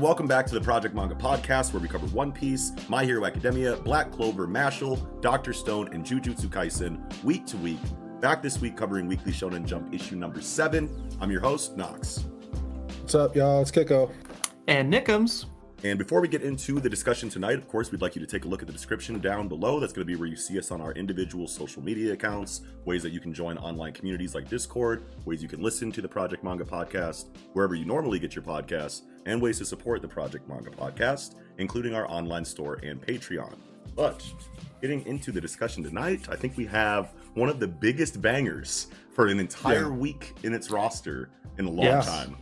And welcome back to the Project Manga Podcast, where we cover One Piece, My Hero Academia, Black Clover, Mashle, Doctor Stone, and Jujutsu Kaisen week to week. Back this week covering Weekly Shonen Jump issue number seven. I'm your host, Knox. What's up, y'all? It's Kiko. And Nickums. And before we get into the discussion tonight, of course, we'd like you to take a look at the description down below. That's going to be where you see us on our individual social media accounts, ways that you can join online communities like Discord, ways you can listen to the Project Manga podcast wherever you normally get your podcasts, and ways to support the Project Manga podcast, including our online store and Patreon. But getting into the discussion tonight, I think we have one of the biggest bangers for an entire Yeah. week in its roster in a long Yeah. time.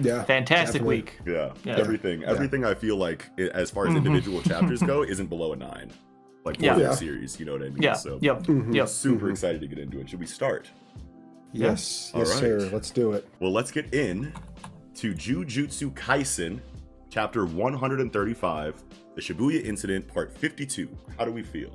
Yeah. Fantastic definitely. week. Yeah, Yeah. everything, Yeah. everything. I feel like as far as Mhm. individual chapters go, isn't below a nine, like for Yeah. the Yeah. series. You know what I mean? Yeah. So, Yep. Mhm. Yep. super Mhm. excited to get into it. Should we start? Yes. All Yes, right. sir. Let's do it. Well, let's get in to Jujutsu Kaisen, chapter 135, the Shibuya Incident, part 52. How do we feel?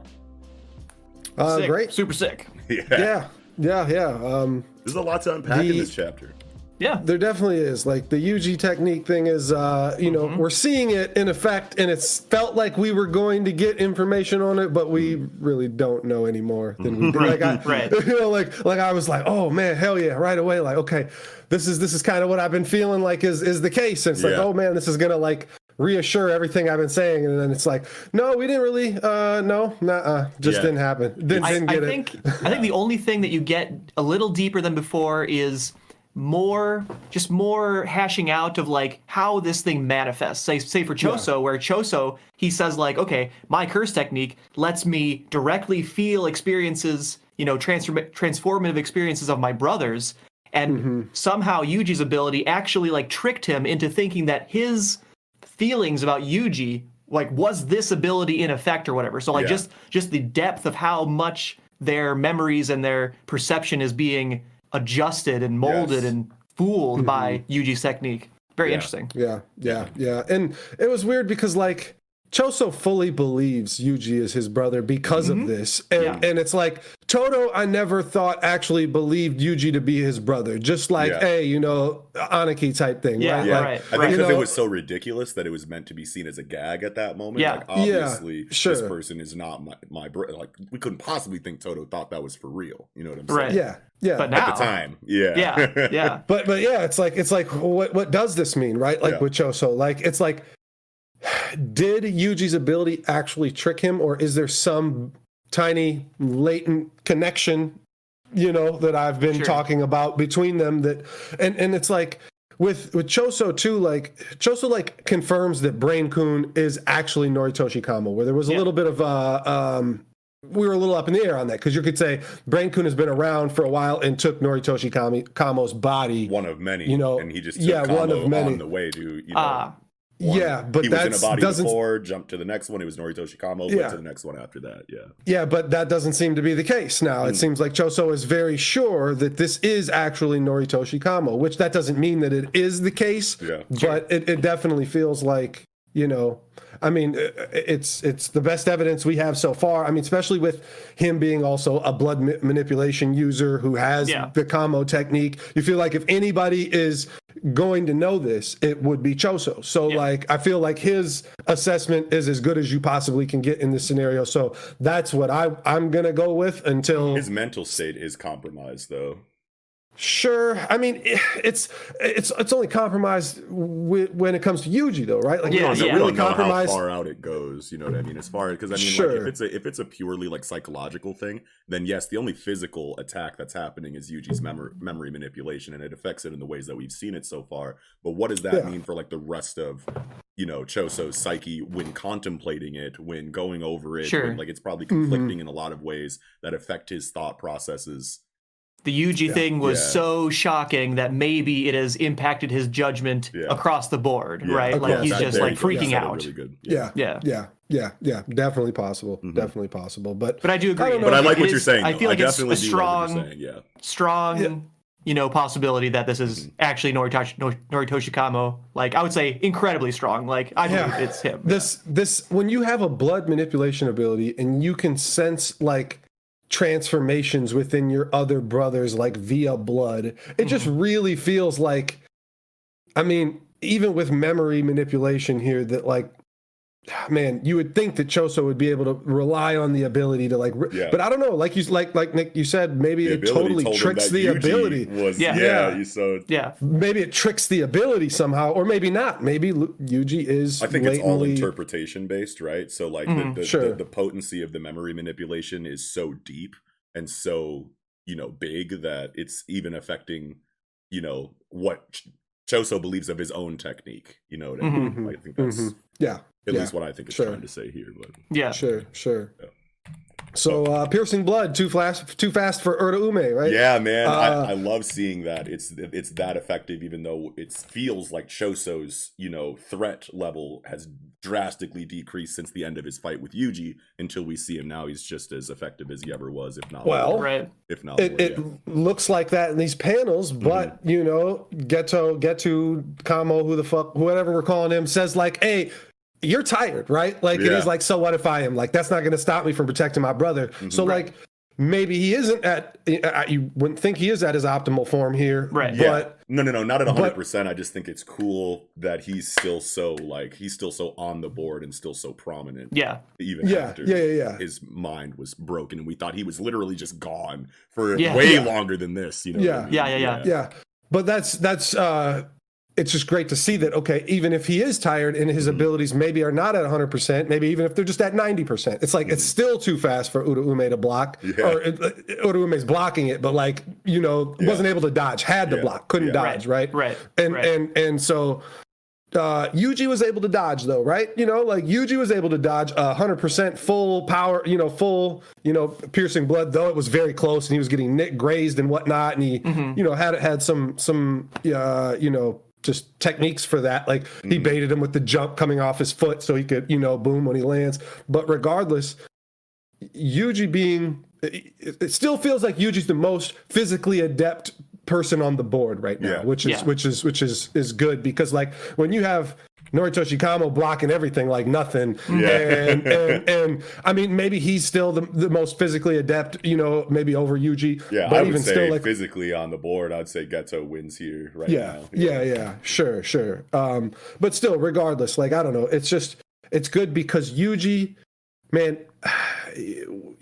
Uh, Sick. great. Super sick. Yeah, Yeah. Yeah. Yeah. Um, there's a lot to unpack in this chapter. Yeah. there definitely is. Like the Yuji technique thing is, uh, you know, we're seeing it in effect, and it's felt like we were going to get information on it, but we really don't know any more than we did. Like, I, Right. you know, like, like I was like, oh man, hell yeah, right away. Like, okay, this is this is kind of what I've been feeling like is is the case. And it's like, oh man, this is gonna like reassure everything I've been saying, and then it's like, no, we didn't really, uh, no, nah, uh, just Yeah. didn't happen. Didn't, I, didn't I think it. I think the only thing that you get a little deeper than before is more just more hashing out of like how this thing manifests. Say say for Choso, where Choso he says like, okay, my curse technique lets me directly feel experiences, you know, transform transformative experiences of my brothers. And Mm-hmm. somehow Yuji's ability actually like tricked him into thinking that his feelings about Yuji like was this ability in effect or whatever. So like Yeah. just just the depth of how much their memories and their perception is being adjusted and molded Yes. and fooled by Yuji's technique. Very Yeah. interesting. Yeah, yeah, yeah. And it was weird because like Choso fully believes Yuji is his brother because of this. And Mm-hmm. Yeah. and it's like Todo I never thought actually believed Yuji to be his brother. Just like, Yeah. hey, you know, Aniki type thing. Yeah, right? Yeah, Like, right. I think because You it was so ridiculous that it was meant to be seen as a gag at that moment. Yeah. Like, obviously, this sure. person is not my, my brother. Like, we couldn't possibly think Todo thought that was for real. You know what I'm saying? Right. Yeah, yeah. But now At the time, yeah. Yeah, yeah. But but yeah, it's like it's like what what does this mean, right? Like Yeah. with Choso, like it's like did Yuji's ability actually trick him, or is there some tiny latent connection, you know, that I've been Sure. talking about between them? That and and it's like with with Choso too, like Choso like confirms that Brain Kun is actually Noritoshi Kamo, where there was a Yeah. little bit of uh um we were a little up in the air on that because you could say Brain Kun has been around for a while and took Noritoshi Kami, Kamo's body. One of many, You know, and he just took yeah, Kamo one of many. on the way to, you know, Ah, one. Yeah, but he was in a body doesn't- before, jumped to the next one. It was Noritoshi Kamo, Yeah. went to the next one after that. Yeah, Yeah, but that doesn't seem to be the case now. Hmm. It seems like Choso is very sure that this is actually Noritoshi Kamo, which that doesn't mean that it is the case, Yeah. but it, it definitely feels like, you know, I mean, uh, it's it's the best evidence we have so far. I mean, especially with him being also a blood ma- manipulation user who has Yeah. the Kamo technique. You feel like if anybody is going to know this, it would be Choso. So Yeah. like I feel like his assessment is as good as you possibly can get in this scenario. So that's what I I'm gonna go with until his mental state is compromised, though. Sure. I mean, it's it's it's only compromised wi- when it comes to Yuji, though, right? Like, Yeah, we don't, yeah. we we don't don't know how compromise. far out it goes. You know what I mean? As far because I mean, like, if it's a if it's a purely like psychological thing, then yes, the only physical attack that's happening is Yuji's memory memory manipulation, and it affects it in the ways that we've seen it so far. But what does that Yeah. mean for like the rest of you know Choso's psyche when contemplating it, when going over it? Sure. when, like it's probably Mm-hmm. conflicting in a lot of ways that affect his thought processes. The Yuji thing was Yeah. so shocking that maybe it has impacted his judgment Yeah. across the board, Yeah. right? Like he's just like you go. You freaking said out. Really good. Yeah. Yeah. Yeah. Yeah. Yeah. Definitely possible. Mhm. Definitely possible. But But I do agree. don't. But I It like what is- you're saying. I though. feel like it's a definitely do like strong, Yeah. strong, Yeah. you know, possibility that this is actually Noritoshi, Nor- Noritoshi Kamo. Like I would say, incredibly strong. Like I believe Yeah. it's him. this this when you have a blood manipulation ability and you can sense like transformations within your other brothers like via blood. It just mm-hmm. really feels like i mean even with memory manipulation here that like man you would think that choso would be able to rely on the ability to like Yeah. but i don't know like you like like nick you said maybe The it totally told him Mm-hmm. tricks the Yuji ability Was, Yeah. yeah. Yeah. you so yeah, maybe it tricks the ability somehow or maybe not maybe yuji is I think it's all interpretation based, right? So like Mhm. the, the, Sure. the the potency of the memory manipulation is so deep and so you know big that it's even affecting you know what Ch- Choso believes of his own technique. You know what I mean? Mhm. I think that's Mhm. yeah at yeah. least what I think it's Sure. trying to say here. But yeah. Sure, sure. Yeah. So uh, piercing blood, too fast, too fast for Urda Ume, right? yeah, man, Uh, I, I love seeing that. It's it's that effective, even though it feels like Choso's you know threat level has drastically decreased since the end of his fight with Yuji. Until we see him now, he's just as effective as he ever was, if not Well, more, Right. if not It, more. it yeah. looks like that in these panels, Mm-hmm. but you know, Geto, Getu, Kamo, who the fuck, whatever we're calling him, says like, "Hey, you're tired, right?" Like, and Yeah. he's like, "So what if I am? Like, that's not going to stop me from protecting my brother." Mm-hmm. So like, maybe he isn't at. uh, You wouldn't think he is at his optimal form here, Right. Yeah. But no, no, no, not at but- hundred percent. I just think it's cool that he's still so like he's still so on the board and still so prominent. Yeah. Even Yeah, after yeah, yeah, yeah. his mind was broken, and we thought he was literally just gone for Yeah. way Yeah. longer than this. You know? what I Yeah. mean? Yeah, yeah, yeah. yeah but that's that's uh it's just great to see that okay even if he is tired and Mm-hmm. his abilities maybe are not at 100% maybe even if they're just at 90% it's like it's still too fast for Uda Ume to block Mm-hmm. Yeah. or uh, Uda Ume's blocking it but like you know Yeah. wasn't able to dodge had to Yeah. block couldn't Yeah. dodge right Right. and right. and and so uh Yuji was able to dodge though, right? You know, like Yuji was able to dodge a hundred percent full power, you know, full, you know, piercing blood, though it was very close and he was getting nick grazed and whatnot. And he, Mm-hmm. you know, had had some some uh, you know, just techniques for that. Like he mm. baited him with the jump coming off his foot so he could, you know, boom when he lands. But regardless, Yuji being it, it still feels like Yuji's the most physically adept person on the board right now, Yeah. which is Yeah. which is which is is good because like when you have Noritoshi Kamo blocking everything like nothing, Yeah. and, and and I mean maybe he's still the, the most physically adept, you know, maybe over Yuji, Yeah, but I would even say still like physically on the board, I'd say Geto wins here right yeah, now. yeah, yeah, sure, sure. Um, but still, regardless, like I don't know, it's just it's good because Yuji, man,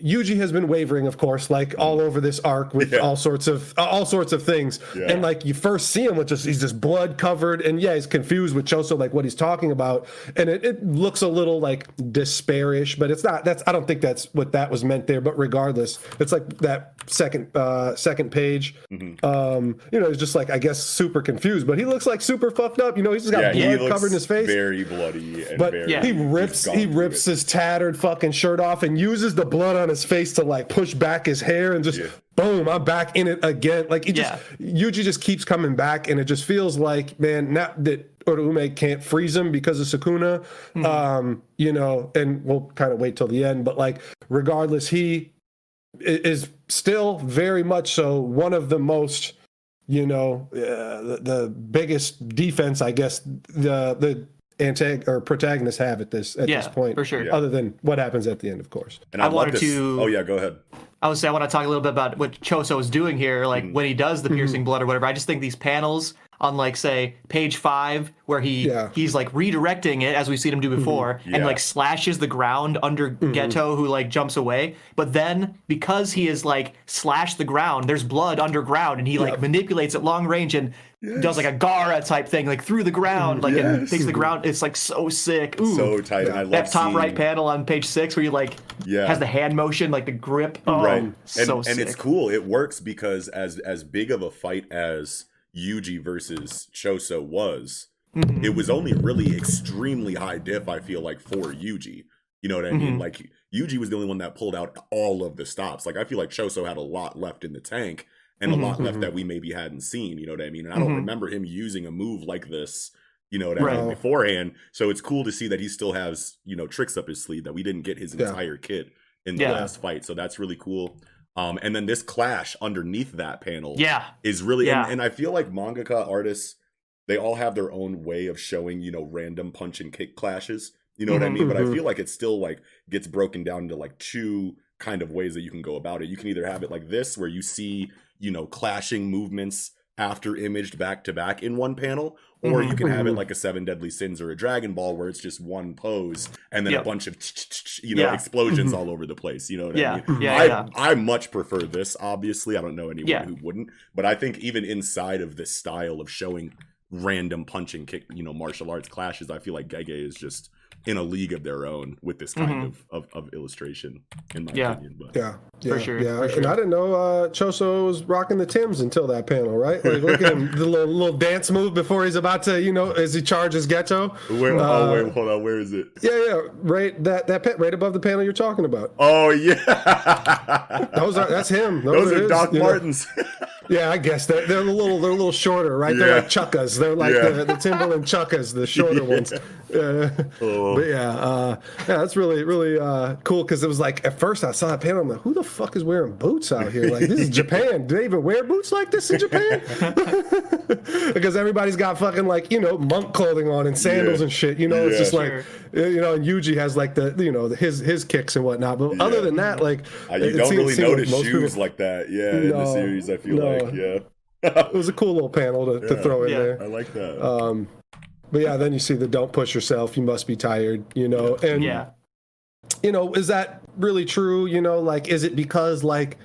Yuji has been wavering, of course, like all over this arc with Yeah. all sorts of all sorts of things, Yeah. and like you first see him with just he's just blood covered, and yeah, he's confused with Choso, like what he's talking about, and it, it looks a little like despaiриsh, but it's not. That's I don't think that's what that was meant there. But regardless, it's like that second uh second page. Mm-hmm. Um, you know, he's just like I guess super confused, but he looks like super fucked up. You know, he's just got Yeah, he blood looks covered in his face. very bloody and But very. Yeah. he rips he rips his tattered fucking shirt off and uses the blood on his face to like push back his hair and just Yeah. boom, I'm back in it again. Like he just Yuji just keeps coming back and it just feels like, man, not that Orume can't freeze him because of Sukuna. Hmm. Um, you know, and we'll kind of wait till the end, but like regardless, he is still very much so one of the most you know uh, the, the biggest defense i guess the the antag or protagonists have at this at Yeah, this point for sure. Yeah. other than what happens at the end of course And I I'd wanted to. to- Oh yeah, go ahead. I would say I want to talk a little bit about what Choso is doing here, like Mm-hmm. when he does the piercing blood or whatever. I just think these panels on like say page five where he Yeah. he's like redirecting it as we've seen him do mm-hmm. before Yeah. and like slashes the ground under mm-hmm. Geto who like jumps away. But then because he is like slashed the ground, there's blood underground and he like manipulates it long range and does like a Gaara type thing like through the ground like and takes the mm-hmm. ground. It's like so sick. Ooh. so tight. And I love that top seeing, right panel on page six where he like Yeah. has the hand motion like the grip. Oh, right and, so and sick. it's cool it works because as as big of a fight as yuji versus choso was Mhm. it was only really extremely high diff i feel like for yuji you know what i mean Mhm. like yuji was the only one that pulled out all of the stops like i feel like choso had a lot left in the tank and Mhm. a lot left Mhm. that we maybe hadn't seen you know what i mean and i don't Mhm. remember him using a move like this you know what I mean, beforehand. So it's cool to see that he still has, you know, tricks up his sleeve that we didn't get his Yeah. entire kit in the Yeah. last fight. So that's really cool. Um, and then this clash underneath that panel yeah. is really, Yeah. and, and I feel like mangaka artists, they all have their own way of showing, you know, random punch and kick clashes. You know what I Mhm. mean? But I Mhm. feel like it still like gets broken down into like two kind of ways that you can go about it. You can either have it like this, where you see, you know, clashing movements after imaged back to back in one panel, or you Mhm. can have it Mhm. like a Seven Deadly Sins or a Dragon Ball, where it's just one pose and then a bunch of you know Yeah. explosions Mhm. all over the place. You know what Yeah. I mean? Yeah. I, yeah. I much prefer this. Obviously, I don't know anyone Yeah. who wouldn't, but I think even inside of this style of showing random punch and kick, you know, martial arts clashes, I feel like Gege is just in a league of their own with this kind Mhm. of, of of illustration, in my Yeah. opinion. But Yeah, yeah, sure, Yeah, for and. I didn't know uh, Choso was rocking the Tims until that panel, right? Like, look at him, the little, little dance move before he's about to, you know, as he charges Geto. where? Uh, oh wait, hold on. Where is it? Yeah, yeah, right. That that pa- right above the panel you're talking about. Oh yeah, Those are that's him. those are his, Doc you know. Martens. Yeah, I guess they're they're a little they're a little shorter, right? They're like chukkas. They're like Yeah. the, the Timberland chukkas, the shorter Yeah. ones. Uh, Oh. But yeah, uh, yeah, that's really really uh, cool because it was like at first I saw that panel, I'm like, who the fuck is wearing boots out here? Like this is Japan. Do they even wear boots like this in Japan? because everybody's got fucking like you know monk clothing on and sandals Yeah. and shit. You know, it's Yeah. just Sure. like you know, and Yuji has like the you know his his kicks and whatnot. But other than that, like Uh, you it don't seemed- really seemed like notice shoes people- like that, yeah, in the series. I feel no. like, yeah, it was a cool little panel to, to throw in Yeah. there. I like that. Um, but yeah, then you see the don't push yourself. You must be tired, you know. And Yeah. you know, is that really true? You know, like is it because like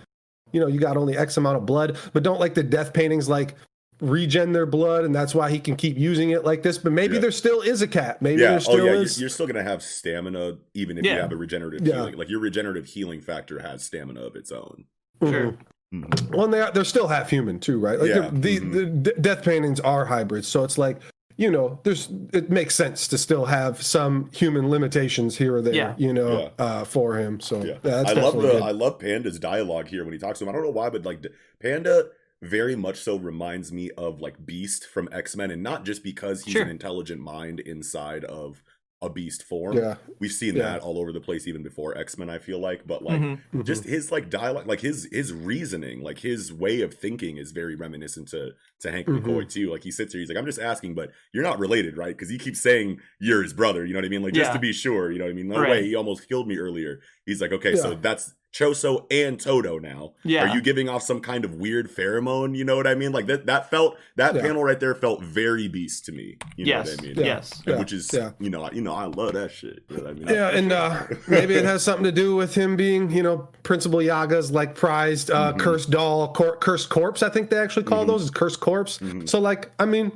you know you got only X amount of blood, but don't like the death paintings like regen their blood, and that's why he can keep using it like this. But maybe Yeah. there still is a cat. Maybe yeah, there oh still yeah, you're, is. you're still gonna have stamina even if you have a regenerative Yeah. healing. Like your regenerative healing factor has stamina of its own. Sure. Mhm. Well, and they are, they're still half human too, right? Like Yeah, they're- the, mhm. the d- death paintings are hybrids, so it's like you know, there's it makes sense to still have some human limitations here or there, Yeah. you know, Yeah. uh, for him. So Yeah, yeah, that's I love the good. I love Panda's dialogue here when he talks to him. I don't know why, but like Panda very much so reminds me of like Beast from X Men, and not just because he's Sure. an intelligent mind inside of a beast form. yeah, We've seen Yeah. that all over the place even before X Men. I feel like, but like Mhm. Mhm. just his like dialogue, like his his reasoning, like his way of thinking is very reminiscent to to Hank Mhm. McCoy too. Like he sits here, he's like, I'm just asking, but you're not related, right? Because he keeps saying you're his brother. You know what I mean? Like just to be sure. You know what I mean? No Right. way, he almost killed me earlier. He's like, okay, so that's Choso and Todo now. Yeah. Are you giving off some kind of weird pheromone? You know what I mean? Like that that felt that Yeah. panel right there felt very beast to me. You know yes. what I mean? Yeah. Yes. Yeah. Which is Yeah. you know, you know, I love that shit. You know what I mean? yeah, and uh, maybe it has something to do with him being, you know, Principal Yaga's like prized uh, Mhm. cursed doll, cor- cursed corpse. I think they actually call Mhm. those is cursed corpse. Mhm. So like, I mean,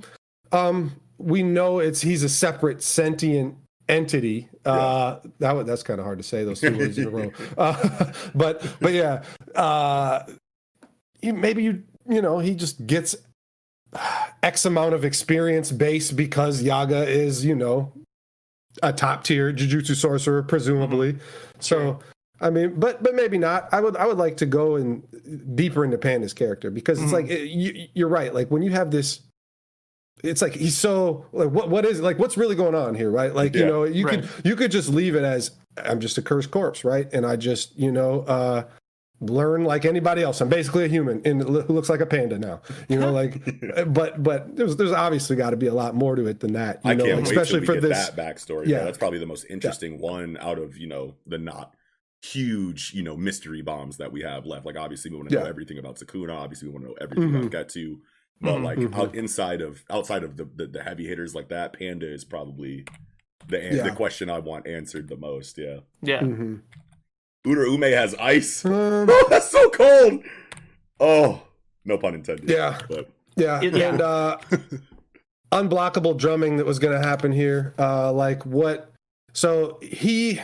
um, we know it's he's a separate sentient entity. Uh, that that's kind of hard to say those two words in a row. Uh, but but yeah, uh, you, maybe you you know he just gets X amount of experience base because Yaga is you know a top tier jujutsu sorcerer presumably. So. I mean, but but maybe not. I would I would like to go in deeper into Panda's character because it's Mhm. like it, you, you're right. Like when you have this it's like he's so like what what is like what's really going on here right like you know you Right. could you could just leave it as i'm just a cursed corpse right and i just you know uh learn like anybody else i'm basically a human and who looks like a panda now you know like but but there's there's obviously got to be a lot more to it than that you I know can't like, wait especially for this that backstory. Yeah. Yeah, that's probably the most interesting one out of you know the not huge you know mystery bombs that we have left. Like obviously we want to know Yeah. everything about Sukuna. Obviously we want to know everything Mhm. about Getu. But Mhm. like Mhm. out inside of outside of the, the the heavy hitters like that, Panda is probably the an- the question I want answered the most. Yeah, Yeah. Mhm. Uter Ume has ice. Um, Oh, that's so cold. Oh, no pun intended. Yeah. but Yeah, yeah. and uh, unblockable drumming that was going to happen here. Uh, like what? So he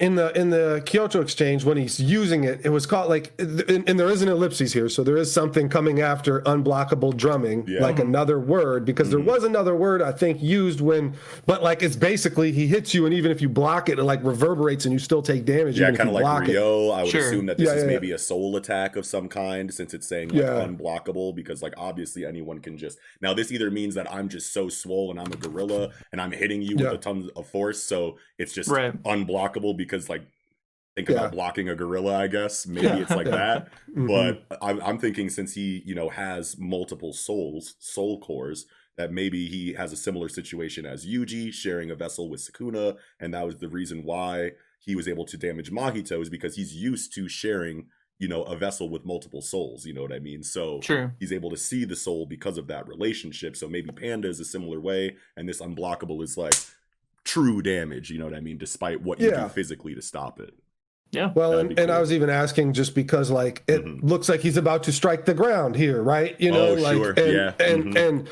in the in the Kyoto Exchange when he's using it, it was called like, and, and there is an ellipses here, so there is something coming after unblockable drumming, Yeah. like another word, because Mhm. there was another word I think used when, but like it's basically he hits you, and even if you block it, it like reverberates, and you still take damage. yeah, kind of like block it. Rio. I would Sure. assume that this Yeah, is yeah, maybe a soul attack of some kind, since it's saying like Yeah. unblockable. Because like obviously anyone can just now. This either means that I'm just so swollen, and I'm a gorilla, and I'm hitting you Yeah. with a ton of force, so it's just Right. unblockable. Because like think Yeah. about blocking a gorilla, I guess maybe Yeah. it's like Yeah. that. Mhm. But I'm, I'm thinking since he, you know, has multiple souls, soul cores, that maybe he has a similar situation as Yuji, sharing a vessel with sukuna and that was the reason why he was able to damage Mahito is because he's used to sharing, you know, a vessel with multiple souls. You know what I mean? So Sure. he's able to see the soul because of that relationship. So maybe Panda is a similar way, and this unblockable is like true damage. You know what I mean? Despite what you Yeah. do physically to stop it. Yeah. Well, That'd and, be and I was even asking just because, like, it Mhm. looks like he's about to strike the ground here, right? You know, Oh, like, sure. and, Yeah. and Mhm. and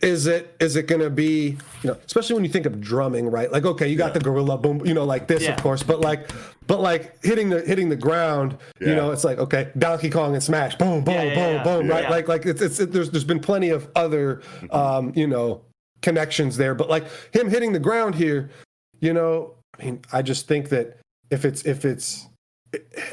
is it is it going to be, you know, especially when you think of drumming, right? Like, okay, you got Yeah. the gorilla boom, you know, like this, Yeah. of course, but like, but like hitting the hitting the ground, you know, it's like okay, Donkey Kong and Smash, boom, boom, Yeah, yeah, boom, yeah. boom, right? Yeah. Like, like it's it's it, there's there's been plenty of other, Mm-hmm. um, you know, connections there, but like him hitting the ground here, you know, I mean, I just think that if it's if it's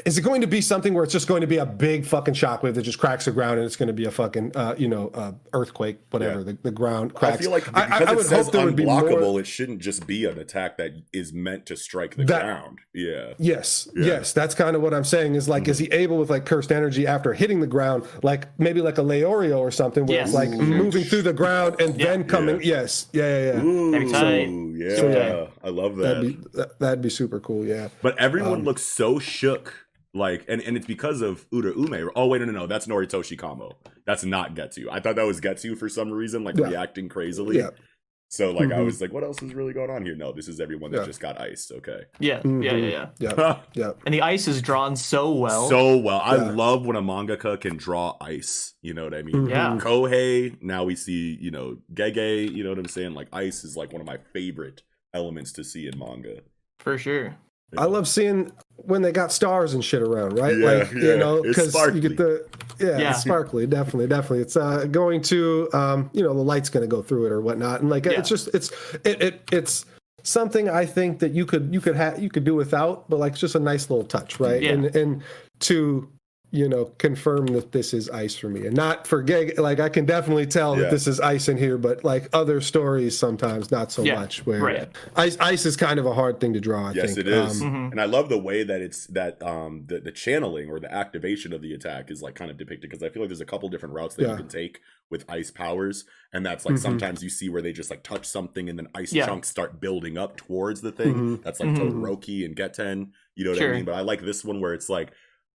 is it going to be something where it's just going to be a big fucking shockwave that just cracks the ground and it's going to be a fucking uh, you know uh, earthquake whatever Yeah. the, the ground cracks I feel like I- I- because I it would says hope there would be unblockable, more- it shouldn't just be an attack that is meant to strike the That- ground. Yeah. Yes, Yeah. yes, that's kind of what I'm saying. Is like, is he able with like cursed energy after hitting the ground, like maybe like a Leorio or something, where Yes. it's like Ooh. moving through the ground and Yeah. then coming? Yes, yeah, yeah, yeah. Ooh, That'd yeah. Super. I love that. That'd be that, that'd be super cool. Yeah. but everyone um, looks so shook. Like, and, and it's because of Uda Ume. Oh, wait, no, no, no. That's Noritoshi Kamo. That's not Getsu. I thought that was Getsu for some reason, like Yeah. reacting crazily. Yeah. So, like, I Mhm. was like, what else is really going on here? No, this is everyone that Yeah. just got iced. Okay. Yeah. Mhm. Yeah. Yeah. Yeah. Yeah, yeah. And the ice is drawn so well. so well. I love when a mangaka can draw ice. You know what I mean? Mhm. Yeah. Kohei. Now we see, you know, Gege. You know what I'm saying? Like ice is like one of my favorite elements to see in manga. for sure. I love seeing when they got stars and shit around, right? Yeah, like yeah. you know, because you get the yeah, Yeah. it's sparkly, definitely, definitely. It's uh, going to um, you know, the light's going to go through it or whatnot, and like Yeah. it's just it's it, it it's something I think that you could you could have you could do without, but like it's just a nice little touch, right? Yeah. And and to you know confirm that this is ice for me and not for gay like i can definitely tell Yeah. that this is ice in here but like other stories sometimes not so Yeah, much where right. ice ice is kind of a hard thing to draw i Yes, think it is. Um, Mhm. And I love the way that it's that um the, the channeling or the activation of the attack is like kind of depicted because I feel like there's a couple different routes that you can take with ice powers. And that's like Mhm. sometimes you see where they just like touch something and then ice Yeah. chunks start building up towards the thing. Mhm. That's like Mhm. Todoroki and Getten. You know what Sure. I mean? But I like this one where it's like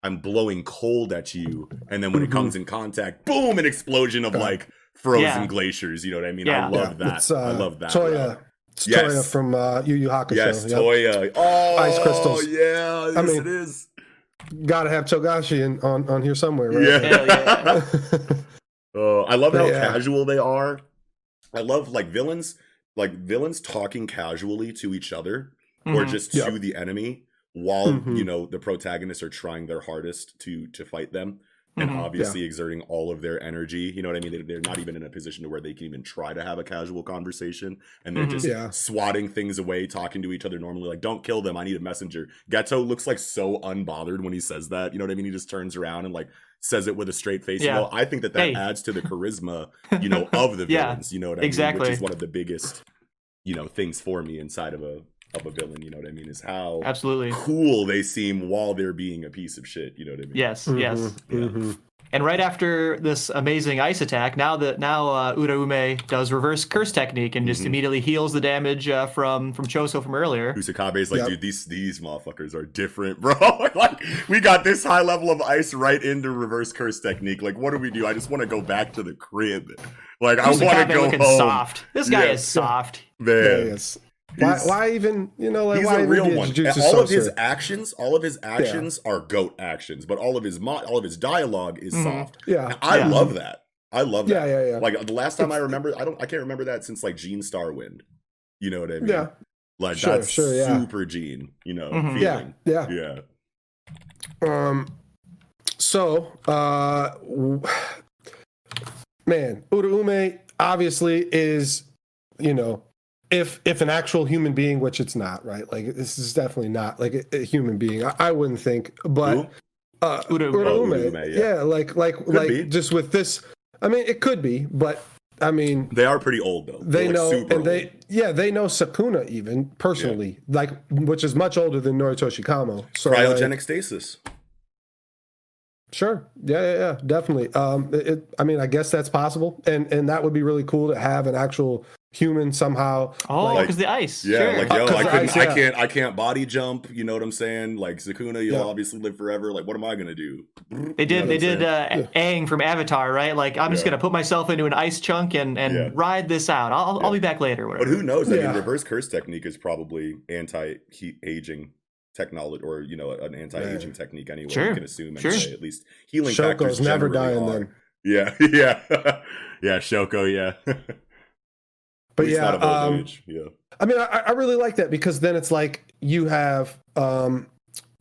I'm blowing cold at you, and then when it Mhm. comes in contact, boom, an explosion of like frozen Yeah. glaciers. You know what I mean? Yeah. I love Yeah, that. it's, uh, I love that. Toya. route. It's Yes. Toya from uh, Yu Yu Hakusho. Yes, Yep. Toya. Oh, Ice crystals. Yeah, yes, I mean, it is. Gotta have Togashi in, on on here somewhere, right? Yeah. Hell yeah. Uh, I love But how yeah. casual they are. I love like villains, like villains talking casually to each other or Mhm. just Yeah. to the enemy while Mhm. you know the protagonists are trying their hardest to to fight them and Mhm. obviously exerting all of their energy. You know what I mean? They, they're not even in a position to where they can even try to have a casual conversation, and they're Mhm. just Yeah. swatting things away, talking to each other normally. Like, don't kill them. I need a messenger. Gato looks like so unbothered when he says that. You know what I mean? He just turns around and like says it with a straight face. Yeah. You know, I think that that Hey. adds to the charisma, you know, of the Yeah, villains. You know what I mean? exactly. Which is one of the biggest, you know, things for me inside of a of a villain. You know what I mean? Is how Absolutely. cool they seem while they're being a piece of shit. You know what I mean? Yes, yes. Mhm, mhm. And right after this amazing ice attack, now that now uh, Uraume does reverse curse technique and just Mhm. immediately heals the damage uh, from from Choso from earlier. Kusakabe is like, Yep. dude, these these motherfuckers are different, bro. like, we got this high level of ice right into reverse curse technique. Like, what do we do? I just want to go back to the crib. Like, I want to Kusakabe go looking home. soft. This guy Yeah. is soft. Man, Yeah, yes. Why, why even you know like he's why a real one. Jujutsu And all of his Sorcerer? actions, all of his actions are goat actions, but all of his mo- all of his dialogue is Mhm. soft. yeah I Yeah. love that. I love that. yeah yeah yeah. Like the last time I remember, I don't, I can't remember that since like Gene Starwind. You know what I mean? yeah Like Sure, that's sure, yeah. super Gene. You know, Mhm. yeah feeling. yeah yeah. Um. So, uh, w- man, Uraume obviously is, you know, if if an actual human being, which it's not, right? Like this is definitely not like a, a human being. I, I wouldn't think, but uh, Uraume, yeah. yeah. like like Could like be. just with this. I mean, it could be, but I mean, They are pretty old though. they They're, like, know and they old. yeah they know Sukuna even personally, like which is much older than Noritoshi Kamo. So like, cryogenic stasis. Sure. Yeah, yeah, yeah. Definitely. Um, it- I mean, I guess that's possible, and and that would be really cool to have an actual human somehow. Oh, Like- because the ice. Yeah, sure. like yo, Uh, 'cause I the couldn't, ice, I can't, I can't body jump. You know what I'm saying? Like Sukuna, you'll Yeah. obviously live forever. Like, what am I gonna do? They did. they did. Uh, Yeah. Aang from Avatar, right? Like, I'm just gonna put myself into an ice chunk and and Yeah. ride this out. I'll I'll be back later. Whatever. But who knows? I mean, reverse curse technique is probably anti-aging technology, or you know, an anti-aging technique anyway. Sure. You can assume Sure. anyway. At least healing factors Shoko's never dying are. then. Yeah, yeah, yeah. Shoko, yeah. But At yeah, not above um, age. Yeah. I mean, I, I really like that because then it's like you have um,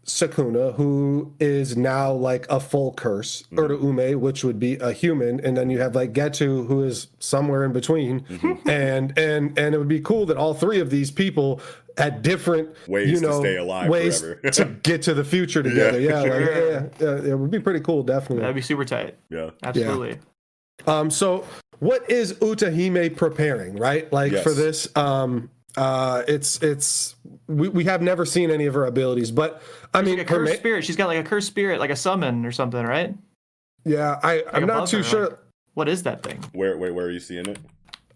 Sukuna, who is now like a full curse, Mhm. Uraume, which would be a human, and then you have like Getu, who is somewhere in between, Mhm. and and and it would be cool that all three of these people had different Ways you to stay alive ways forever. to get to the future together. Yeah. Yeah, like, Sure. yeah, yeah, it would be pretty cool, definitely. That'd be super tight. Yeah. Absolutely. Um, so what is Utahime preparing, right? Like Yes. for this, um, uh, it's it's we, we have never seen any of her abilities, but I mean, Like a her cursed ma- spirit. She's got like a cursed spirit, like a summon or something, right? yeah, I I'm not too her, sure. like- What is that thing? Where, where, where are you seeing it?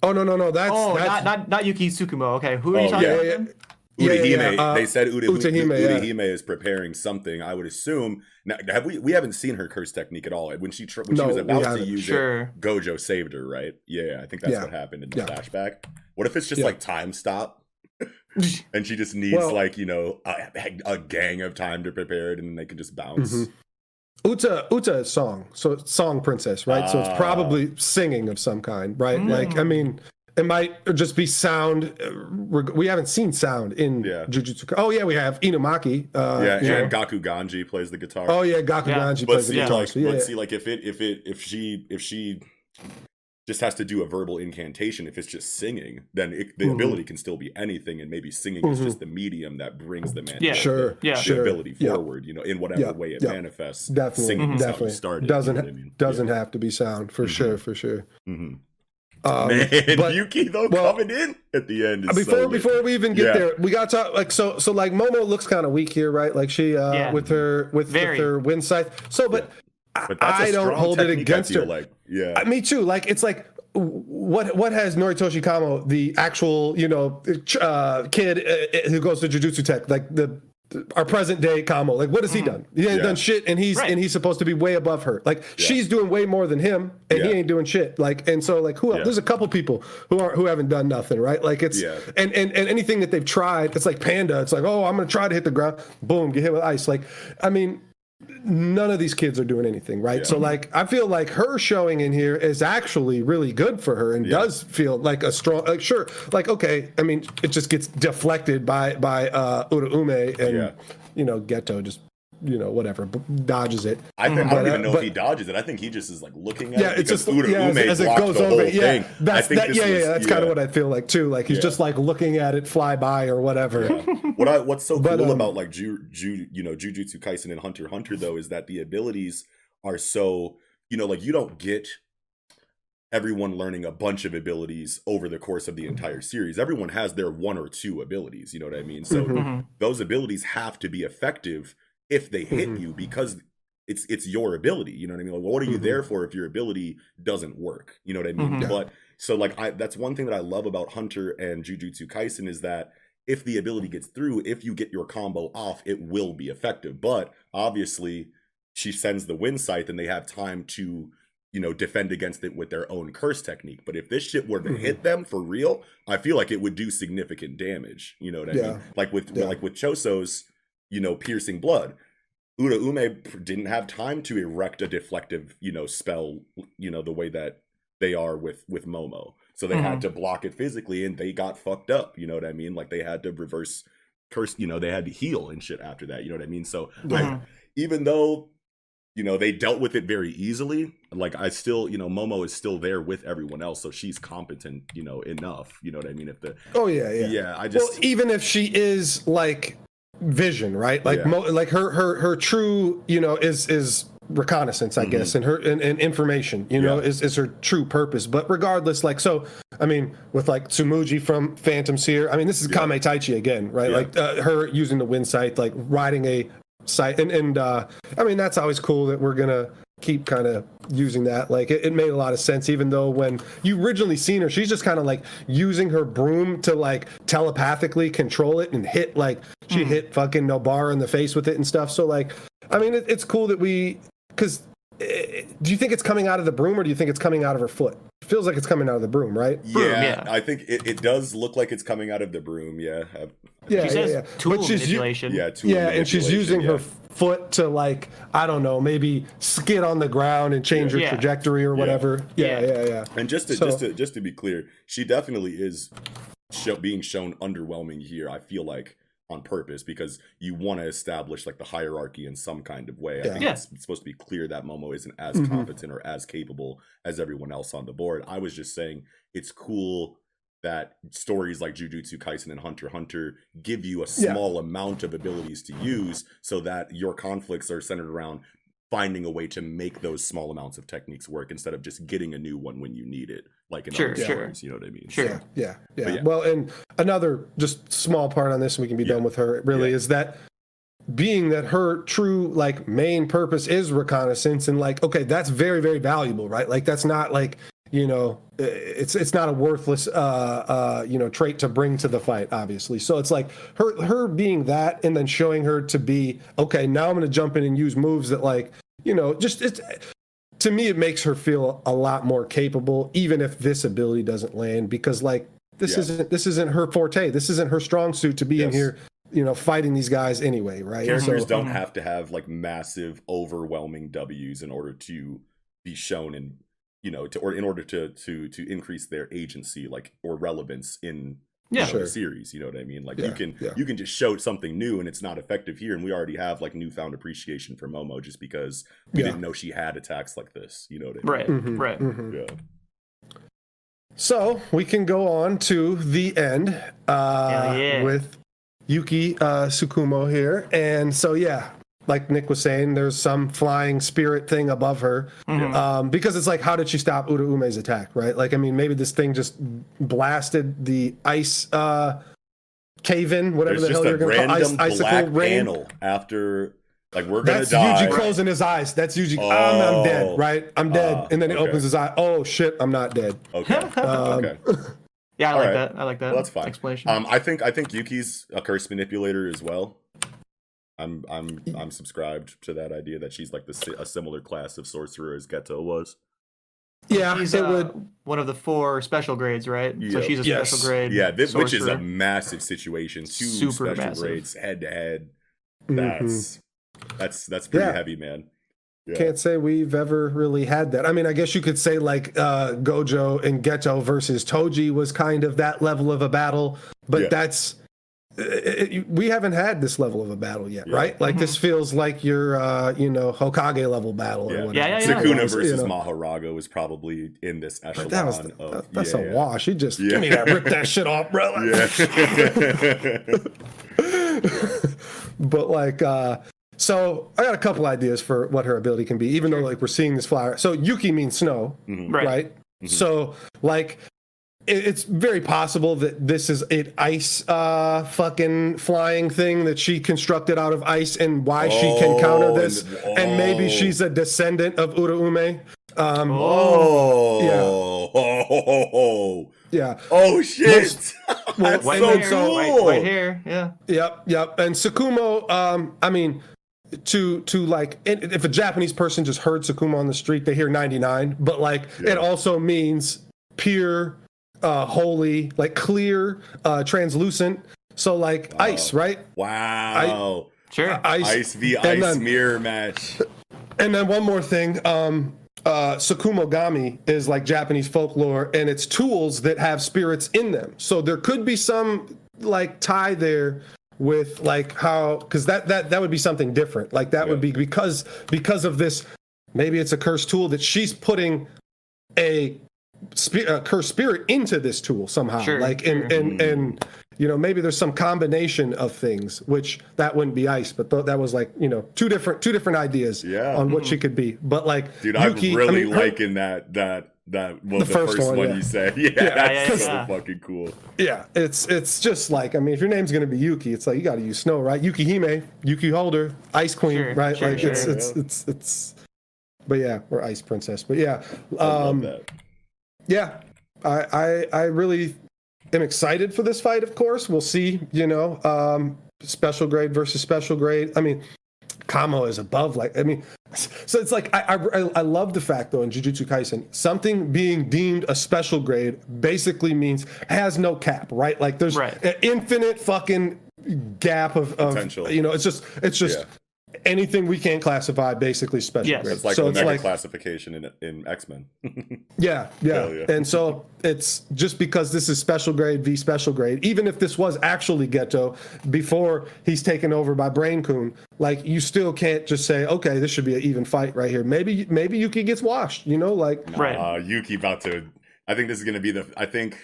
Oh no no no, that's oh, that's not not not Yuki Tsukumo. Okay, who are Oh, you talking yeah, about? Yeah. again? Yeah, yeah, yeah, uh, they said Uda, Utahime, yeah. Is preparing something. I would assume. Now, have we? We haven't seen her curse technique at all. When she tr- when she was about to use Sure. it, Gojo saved her. Right? Yeah, I think that's Yeah. what happened in the Yeah. flashback. What if it's just Yeah. like time stop, and she just needs Well- like you know a, a gang of time to prepare it, and then they can just bounce. Mhm. Uta Uta is song, so it's song princess, right? so Ah. it's probably singing of some kind, right? Mm. Like I mean, it might just be sound. uh, We haven't seen sound in Yeah. Jujutsu. Oh yeah, we have Inumaki. Uh, Yeah, you know. and Gakuganji plays the guitar. Oh yeah, Gaku Yeah. Ganji but plays the see, guitar. like, so yeah, but yeah. see, like if it if it if she if she just has to do a verbal incantation, if it's just singing, then it, the Mhm. ability can still be anything, and maybe singing is just the medium that brings the man Yeah. Sure, Yeah. the sure. ability Yeah. forward. You know, in whatever Yeah, way it yeah. manifests. Definitely, singing is how definitely. started. doesn't you know I mean? doesn't have to be sound for Mhm. sure, for sure. Yeah. Um, Man, but- Yuki though well, coming in at the end. Is before so before we even get Yeah. there, we got to talk like so so like Momo looks kind of weak here, right? Like she uh Yeah. with her with, with her wind scythe. So, but, but that's a I don't hold it against feel her. Like, yeah, Uh, me too. Like it's like what what has Noritoshi Kamo, the actual you know uh, kid uh, who goes to Jujutsu Tech, like the our present day Kamo, like what has he mm-hmm. done? He ain't Yeah. done shit, and he's Right. and he's supposed to be way above her. Like she's doing way more than him, and he ain't doing shit. Like and so like who else? Yeah. There's a couple people who aren't who haven't done nothing, right? Like it's Yeah. and, and and anything that they've tried, it's like Panda. It's like oh, I'm gonna try to hit the ground, boom, get hit with ice. Like I mean none of these kids are doing anything right Yeah. so like i feel like her showing in here is actually really good for her and Yeah. does feel like a strong like sure like okay i mean it just gets deflected by by uh uraume and Yeah. you know geto just you know whatever b- dodges it I, think, I don't uh, even know but- if he dodges it. I think he just is like looking at yeah it it's just Uda yeah, as, Ume as it goes the over yeah thing. that's I think that, yeah, yeah was- yeah that's kind of what i feel like too like he's Yeah. just like looking at it fly by or whatever what I what's so But, cool um, about like Ju, Ju you know Jujutsu Kaisen and Hunter Hunter though is that the abilities are so you know like you don't get everyone learning a bunch of abilities over the course of the entire series. Everyone has their one or two abilities, you know what I mean? So Mhm. Mhm. those abilities have to be effective if they hit Mhm. you because it's it's your ability. You know what I mean? Like, what are you Mhm. there for if your ability doesn't work? You know what I mean? Mhm. But so like I that's one thing that I love about Hunter and Jujutsu Kaisen is that if the ability gets through, if you get your combo off, it will be effective. But obviously, she sends the wind scythe and they have time to you know defend against it with their own curse technique. But if this shit were to Mhm. hit them for real, I feel like it would do significant damage. You know what I Yeah. mean? Like with Yeah. like with Choso's, you know, piercing blood. Uda Ume didn't have time to erect a deflective, you know, spell, you know, the way that they are with with Momo. So they had to block it physically, and they got fucked up. You know what I mean? Like they had to reverse curse. You know, they had to heal and shit after that. You know what I mean? So I, Mhm. even though you know they dealt with it very easily like i still you know momo is still there with everyone else so she's competent you know enough you know what i mean if the Oh yeah, yeah. yeah, i Well, just even if she is like vision, right? Like Yeah. mo- like her her her true, you know, is is reconnaissance, I guess, and her and, and information, you know, Mm-hmm. Is is her true purpose. But regardless, like so, I mean, with like Tsumuji from Phantom Seer, I mean, this is Yeah. Kame Taichi again, right? Yeah. Like uh, her using the wind scythe, like riding a scythe, and and uh, I mean, that's always cool that we're gonna keep kind of using that. Like it, it made a lot of sense even though when you originally seen her she's just kind of like using her broom to like telepathically control it and hit like she hmm. hit fucking Nobara in the face with it and stuff. So like i mean it, it's cool that we because do you think it's coming out of the broom or do you think it's coming out of her foot it feels like it's coming out of the broom right yeah, broom, yeah. i think it, it does look like it's coming out of the broom yeah Uh, yeah She says yeah, yeah. tool but she's u- manipulation. yeah tool yeah and she's using yeah. her foot to like i don't know maybe skid on the ground and change her Yeah. trajectory or whatever yeah Yeah. yeah yeah, And just to So- just to just to be clear, she definitely is show, being shown underwhelming here. I feel like on purpose because you want to establish like the hierarchy in some kind of way. I Yeah. think Yeah. it's, it's supposed to be clear that Momo isn't as Mhm. competent or as capable as everyone else on the board. I was just saying it's cool that stories like Jujutsu Kaisen and Hunter Hunter give you a Yeah. small amount of abilities to use so that your conflicts are centered around finding a way to make those small amounts of techniques work instead of just getting a new one when you need it like in Sure, other sure. stories you know what i mean Sure. Yeah, yeah, yeah. Yeah. Well, and another just small part on this, and we can be Yeah. done with her. Really, Yeah. is that being that her true like main purpose is reconnaissance, and like okay, that's very very valuable, right? Like that's not like you know it's it's not a worthless uh uh you know trait to bring to the fight obviously so it's like her her being that and then showing her to be okay now i'm going to jump in and use moves that like you know just it's to me it makes her feel a lot more capable even if this ability doesn't land because like this Yeah. isn't this isn't her forte this isn't her strong suit to be in here you know fighting these guys anyway right characters So- don't Mhm. have to have like massive overwhelming w's in order to be shown in you know to or in order to to to increase their agency like or relevance in Yeah. you Sure. series you know what i mean like Yeah, you can yeah. you can just show something new and it's not effective here and we already have like newfound appreciation for momo just because we Yeah. didn't know she had attacks like this you know what i mean Right. Mhm, Right. mhm. yeah So we can go on to the end uh, yeah. with Yuki uh, Tsukumo here. And so, yeah, like Nick was saying, there's some flying spirit thing above her. Mhm. Um, because it's like, how did she stop Uda Ume's attack, right? Like, I mean, maybe this thing just blasted the ice uh, cave in, whatever there's the just hell a you're going to call random ice, icicle black rain. panel after like we're gonna That's die Yuji closing his eyes. That's Yuji. I'm, I'm dead, Oh. right? I'm dead. Ah, and then he okay. opens his eye. Oh, shit, I'm not dead. okay Um, okay Yeah, I All like right. that. I like that. Well, that's fine. Explanation. Um, I think I think Yuki's a curse manipulator as well. I'm I'm I'm subscribed to that idea that she's like the a similar class of sorcerer as Geto was. Yeah, she's it uh, would. one of the four special grades, right? So she's a Yes. special grade. Yeah, this, which is a massive situation. Two Super special massive. grades head to head. Mhm. That's that's that's pretty Yeah. heavy, man. Yeah. Can't say we've ever really had that. I mean, I guess you could say like uh, Gojo and Geto versus Toji was kind of that level of a battle, but Yeah. that's it, it- we haven't had this level of a battle yet, Yeah. right? Like this feels like your uh, you know Hokage level battle Yeah. or whatever. Yeah, yeah, yeah. Sukuna You versus know. Mahoraga was probably in this echelon But that was of that- that's yeah, a yeah. wash. He just Yeah. give me that, rip that shit off, bro. Yeah. but like uh so I got a couple ideas for what her ability can be, even though like we're seeing this flower. So Yuki means snow, Mhm. Right. right? So like it- it's very possible that this is an ice uh fucking flying thing that she constructed out of ice and why she can counter Oh, this and- and maybe oh. she's a descendant of Uraume. Um Oh, oh, yeah. oh, shit! That's White so hair, cool. white, white hair. Yeah. Yep, yep. And Tsukumo, um, I mean, to to like, if a Japanese person just heard Tsukumo on the street, they hear 99, but like, Yeah. it also means pure, uh, holy, like clear, uh, translucent. So like ice, right? Wow. Sure. Ice. Ice v ice then- mirror match. And then one more thing, um, uh, Tsukumogami is like Japanese folklore, and it's tools that have spirits in them. So there could be some like tie there with like how because that that that would be something different. Like that would be because because of this. Maybe it's a cursed tool that she's putting a, spi- a uh, cursed spirit into this tool somehow. Sure, like and sure. and mm-hmm. and you know maybe there's some combination of things which that wouldn't be ice but th- that was like you know two different two different ideas Yeah. on what mm-hmm. she could be but like Dude, Yuki, I'm really I mean, her- liking that that that well, The the, first first, one, one, yeah. you said. Yeah, Yeah, that's yeah, so yeah. fucking cool. yeah it's it's just like i mean if your name's gonna be yuki it's like you gotta use snow right yuki hime yuki holder ice queen Sure, right sure, like it's sure. it's it's it's but yeah or ice princess but yeah I love um that. Yeah I, I i really am excited for this fight of course we'll see you know um special grade versus special grade i mean kamo is above like i mean so it's like i i, I love the fact though in jujutsu kaisen something being deemed a special grade basically means has no cap right like there's Right. an infinite fucking gap of, of Potential. you know it's just it's just Yeah. Anything we can't classify basically special Yes. grade It's like so it's like classification in in X Men. yeah, yeah. Yeah. And so it's just because this is special grade v special grade, even if this was actually Geto before he's taken over by Brain Coon, like you still can't just say, okay, this should be an even fight right here. Maybe maybe Yuki gets washed, you know, like Right. Uh, Yuki about to. I think this is gonna be the. I think.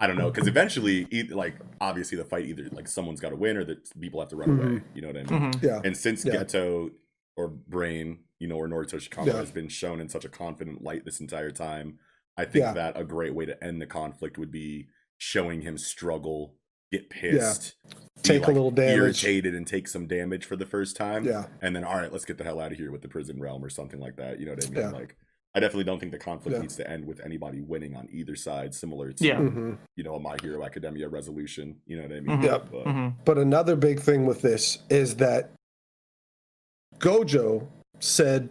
I don't know because eventually, like obviously, the fight either like someone's got to win or that people have to run away. You know what I mean? Mhm. yeah. And since Yeah. Geto or Brain, you know, or Noritoshi Kamo Yeah. has been shown in such a confident light this entire time, I think Yeah. that a great way to end the conflict would be showing him struggle, get pissed, be, Take a little damage. irritated, and take some damage for the first time. Yeah. And then, all right, let's get the hell out of here with the prison realm or something like that. You know what I mean? Yeah. Like, I definitely don't think the conflict Yeah. needs to end with anybody winning on either side, similar to, Yeah. hmm you know, a My Hero Academia resolution. You know what I mean? Mhm. Yep. But, Mhm. But another big thing with this is that Gojo said,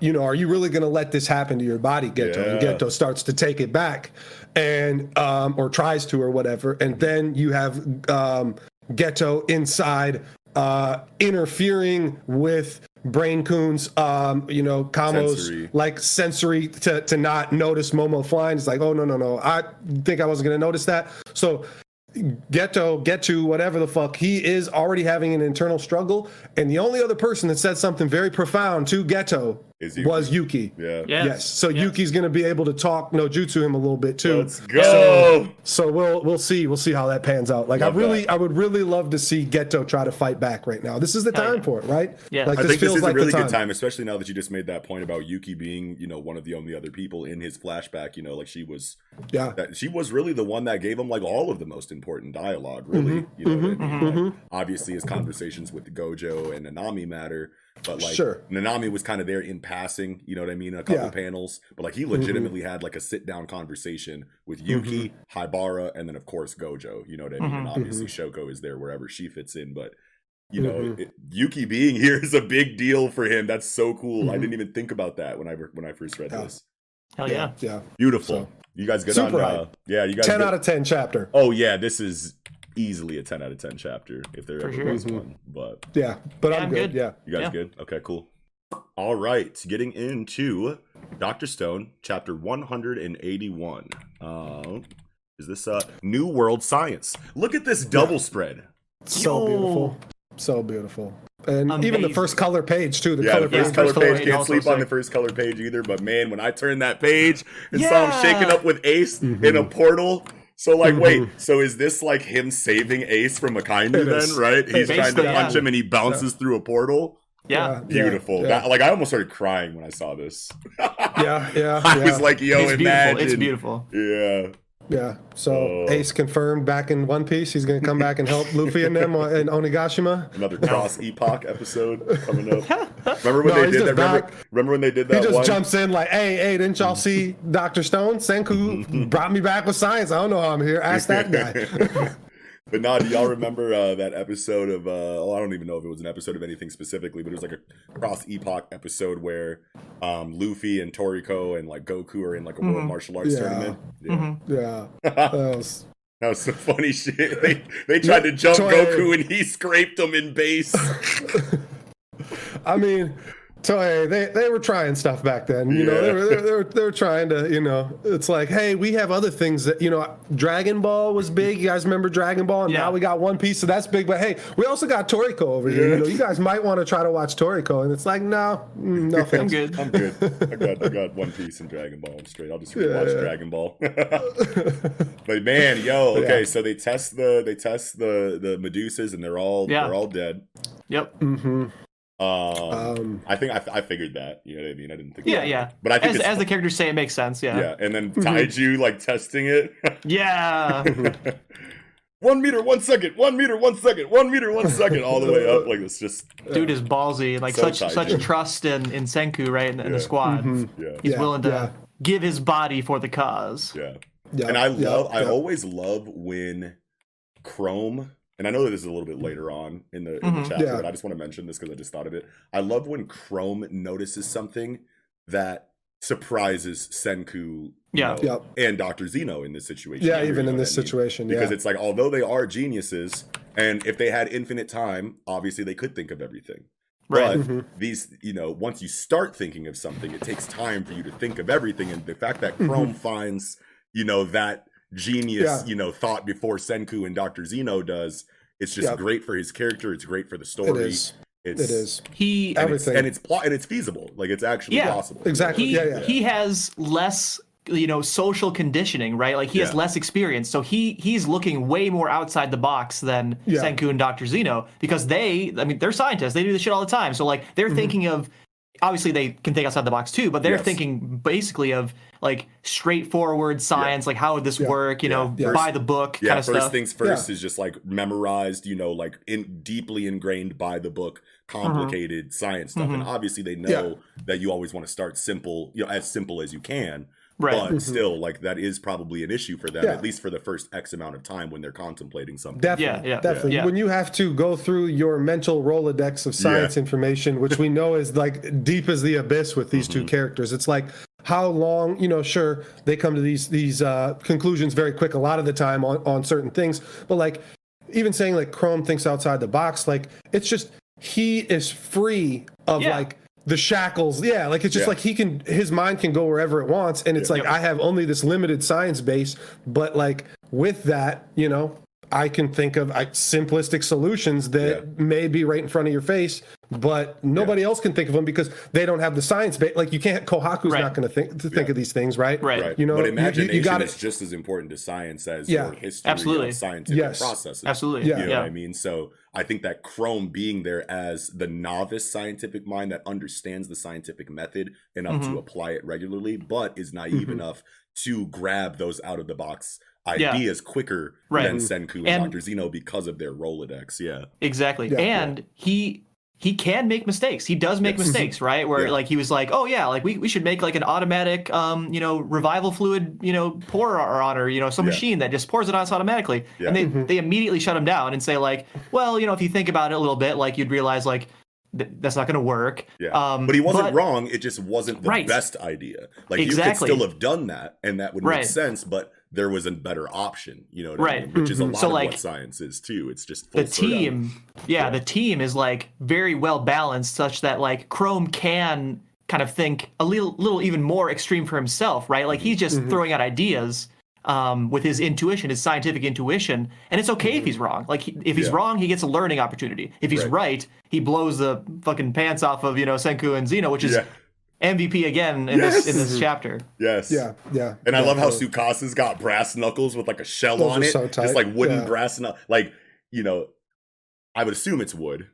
you know, are you really going to let this happen to your body, Geto? And Yeah. Geto starts to take it back and, um, or tries to, or whatever. And then you have, um, Geto inside, uh, interfering with Brain Coon's, um, you know, Kamo's Sensory. like sensory to, to not notice Momo flying. It's like, oh, no, no, no. I think I wasn't going to notice that. So Geto, get to whatever the fuck, he is already having an internal struggle. And the only other person that said something very profound to Geto Is Yuki. was Yuki. yeah. Yeah. Yes. So Yeah. Yuki's going to be able to talk no jutsu him a little bit too. Let's go. So we'll we'll see we'll see how that pans out. Like Love I really that. I would really love to see Geto try to fight back right now. This is the time yeah. for it, right? Yeah. Like I this think this feels is like a really the good time, especially now that you just made that point about Yuki being, you know, one of the only other people in his flashback. You know, like she was, Yeah. that she was really the one that gave him like all of the most important dialogue. Really, Mm-hmm. you know, what I mean? Like, obviously his conversations with Gojo and Nanami matter, but like Sure. Nanami was kind of there in passing. You know what I mean? A couple Yeah. Mm-hmm. panels, but like he legitimately had like a sit down conversation with Yuki, Mm-hmm. Haibara, and then of course Gojo. You know what I mean? And obviously Shoko is there wherever she fits in, but you know, Mhm. it, Yuki being here is a big deal for him. That's so cool. I didn't even think about that when I when I first read Yeah. this. Hell yeah. Yeah. Beautiful. So- you guys good Super on? hype. Uh, yeah, you guys. 10 good? out of 10 chapter. Oh yeah, this is easily a ten out of ten chapter if there For ever sure. was Mhm. one. But Yeah. But Yeah, I'm, I'm good. good. Yeah. you guys Yeah. good? Okay, cool. All right, getting into Doctor Stone, chapter one hundred and eighty-one. Uh, is this uh New World Science? Look at this double spread. So Yo. beautiful. So beautiful. And even the first color page too. The Yeah, color the first page. color first color page page can't also sleep on the first color page either. But man, when I turned that page and saw him shaking up with Ace Mm-hmm. in a portal, so like, wait, mm-hmm. so is this like him saving Ace from a It Akainu then? Right? He's It trying to punch Yeah. him and he bounces through a portal. Yeah. Beautiful. Yeah, That, like I almost started crying when I saw this. yeah, yeah. I was like, yo, it's imagine. beautiful. It's beautiful. Yeah. Yeah. So Oh. Ace confirmed back in One Piece. He's going to come back and help Luffy and them on- in Onigashima. Another cross epoch episode coming up. Remember when No, they did that? Remember, remember when they did that? He just one? jumps in like, "Hey, hey, didn't y'all see Doctor Stone? Senku brought me back with science. I don't know how I'm here. Ask that guy." But now, do y'all remember uh, that episode of? Uh, oh, I don't even know if it was an episode of anything specifically, but it was like a cross epoch episode where um, Luffy and Toriko and like Goku are in like a world Mhm. martial arts Yeah. tournament. Yeah. Mhm. yeah, that was That was some funny shit. They they tried to jump Goku and he scraped him in base. I mean, Toei, they, they were trying stuff back then. You know, they were, they, were, they, were, they were trying to, you know, it's like, hey, we have other things that, you know, Dragon Ball was big. You guys remember Dragon Ball? And Yeah. now we got One Piece, so that's big. But hey, we also got Toriko over here. Yeah. You know, you guys might want to try to watch Toriko. And it's like, no, mm, no I'm good. I'm good. I got I got One Piece and Dragon Ball. I'm straight. I'll just rewatch Yeah. Dragon Ball. but man, yo, okay, Yeah. so they test the they test the the Medusas and they're all Yeah. they're all dead. Yep. hmm Um, Um, I think I, I figured that. You know what I mean? I didn't think. Yeah, about yeah. But I think As, as the characters say, it makes sense. yeah. Yeah. And then Mm-hmm. Taiju like testing it. Yeah. one meter, one second. One meter, one second. One meter, one second. All the way up. Like it's just Dude is ballsy. Like So such tight, such trust in, in Senku, right? In, in Yeah. the squad. mhm. yeah, He's Yeah, willing to yeah. give his body for the cause. yeah. Yeah, and I yeah, love, I always love when Chrome, and I know that this is a little bit later on in the, in Mhm. the chapter, Yeah. but I just want to mention this because I just thought of it. I love when Chrome notices something that surprises Senku, you Yeah. know, Yep. and Dr. Zeno in this situation. Yeah, even in this I mean? situation. Because yeah. it's like, although they are geniuses, and if they had infinite time, obviously they could think of everything. Right. But Mhm. these, you know, once you start thinking of something, it takes time for you to think of everything. And the fact that Mm-hmm. Chrome finds, you know, that genius, Yeah. you know, thought before Senku and Dr. Zeno does, it's just Yeah. great for his character. It's great for the story. is. It's, It is. He And it's, Everything. and it's plot and it's feasible. Like it's actually Yeah. possible. Exactly. he Yeah, yeah. he has less you know social conditioning right like he has less experience so he he's looking way more outside the box than Yeah. senku and dr zeno because they i mean they're scientists they do this shit all the time so like they're Mm-hmm. thinking of obviously they can think outside the box too but they're Yes. thinking basically of like straightforward science like how would this Yeah. work you know Yeah. by the book yeah, kind of first stuff things first Yeah. is just like memorized, you know, like in deeply ingrained by the book, complicated science stuff. And obviously they know that you always want to start simple, you know, as simple as you can. Right. But still, like that is probably an issue for them, Mm-hmm. Yeah. at least for the first X amount of time when they're contemplating something. Definitely, Yeah, yeah, definitely. yeah. When you have to go through your mental rolodex of science Yeah. information, which we know is like deep as the abyss with these Mm-hmm. two characters, it's like how long, you know, sure they come to these these uh, conclusions very quick a lot of the time on on certain things, but like even saying like Chrome thinks outside the box, like it's just he is free of Yeah. like the shackles yeah like it's just Yeah. like he can his mind can go wherever it wants and it's Yeah. like i have only this limited science base but like with that you know i can think of like, simplistic solutions that Yeah. may be right in front of your face but nobody else can think of them because they don't have the science base like you can't kohaku's Right. not going to think to think Yeah. of these things right Right. Right. you know but you- you- imagination you, got is just as important to science as Yeah. your history Absolutely. of scientific Yes. processes. absolutely Yeah. You know yeah what I mean? So I think that Chrome being there as the novice scientific mind that understands the scientific method enough Mm-hmm. to apply it regularly, but is naive Mhm. enough to grab those out of the box Yeah. ideas quicker Right. than Senku and, And- Dr. Zeno because of their Rolodex. Yeah. Exactly. Yeah. and he he can make mistakes. He does make Yes. mistakes, right? Where Yeah. like he was like, "Oh yeah, like we, we should make like an automatic um, you know, revival fluid, you know, pour on or, you know, some Yeah. machine that just pours it on us automatically." Yeah. And they Mm-hmm. they immediately shut him down and say like, "Well, you know, if you think about it a little bit, like you'd realize like th- that's not going to work." Yeah. Um, but he wasn't but- wrong. It just wasn't the Right. best idea. Like Exactly. you could still have done that and that would make Right. sense, but there was a better option, you know Right. I mean? Which is a Mhm. lot So, of like, what science is too. It's just full the team yeah, Yeah. the team is like very well balanced such that like chrome can kind of think a little little even more extreme for himself right like he's just throwing out ideas um, with his intuition his scientific intuition and it's okay if he's wrong like he, if he's Yeah. wrong he gets a learning opportunity if he's Right. right, he blows the fucking pants off of you know senku and zeno which is Yeah. Mvp again in Yes. this in this chapter Yes. yeah yeah And I love how definitely. Tsukasa's got brass knuckles with like a shell Those on are it. so tight. Just like wooden Yeah. brass knuckles. Like, you know, I would assume it's wood.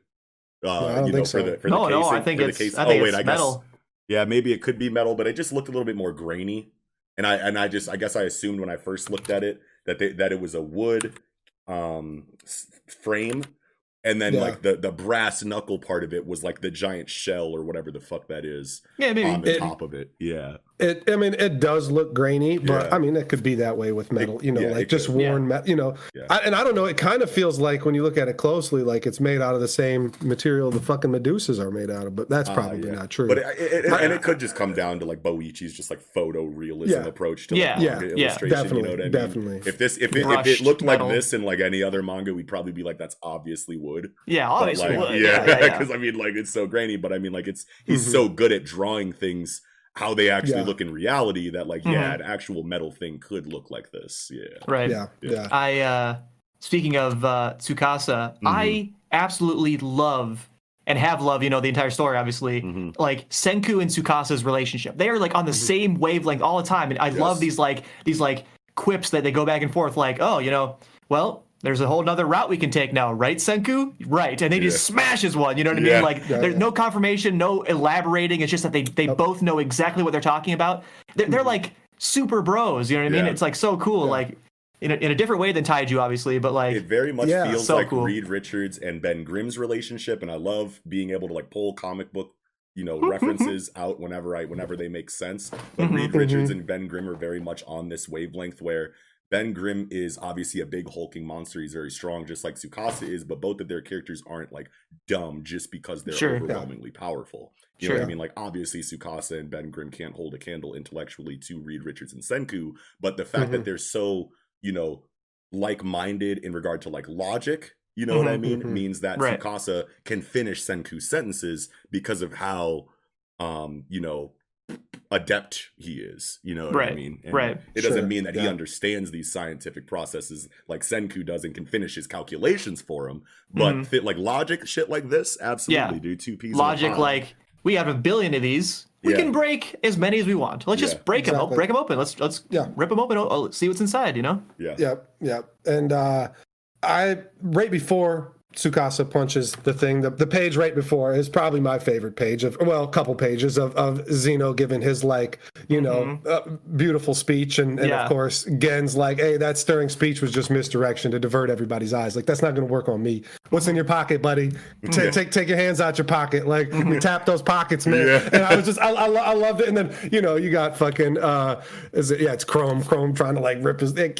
I Uh, don't you know, think for the for no, the no, I think for the it's case- I think oh wait, it's I guess metal. yeah, maybe it could be metal, but it just looked a little bit more grainy. And I and I just I guess I assumed when I first looked at it that they, that it was a wood um frame and then Yeah. like the the brass knuckle part of it was like the giant shell or whatever the fuck that is Yeah, maybe. on the It- top of it. Yeah. It, I mean, it does look grainy, but Yeah. I mean, it could be that way with metal, you know, yeah, like just could. worn metal, you know. Yeah. I, and I don't know, it kind of feels like when you look at it closely, like it's made out of the same material the fucking Medusas are made out of, but that's Uh, probably yeah. not true. But it, it, it- and it could just come down to like Boichi's just like photo realism Yeah. approach to Yeah. like Yeah. manga Yeah. illustration. you Definitely, know what I mean? definitely. If this if it, if it looked metal. like this in like any other manga, we'd probably be like, that's obviously wood. yeah, obviously. like, would. yeah, yeah, yeah. because I mean, like it's so grainy, but I mean, like it's he's Mhm. so good at drawing things how they actually Yeah. look in reality that like Mhm. yeah, an actual metal thing could look like this. Yeah. Right. yeah, Yeah. yeah. I uh speaking of uh Tsukasa, I absolutely love and have loved, you know, the entire story obviously. Mhm. Like Senku and Tsukasa's relationship. They are like on the same wavelength all the time and I Yes. love these like these like quips that they go back and forth like, "Oh, you know, well, there's a whole nother route we can take now, right, Senku? Right. And they just smashes one, you know what I mean? Like Yeah, there's yeah. no confirmation, no elaborating. It's just that they they both know exactly what they're talking about. They're, they're like super bros, you know what I mean? Mm-hmm. It's like so cool like in a, in a different way than Taiju, obviously, but like It very much Yeah. feels So like cool. Reed Richards and Ben Grimm's relationship, and I love being able to like pull comic book, you know, references out whenever I whenever they make sense. But Mhm. Reed Richards and Ben Grimm are very much on this wavelength where Ben Grimm is obviously a big hulking monster. He's very strong, just like Tsukasa is, but both of their characters aren't like dumb just because they're Sure. Yeah. overwhelmingly powerful. You know what I mean? Like obviously Tsukasa and Ben Grimm can't hold a candle intellectually to Reed Richards and Senku, but the fact that Mhm. they're so, you know, like-minded in regard to like logic, you know what I Mhm, mean, mhm. means that Right. Tsukasa can finish Senku's sentences because of how um, you know, adept he is. You know what I mean? And right. It doesn't Sure, mean that he understands these scientific processes like Senku does and can finish his calculations for him. But Mhm. fit like logic shit like this, absolutely, Yeah. dude. Two pieces. logic pod. like we have a billion of these. We Yeah. can break as many as we want. Let's Yeah. just break them. Break them open. Let's let's Yeah. rip them open. Oh, oh, let's see what's inside. You know. yeah, Yep, yep. And uh I right before Tsukasa punches the thing, the, the page right before is probably my favorite page of well, a couple pages of of Zeno giving his like, you know, uh, beautiful speech and, and Mm-hmm. Yeah. of course Gen's like, hey, that stirring speech was just misdirection to divert everybody's eyes. Like that's not gonna work on me. What's in your pocket, buddy? Take take take your hands out your pocket. Like Mm-hmm. tap those pockets, man. Yeah. And I was just I, I, I loved it. And then, you know, you got fucking uh is it yeah, it's Chrome, Chrome trying to like rip his get,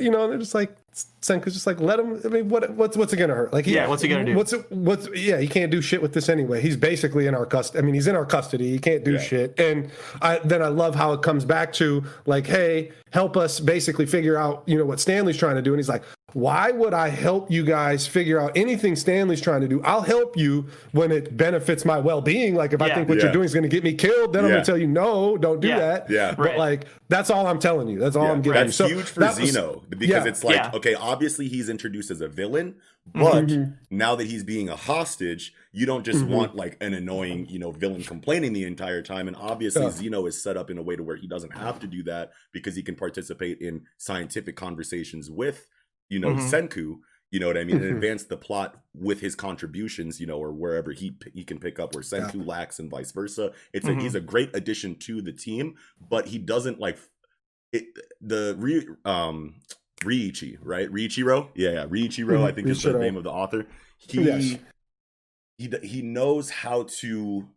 you know, and they're just like Senku's just like let him. I mean, what what's what's it gonna hurt? Like, he, Yeah, what's he gonna do? What's it? What's yeah? He can't do shit with this anyway. He's basically in our custody. I mean, he's in our custody. He can't do Yeah. shit. And I then I love how it comes back to like, hey, help us basically figure out you know what Stanley's trying to do. And he's like, why would I help you guys figure out anything Stanley's trying to do? I'll help you when it benefits my well being. Like if I think what Yeah. you're doing is going to get me killed, then I'm going to tell you no, don't do Yeah. that. Yeah. But Right. like that's all I'm telling you. That's all Yeah, I'm getting. That's you. So huge for that was- Zeno because yeah. it's like, Yeah. okay, obviously he's introduced as a villain, but Mhm. now that he's being a hostage, you don't just Mhm. want like an annoying, you know, villain complaining the entire time. And obviously, Yeah. Zeno is set up in a way to where he doesn't have to do that because he can participate in scientific conversations with, you know, Mhm. Senku. You know what I mean? And Mhm. advance the plot with his contributions, you know, or wherever he he can pick up where Senku lacks and vice versa. It's a, Mhm. he's a great addition to the team, but he doesn't like it, the re, um Riichi, right? Riichiro? Yeah, yeah. Riichiro, I Mhm, think is the name of the author. He Yes. he he knows how to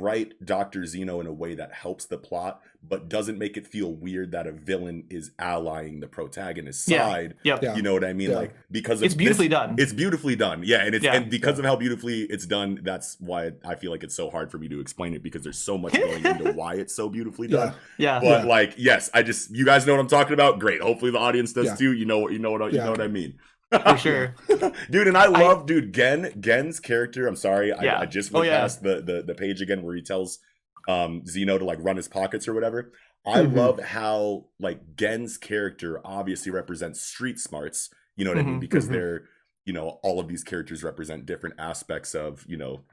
write Dr. Zeno in a way that helps the plot, but doesn't make it feel weird that a villain is allying the protagonist's Yeah. side. Yep. Yeah. You know what I mean? Yeah. Like because It's beautifully this- done. It's beautifully done. Yeah, and it's Yeah. and because of how beautifully it's done, that's why I feel like it's so hard for me to explain it because there's so much going into why it's so beautifully done. Yeah. yeah. But Yeah. like, yes, I just you guys know what I'm talking about. Great. Hopefully the audience does Yeah. too. You know what you know what you know what I mean. for sure. dude, and I love dude Gen Gen's character. I'm sorry, I, Yeah. I just Oh, went yeah. past the, the the page again where he tells um Zeno to like run his pockets or whatever. I Mhm. love how like Gen's character obviously represents street smarts. You know what I mean? Mhm. Because Mhm. they're you know all of these characters represent different aspects of you know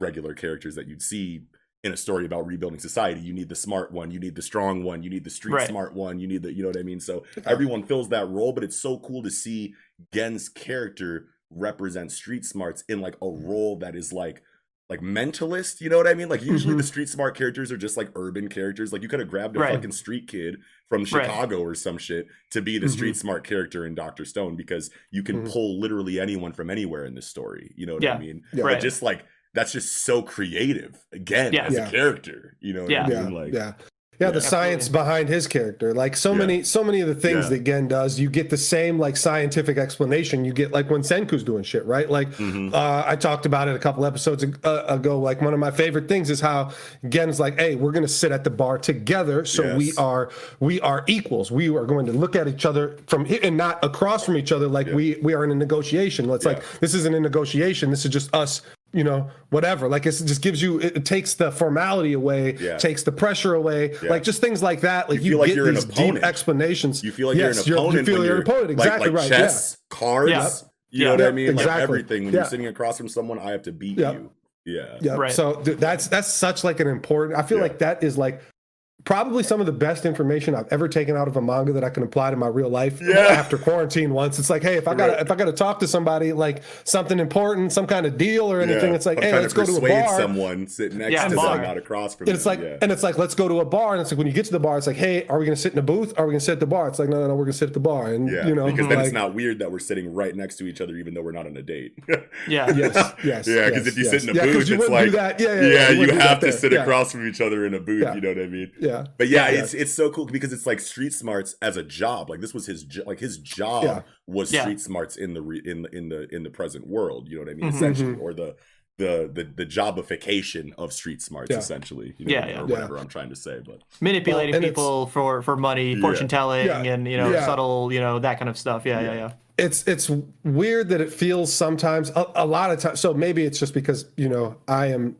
regular characters that you'd see in a story about rebuilding society. You need the smart one, you need the strong one, you need the street Right. smart one, you need the you know what I mean. So everyone fills that role, but it's so cool to see Gen's character represent street smarts in like a role that is like like mentalist, you know what I mean? Like usually Mhm. the street smart characters are just like urban characters. Like you could have grabbed a Right. fucking street kid from Right. Chicago or some shit to be the street smart character in Doctor Stone because you can Mhm. pull literally anyone from anywhere in this story. You know what Yeah. I mean? Yeah. But Right. just like that's just so creative again Yeah. as Yeah. a character. You know Yeah. I yeah, mean? Like yeah. Yeah, the Yeah. science behind his character. Like so Yeah. many so many of the things Yeah. that Gen does, you get the same like scientific explanation you get like when Senku's doing shit, right? Like Mhm. uh, I talked about it a couple episodes uh, ago. Like one of my favorite things is how Gen's like, "Hey, we're going to sit at the bar together, so we are we are equals. We are going to look at each other from hi- and not across from each other. Like we we are in a negotiation. It's like this isn't a negotiation. This is just us." You know, whatever. Like it's, it just gives you. It, it takes the formality away. Yeah. Takes the pressure away. Yeah. Like just things like that. Like You you, feel like get you're an these deep explanations. You feel like yes, you're an opponent. You feel when you're an opponent. Exactly like, right. Chess, cards. Yeah. You know Yeah. what I Yeah, mean? Like exactly. everything. When Yeah. you're sitting across from someone, I have to beat Yeah. you. Yeah. yeah. Yeah. Right. So th- that's that's such like an important. I feel Yeah. like that is like probably some of the best information I've ever taken out of a manga that I can apply to my real life Yeah. after quarantine once. It's like, hey, if I got to Right. if I got to talk to somebody like something important, some kind of deal or anything, Yeah. it's like, I'm hey, let's to go to a persuade bar. someone sitting next Yeah, to bar. them, not across from And it's like, yeah. and it's like, let's go to a bar. And it's like, when you get to the bar, it's like, hey, are we going to sit in a booth? Are we going to sit at the bar? It's like, no, no, no, we're going to sit at the bar. And yeah, you know, because then like, it's not weird that we're sitting right next to each other, even though we're not on a date. Yeah. yes, yes, yeah, because yes, if you yes. sit in a Yeah, 'cause booth, it's like. Yeah, yeah, yeah, yeah, you, have to sit across from each other in a booth. You know what I mean? Yeah, But yeah, Yeah. it's it's so cool because it's like street smarts as a job. Like this was his jo- like his job Yeah. was Yeah. street smarts in the re- in the in the in the present world. You know what I mean? Mhm. Essentially, or the the the the jobification of street smarts. Yeah. Essentially, you know, Yeah, yeah. or Yeah. whatever I'm trying to say. But Manipulating Well, people for for money, fortune telling, Yeah. and you know Yeah. subtle, you know that kind of stuff. Yeah, yeah, Yeah. It's it's weird that it feels sometimes a, a lot of times so maybe it's just because you know i am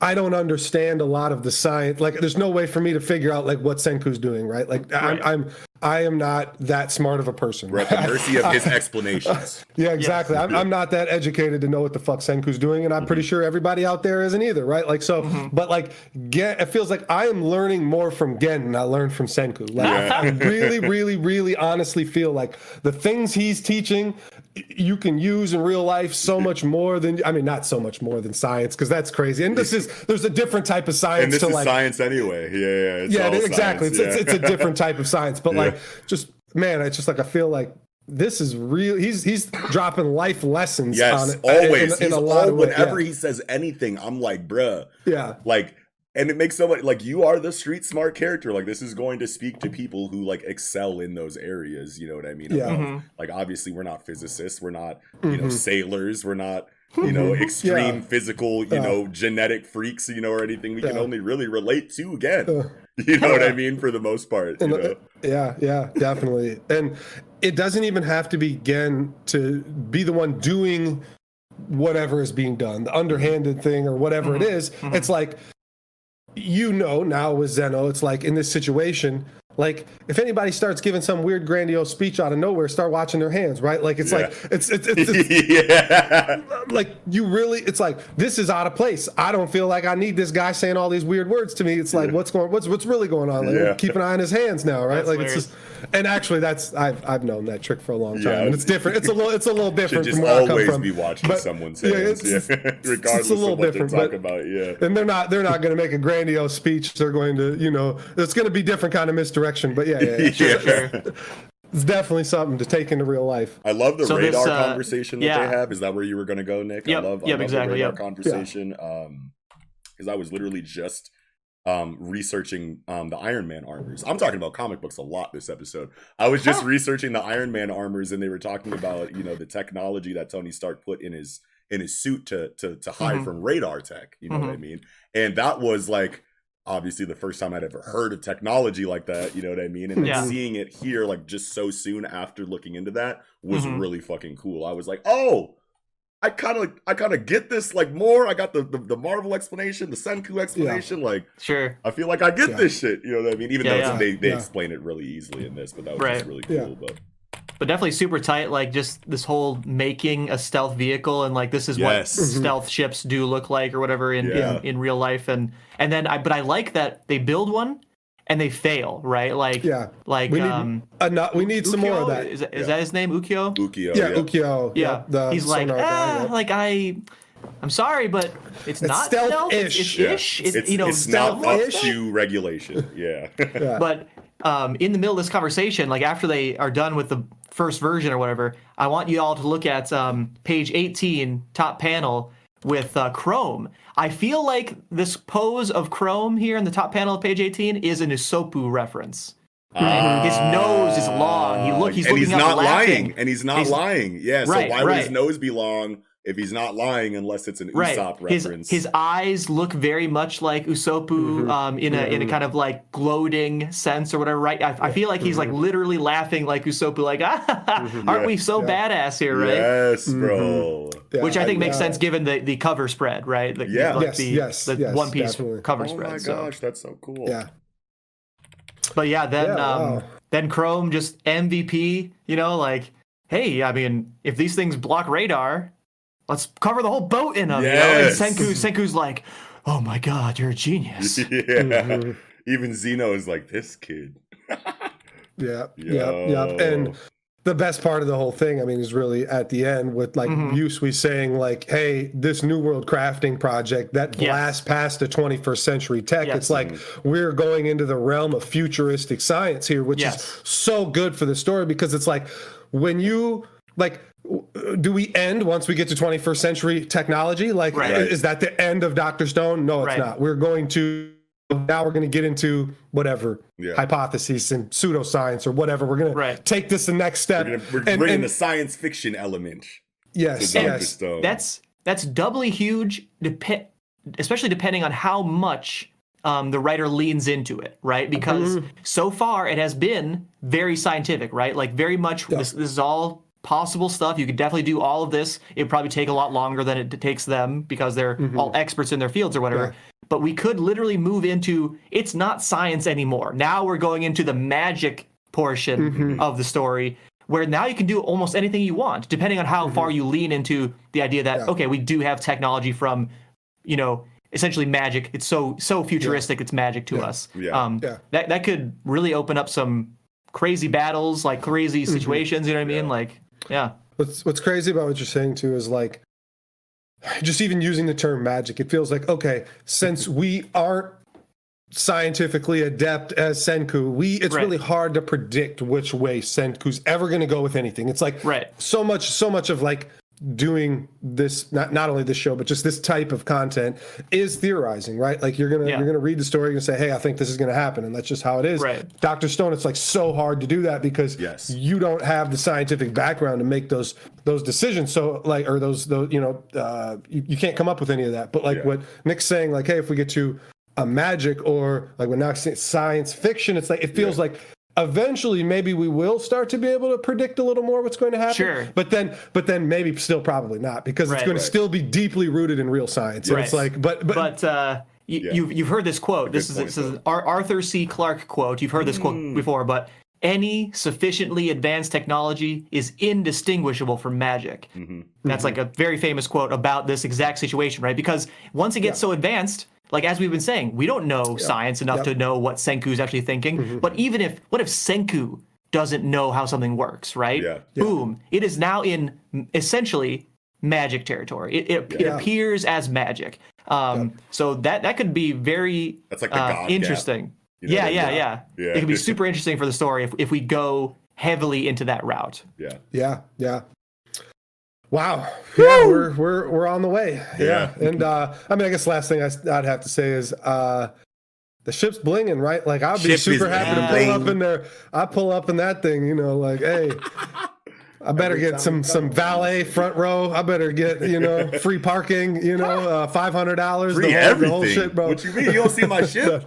i don't understand a lot of the science like there's no way for me to figure out like what senku's doing right like Right. I'm, I'm i am not that smart of a person. We're at the mercy of his explanations. yeah exactly. I'm, I'm not that educated to know what the fuck senku's doing and i'm pretty mm-hmm. sure everybody out there isn't either right? Like so mm-hmm. but like gen it feels like i am learning more from gen than i learned from senku. Like i really really really honestly feel like the things he's teaching y- you can use in real life so much more than i mean not so much more than science because that's crazy and this is there's a different type of science And this to is like science anyway. Yeah, yeah. It's yeah, exactly. It's, it's, yeah. it's a different type of science, but Yeah. like, just man, it's just like I feel like this is real. He's he's dropping life lessons. Yes, on it, always. In, in He's a lot of whenever he says anything, I'm like, bruh. Yeah, yeah, Like, and it makes so much like you are the street smart character. Like, this is going to speak to people who like excel in those areas. You know what I mean? Yeah. Of, Mhm. Like, obviously, we're not physicists. We're not, you know, Mhm. sailors. We're not, you know, extreme Yeah. physical, you Yeah. know, genetic freaks. You know, or anything we can only really relate to again. Uh, you know what I mean? For the most part, you And, know. uh, yeah, yeah, definitely. And it doesn't even have to be Gen to be the one doing whatever is being done, the underhanded thing or whatever it is. It's like you know now with Zeno, it's like in this situation, like if anybody starts giving some weird grandiose speech out of nowhere, start watching their hands, right? Like it's Yeah. like it's it's, it's, it's yeah. like you really it's like this is out of place i don't feel like i need this guy saying all these weird words to me it's like what's going what's what's really going on like, Yeah. keep an eye on his hands now right That's like weird. it's just and actually that's i've i've known that trick for a long time Yeah. and it's different it's a little it's a little Should different just from where i come always from be watching But- someone's yeah, hands, it's- yeah, it's- it's a regardless little of what they different, talk but- about. Yeah. and they're not they're not going to make a grandiose speech they're going to you know it's going to be different kind of misdirection but yeah yeah, yeah. Sure, sure. it's definitely something to take into real life I love the So this, radar uh, conversation that yeah. they have. Is that where you were going to go, Nick? Yep, I love, I love exactly, the radar yep. conversation. Um, because I was literally just um researching um the Iron Man armors. I'm talking about comic books a lot this episode. I was just Huh. researching the Iron Man armors, and they were talking about you know the technology that Tony Stark put in his in his suit to to to hide Mhm. from radar tech. You know what I mean? And that was like obviously the first time I'd ever heard of technology like that, you know what I mean? And then Yeah. seeing it here like just so soon after looking into that was Mhm. really fucking cool. I was like, "Oh, I kind of I kind of get this like more. I got the, the the Marvel explanation, the Senku explanation. Like Sure. I feel like I get Yeah. this shit. You know what I mean? Even Yeah, though yeah. they they Yeah. explain it really easily in this, but that was Right. just really cool. Yeah. But but definitely super tight like just this whole making a stealth vehicle and like this is Yes. what Mhm. stealth ships do look like or whatever in, Yeah. in in real life and and then i but i like that they build one and they fail, right? Like Yeah. like We need um enough, we need some more of that. Is, is Yeah. that his name? Ukyo? Ukyo. yeah, yeah. Ukyo. yeah. the He's like, sonar guy, ah, yeah. like I I'm sorry, but it's, not stealth. It's, it's. Yeah. ish. It's, It's, you know, it's not up to regulation. Yeah. Yeah. but um, in the middle of this conversation, like after they are done with the first version or whatever, I want you all to look at um, page 18, top panel with uh, Chrome. I feel like this pose of Chrome here in the top panel of page 18 is an Usopp reference. His nose is long. He look- he's and he's looking up not laughing. lying. And he's not He's- lying. Yeah. So Right, why would his nose be long if he's not lying unless it's an Right. Usopp His reference? his eyes look very much like Usopp Mm-hmm. um, in a in a kind of like gloating sense or whatever. Right? I, I feel like he's Mm-hmm. like literally laughing like Usopp, like ah, aren't we so badass here, right? Yes, bro. Yeah, which I think makes yeah. sense given the, the cover spread, right? The, Yeah. like Yes, the, yes, the yes, One Piece definitely. cover Oh spread. my so. gosh, that's so cool. Yeah. But yeah, then Yeah, um, wow. then Chrome just MVP. You know, like hey, I mean, if these things block radar, let's cover the whole boat in them. Yes. You know? And Senku Senku's like, oh my god, you're a genius. yeah. Mm-hmm. Even Zeno is like this kid. Yeah, yeah, yeah. And the best part of the whole thing, I mean, is really at the end with like Mhm. Ryusui saying, like, hey, this New World crafting project that Yes. blasts past the 21st century tech, Yes. it's like we're going into the realm of futuristic science here, which Yes. is so good for the story because it's like when you like w- do we end once we get to 21st century technology like Right. is that the end of dr stone no it's Right. not we're going to now we're going to get into whatever Yeah. hypotheses and pseudoscience or whatever we're going Right. to take this the next step We're, gonna, we're and, bringing and the science fiction element yes to Dr. yes Stone. That's that's doubly huge, dep- especially depending on how much um, the writer leans into it, right? Because Mm-hmm. so far it has been very scientific, right? Like very much this, this is all possible stuff. You could definitely do all of this. It'd probably take a lot longer than it takes them because they're Mm-hmm. all experts in their fields or whatever. But we could literally move into it's not science anymore. Now we're going into the magic portion Mm-hmm. of the story where now you can do almost anything you want depending on how far you lean into the idea that Mm-hmm. Yeah. okay we do have technology from you know essentially magic it's so so futuristic it's magic to us Yeah. um Yeah. that that could really open up some crazy battles like crazy Mm-hmm. situations you know what i mean like yeah What's what's crazy about what you're saying too is like just even using the term magic, it feels like okay, since we aren't scientifically adept as Senku, we it's Right. really hard to predict which way Senku's ever going to go with anything. It's like Right. so much so much of like doing this not not only this show but just this type of content is theorizing right like you're gonna Yeah. you're gonna read the story and say hey i think this is gonna happen and that's just how it is Right. dr stone it's like so hard to do that because Yes. you don't have the scientific background to make those those decisions so like or those those you know uh you, you can't come up with any of that but like Yeah. what nick's saying like hey if we get to a magic or like when Nick's saying science fiction it's like it feels Yeah. like eventually maybe we will start to be able to predict a little more what's going to happen Sure. but then but then maybe still probably not because it's Right. going to still be deeply rooted in real science and it's Right. like but but, but uh you, Yeah. you've you've heard this quote this is point, this is Ar- arthur c clarke quote you've heard this quote Mm. before but any sufficiently advanced technology is indistinguishable from magic Mm-hmm. That's like a very famous quote about this exact situation, right? Because once it gets so advanced, like as we've been saying, we don't know science enough Yep. Mm-hmm. to know what Senku is actually thinking. But even if, what if Senku doesn't know how something works, right? Yeah. Boom. It is now in essentially magic territory. It, it, it appears as magic. Um, So that that could be very That's like the uh, God gap. interesting. You know, yeah, yeah, yeah, Yeah. It could be super interesting for the story if, if we go heavily into that route. Yeah. yeah yeah wow yeah we're we're we're on the way yeah, Yeah. and uh i mean i guess last thing I, i'd have to say is uh the ship's blinging, right? Like I'd be Ship super is happy to pull up in there. I pull up in that thing, you know, like, hey, I better get some some valet front row. I better get you know free parking. You know, uh, five hundred dollars. Free the whole, everything. The whole shit, bro. What you mean? You don't see my ship?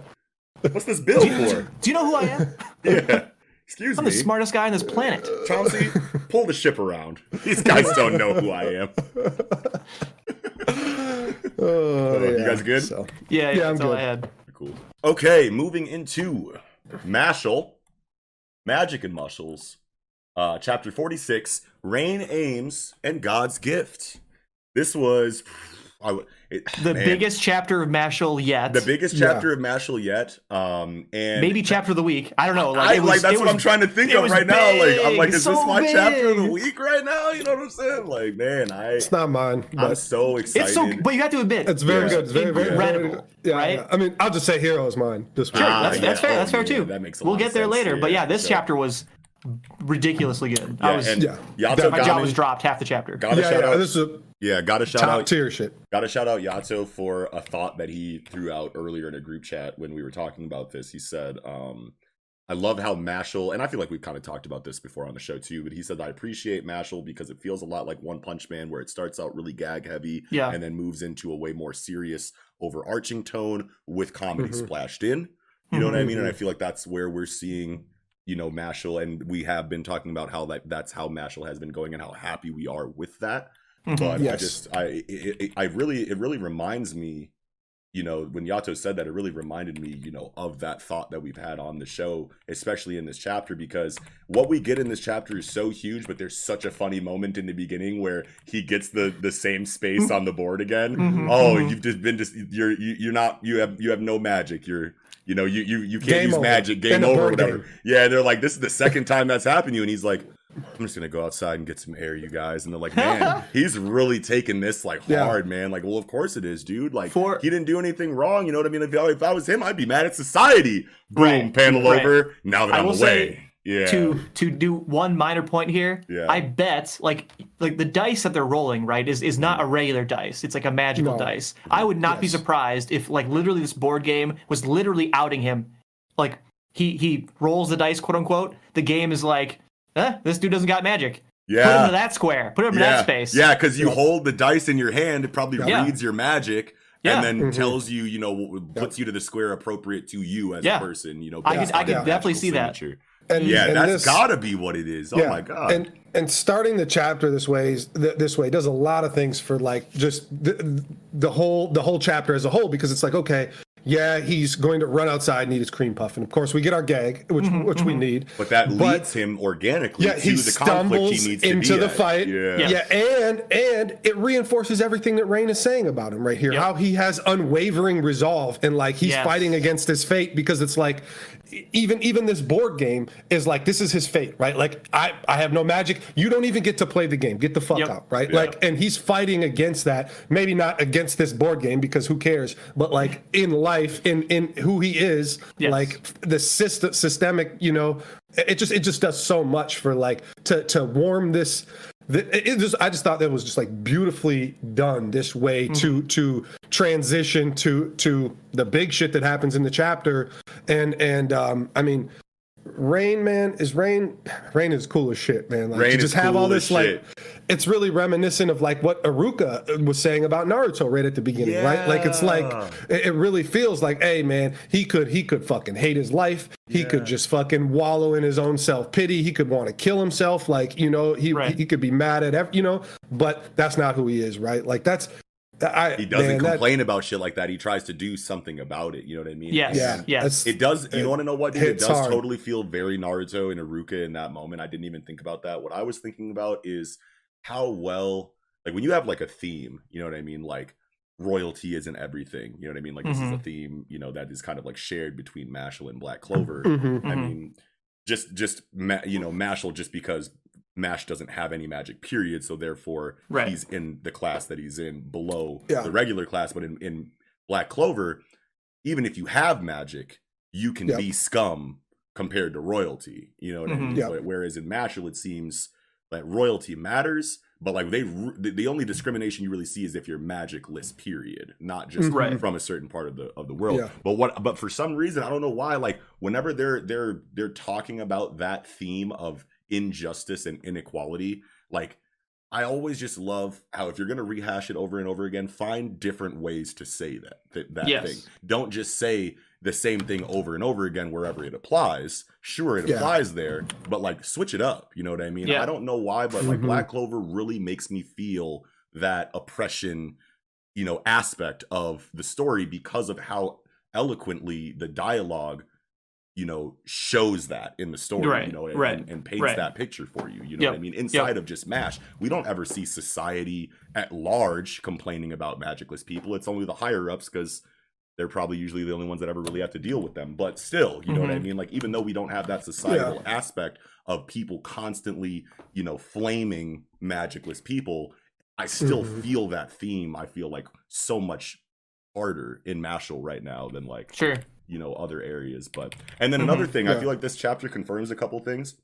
What's this bill for? Do you know who I am? Yeah. Excuse me. I'm the smartest guy on this planet. Chauncey, pull the ship around. These guys don't know who I am. Oh, you yeah. guys good? So, Yeah, yeah, Yeah, I'm that's all I good. had. Cool. Okay, moving into Mashle, Magic and Muscles, uh, chapter 46, Rain Ames and God's Gift. This was I would- it- The man, biggest chapter of Mashle yet. the biggest Yeah. chapter of Mashle yet. Um, and maybe chapter of the week. I don't know. Like, I, it was, like that's it what was- I'm trying to think of was right now. Like I'm like, is so this my chapter of the week right now? You know what I'm saying? Like, man, I It's not mine, I'm but so excited. It's so, but you have to admit, it's very Yeah. good. It's very, very, very incredible, yeah, right? yeah. I mean, I'll just say Hero is mine this week. Sure, Ah, that's, that's fair. Oh, That's fair yeah, too. that makes a we'll lot get there later, but yeah, yeah, this chapter was ridiculously good. yeah, I was and Yeah. Yato my jaw was dropped half the chapter. Gotta yeah, yeah. This is a yeah, gotta shout out. top out. tier shit. Got to shout out Yato for a thought that he threw out earlier in a group chat when we were talking about this. He said, um, I love how Mashle, and I feel like we've kind of talked about this before on the show too, but he said, I appreciate Mashle because it feels a lot like One Punch Man, where it starts out really gag heavy Yeah. and then moves into a way more serious, overarching tone with comedy Mhm. splashed in. You know what I mean? And. I feel like that's where we're seeing, you know, Mashle, and we have been talking about how that that's how Mashle has been going and how happy we are with that Mhm. but I just I it, it, I really it really reminds me, you know, when Yato said that, it really reminded me, you know, of that thought that we've had on the show, especially in this chapter, because what we get in this chapter is so huge, but there's such a funny moment in the beginning where he gets the the same space on the board again. Mhm, Oh, mhm. you've just been just you're you, you're not you have you have no magic. You're you know you you you can't Game use over. magic. Game In over, board whatever. game. Yeah, they're like, this is the second time that's happened to you, and he's like, I'm just gonna go outside and get some air, you guys. And they're like, man, he's really taking this like Yeah. hard, man. Like, well, of course it is, dude. Like, For- he didn't do anything wrong. You know what I mean? If, I- if I was him, I'd be mad at society. Boom, Right, panel right. over. Now that I I'm will away. say, yeah. to to do one minor point here Yeah. i bet like like the dice that they're rolling right is is not a regular dice it's like a magical No. dice i would not be surprised if like literally this board game was literally outing him like he he rolls the dice quote unquote the game is like eh, this dude doesn't got magic Yeah. put him yeah. into that square put him in yeah. that space Yeah, because you Yeah. hold the dice in your hand, it probably Yeah. reads your magic. Yeah. And then Mhm. tells you, you know, w- w- puts you to the square appropriate to you as Yeah. a person. You know, I based could- I on could definitely magical see that. signature. And Yeah, and that's this- gotta be what it is. Oh my god. And and starting the chapter this way is- th- this way does a lot of things for like just the, the whole the whole chapter as a whole because it's like okay yeah he's going to run outside and eat his cream puff and of course we get our gag which mm-hmm, which we mm-hmm. need But that But- leads him organically yeah to the conflict he needs to into the at. fight Yeah. Yeah. yeah and and it reinforces everything that Rain is saying about him right here Yep. how he has unwavering resolve and like he's Yes. fighting against his fate because it's like even even this board game is like this is his fate right like i i have no magic you don't even get to play the game get the fuck Yep. out right Yeah. like and he's fighting against that maybe not against this board game because who cares but like in life in in who he is Yes. like the system systemic you know it just it just does so much for like to to warm this it it just I just thought that was just like beautifully done this way to to transition to to the big shit that happens in the chapter. And and um I mean Rain man is Rain Rain is cool as shit man. Like Rain to just have cool all this like shit. It's really reminiscent of like what Iruka was saying about Naruto right at the beginning, right? Like it's like it it really feels like, hey man, he could he could fucking hate his life. He could just fucking wallow in his own self pity. He could want to kill himself. Like you know, he Right. he could be mad at every, you know, but that's not who he is, right? Like that's I He doesn't man, that- complain about shit like that. He tries to do something about it. You know what I mean? Yes. yeah, And Yes. It does. You It want to know what? Dude? It does hard. totally feel very Naruto and Iruka in that moment. I didn't even think about that. What I was thinking about is how well, like when you have like a theme. You know what I mean? Like royalty isn't everything. You know what I mean? Like this is a Mhm. theme. You know that is kind of like shared between Mashle and Black Clover. Mhm. I Mhm. mean, just just ma- you know Mashle just because Mash doesn't have any magic period, so therefore Right. he's in the class that he's in below Yeah. the regular class. But in, in Black Clover, even if you have magic, you can Yep. be scum compared to royalty. You know what I Mhm. mean? Yep. But Whereas in Mashle, it seems that royalty matters, but like they the, only discrimination you really see is if you're magicless. Period, not just Right. from a certain part of the of the world. Yeah. But what? But for some reason, I don't know why. Like whenever they're they're they're talking about that theme of injustice and inequality, like I always just love how if you're gonna rehash it over and over again, find different ways to say that that, that Yes. thing. Don't just say the same thing over and over again wherever it applies. Sure, it Yeah. applies there, but like switch it up. You know what I mean? Yeah. I don't know why, but like Mhm. Black Clover really makes me feel that oppression, you know, aspect of the story because of how eloquently the dialogue you know shows that in the story Right, you know and, right, and, and paints right. that picture for you you know Yep, what i mean inside of just mash we don't ever see society at large complaining about magicless people it's only the higher ups because they're probably usually the only ones that ever really have to deal with them but still you know what i Mhm. mean like even though we don't have that societal aspect of people constantly you know flaming magicless people i still Mhm. feel that theme i feel like so much harder in mashle right now than like Sure. you know other areas but and then another Mhm. thing i feel like this chapter confirms a couple things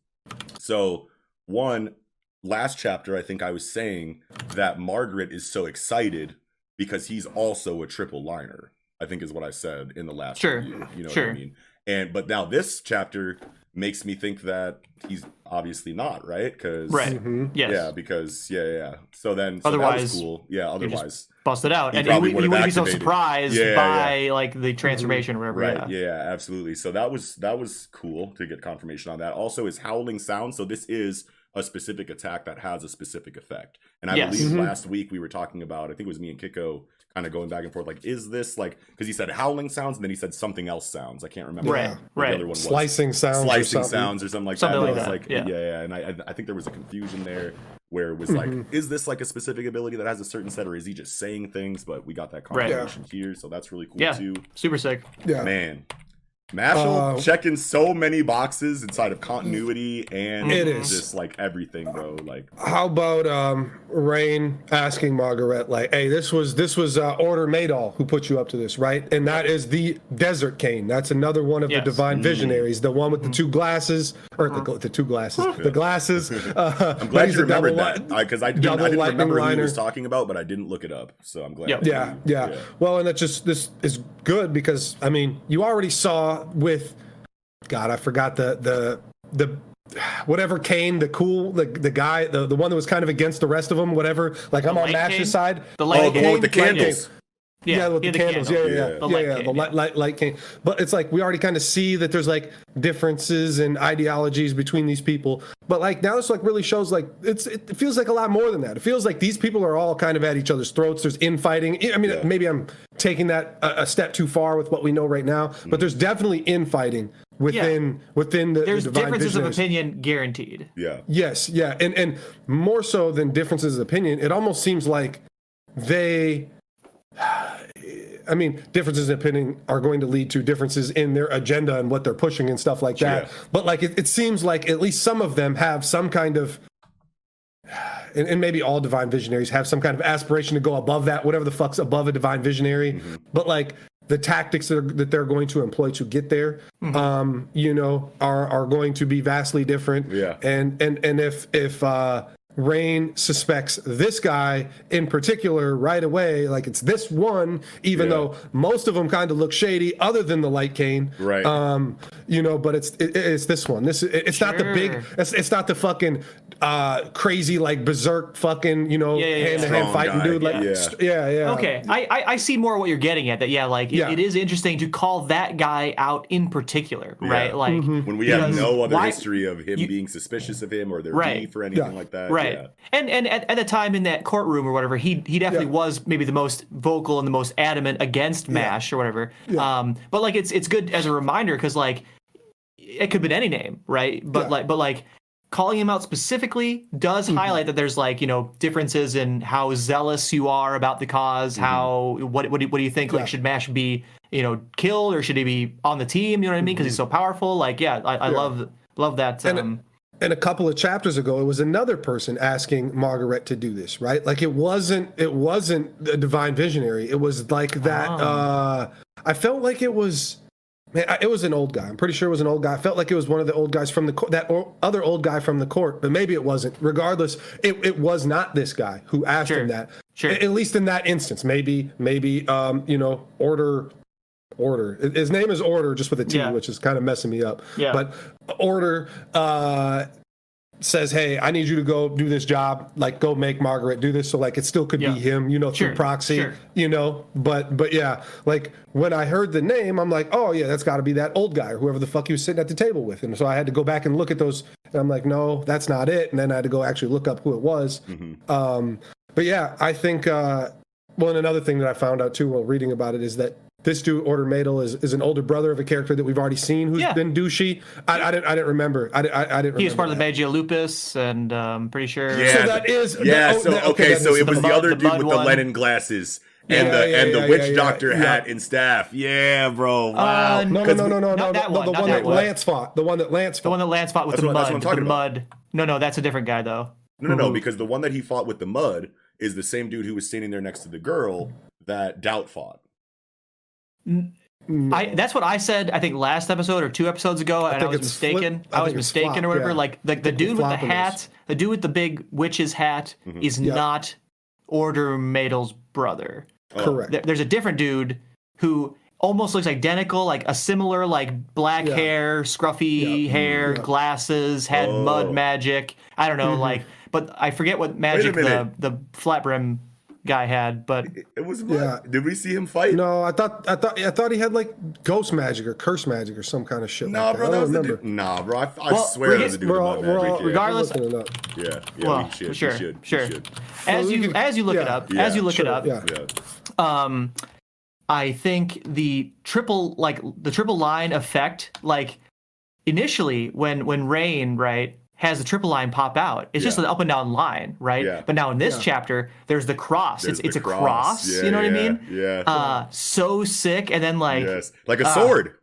so one last chapter i think i was saying that margaret is so excited because he's also a triple liner i think is what i said in the last Sure. review, you know what i mean and but now this chapter makes me think that he's obviously not right because Right. Mhm. Yes. yeah because yeah yeah yeah. so then so that Otherwise, was cool yeah just otherwise Bust it out, He and you, would've you wouldn't be so surprised Yeah, by like the transformation or whatever. Right. Yeah. Yeah. absolutely. So that was that was cool to get confirmation on that. Also, is howling sound. So this is a specific attack that has a specific effect. And I Yes. believe Mhm. last week we were talking about. I think it was me and Kiko kind of going back and forth. Like, is this like because he said howling sounds and then he said something else sounds. I can't remember. Right, what right. The other one was. Slicing sounds. or Slicing something. sounds or something like Something that. like that, like, yeah. yeah, yeah. And I, I- I think there was a confusion there where it was like, mm-hmm. is this like a specific ability that has a certain set, or is he just saying things? But we got that Right. confirmation here, so that's really cool Yeah. too. Super sick. Yeah. Man, Mashle Uh, checking so many boxes inside of continuity and It is. just like everything, bro. Like, How about um Rain asking Margaret like, "Hey, this was this was uh, Orter Madl who put you up to this, right?" And that is the Desert Cane. That's another one of Yes. the divine visionaries, the one with the two glasses or the, the two glasses, the glasses. Uh, I'm glad you remembered that because I, didn't, I didn't lightning remember who he liner. was talking about, but I didn't look it up, so I'm glad. Yep. Yeah, you- yeah. Well, and that just this is good because I mean, you already saw with God, I forgot the the the whatever Cane, the cool the the guy, the the one that was kind of against the rest of them, whatever. Like I'm on light side. The light Oh, the the candles. Cane. Yeah, with he the, had candles. candle. Yeah, yeah, Yeah. yeah. The yeah, light yeah, cane, the yeah. light, light, light cane. But it's like we already kind of see that there's like differences in ideologies between these people. But like now, this like really shows like it's it feels like a lot more than that. It feels like these people are all kind of at each other's throats. There's infighting. I mean, Yeah. maybe I'm taking that a, a step too far with what we know right now, but mm-hmm. there's definitely infighting within within the, There's the divine differences of opinion guaranteed. yeah. Yes, yeah, and and more so than differences of opinion, it almost seems like they. I mean, differences in opinion are going to lead to differences in their agenda and what they're pushing and stuff like that. Yeah. But like, it, it seems like at least some of them have some kind of, and, and maybe all divine visionaries have some kind of aspiration to go above that, whatever the fuck's above a divine visionary. Mm-hmm. But like the tactics that, are, that they're going to employ to get there, um, you know, are are going to be vastly different. Yeah. And and and if if uh, Rayne suspects this guy in particular right away, like it's this one, even Yeah. though most of them kind of look shady, other than the light cane. Right. Um, you know, but it's it, it's this one. This it- it's not the big. It's, it's not the fucking uh crazy like berserk fucking you know hand to hand fighting guy, dude like yeah. st- yeah yeah Okay, I, I I see more what you're getting at. That yeah, like it- Yeah. it is interesting to call that guy out in particular, right? Like Mm-hmm. When we have no other why- history of him you- being suspicious of him or their Right. beef or anything Yeah. like that. right Yeah. and and at, at the time in that courtroom or whatever he he definitely Yeah. was maybe the most vocal and the most adamant against mash or whatever um but like it's it's good as a reminder because like it could have been any name right but Yeah. like but like calling him out specifically does Mm-hmm. highlight that there's like you know differences in how zealous you are about the because how what what do, what do you think Mm-hmm. Yeah. like should mash be you know killed or should he be on the team you know what i mean because he's so powerful like yeah i, I Mm-hmm. Yeah. love love that um and a couple of chapters ago it was another person asking margaret to do this right? Like it wasn't it wasn't a divine visionary. It was like that Oh. uh i felt like it was man I- it was an old guy. I'm pretty sure it was an old guy. I felt like it was one of the old guys from the court that o- other old guy from the court but maybe it wasn't. Regardless it, it was not this guy who asked Sure. him that. Sure. At least in that instance. Maybe maybe um you know Orter Orter. His name is Orter just with a t Yeah. which is kind of messing me up. Yeah. but Orter uh says hey i need you to go do this job. Like go make margaret do this so like it still could Yeah. be him you know through proxy sure. you know? But but yeah. Like when i heard the name i'm like oh yeah that's got to be that old guy or whoever the fuck he was sitting at the table with. And so i had to go back and look at those and i'm like no that's not it. And then i had to go actually look up who it was. Um but yeah i think uh well and another thing that i found out too while reading about it is that this dude Orter Madl is, is an older brother of a character that we've already seen who's Yeah. been douchey. I, I didn't I didn't remember. I, didn't- I, I didn't. He was remember part of the. Magia Lupus, and um, I'm pretty sure. Yeah, So that is- yeah. that- oh, so that- okay, okay, so it was the the, other the dude mud with the one. Lennon glasses and Yeah, the yeah, and the yeah, witch yeah, yeah, doctor yeah. hat and staff. Yeah, bro. Wow. Uh, No, no, 'Cause no, no, no, Not no, that no, one, the one that that one. Lance fought. The one that Lance The one that Lance fought with That's the what- mud. that's what I'm with the talking about. mud. No, no, that's a different guy though. No, no, no, because the one that he fought with the mud is the same dude who was standing there next to the girl that Dot fought. No. I that's what I said. I think last episode or two episodes ago, and I, was it's flip- mistaken. I I, was mistaken flop, or whatever. yeah. Like the, the dude with the flop it is. hat, the dude with the big witch's hat, Mhm. is Yeah. not Orter Madl's brother. Oh, Correct. There- There's a different dude who almost looks identical, like a similar like black Yeah. hair, scruffy Yeah. hair, Yeah. glasses, had Oh. mud magic. I don't know, Mhm. like, but I forget what magic the the flat brim guy had. But It, it was mud. Yeah. Did we see him fight? No, I thought I thought I thought he had like ghost magic or curse magic or some kind of shit. Nah, like bro, that. that I was don't the remember. dude. Nah, bro, I, I Well, swear we that was the get- dude We're with all, we're all. Yeah. regardless- we're looking it up. Yeah, yeah, well, we should, we sure, should, we sure. should. as you as you look it up, Yeah, as you look sure, it up, yeah. Yeah. um i think the triple like the triple line effect like initially when when rain right has the triple line pop out it's just an up and down line right Yeah. but now in this Yeah. chapter there's the cross There's it's it's the a cross Yeah, you know what i mean Yeah. uh so sick and then like yes. Like a uh, sword.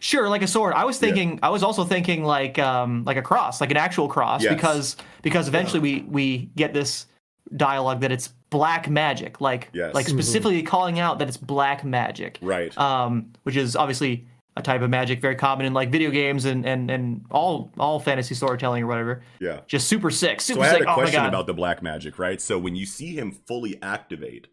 sure like a sword i was Yeah. thinking i was also thinking like um like a cross like an actual cross Yes. because because eventually we we get this dialogue that it's black magic like Yes. like Mhm. specifically calling out that it's black magic right. um, which is obviously a type of magic very common in like video games and and and all all fantasy storytelling or whatever. yeah. Just super sick, super So I had sick. a oh question god. about the black magic, right? So when you see him fully activate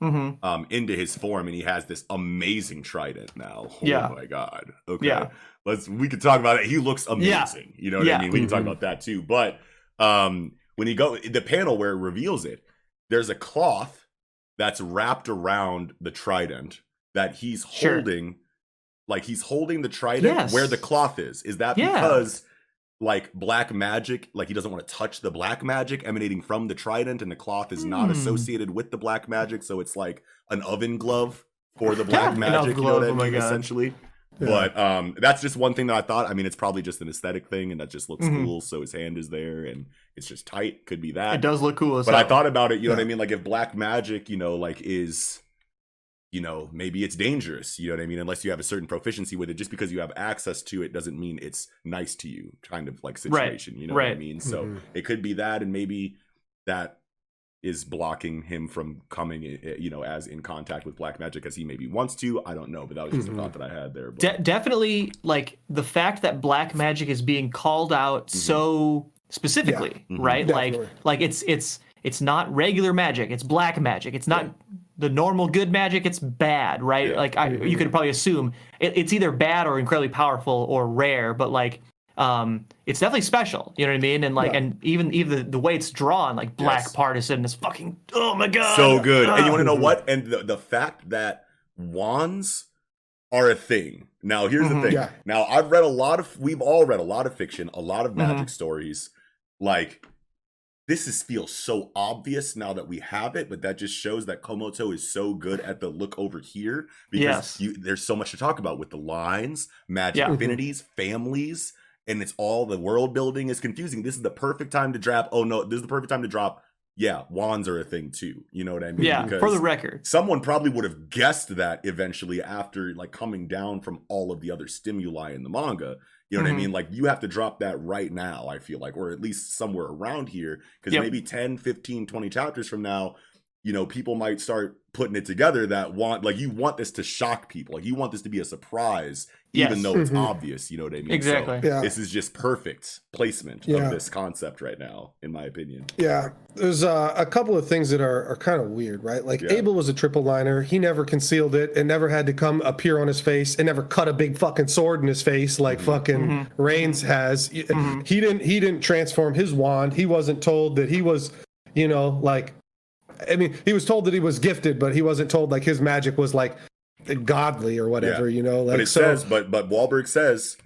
hmm um, into his form, and he has this amazing trident now. Oh Yeah. my god. Okay. Yeah. Let's. We could talk about it. He looks amazing. Yeah. You know what Yeah. I mean? We can talk Mhm. about that too. But um, when you go the panel where it reveals it, there's a cloth that's wrapped around the trident that he's Sure. holding. Like he's holding the trident Yes. where the cloth is. Is that Yeah. because? like black magic like he doesn't want to touch the black magic emanating from the trident and the cloth is not Hmm. associated with the black magic so it's like an oven glove for the black magic you know what i oh mean essentially Yeah. but um that's just one thing that i thought i mean it's probably just an aesthetic thing and that just looks Mhm. cool so his hand is there and it's just tight could be that It does look cool as but i thought about it you know what i mean like if black magic you know like is you know maybe it's dangerous you know what i mean unless you have a certain proficiency with it just because you have access to it doesn't mean it's nice to you kind of like Right, situation you know what i mean so Mhm. it could be that and maybe that is blocking him from coming you know as in contact with black magic as he maybe wants to i don't know but that was just Mhm. a thought that i had there but De- definitely like the fact that black magic is being called out Mm-hmm. so specifically, Mhm. right? Definitely. Like like it's it's it's not regular magic, it's black magic. It's not the normal good magic, it's bad, right? Yeah. Like I, you could probably assume it, it's either bad or incredibly powerful or rare, but like um it's definitely special, you know what I mean? And like Yeah. and even even the, the way it's drawn, like black Yes. partisan is fucking oh my god. so good and you want to know Mhm. what and the, the fact that wands are a thing now here's Mhm. the thing Yeah. now i've read a lot of we've all read a lot of fiction a lot of Mm-hmm. magic stories like this is feels so obvious now that we have it but that just shows that komoto is so good at the look over here because Yes. you, there's so much to talk about with the lines magic Yeah. Mm-hmm. affinities families and it's all the world building is confusing this is the perfect time to drop oh no this is the perfect time to drop yeah wands are a thing too you know what i mean Yeah, for the record. someone probably would have guessed that eventually after like coming down from all of the other stimuli in the manga you know what Mhm. i mean like you have to drop that right now i feel like or at least somewhere around here because Yep. maybe 10 15 20 chapters from now you know people might start putting it together that want like you want this to shock people like you want this to be a surprise even though it's Mhm. obvious you know what i mean So Exactly. Yeah. this is just perfect placement Yeah. of this concept right now in my opinion Yeah, there's uh, a couple of things that are, are kind of weird, right? Like Yeah. Abel was a triple liner. He never concealed it. It never had to come appear on his face. It never cut a big fucking sword in his face like fucking Mm-hmm. Reigns has. He Mhm. he didn't. He didn't transform his wand. He wasn't told that he was, you know, like. I mean, he was told that he was gifted, but he wasn't told like his magic was like godly or whatever. Yeah. You know, like but it so. says but but Wahlberg says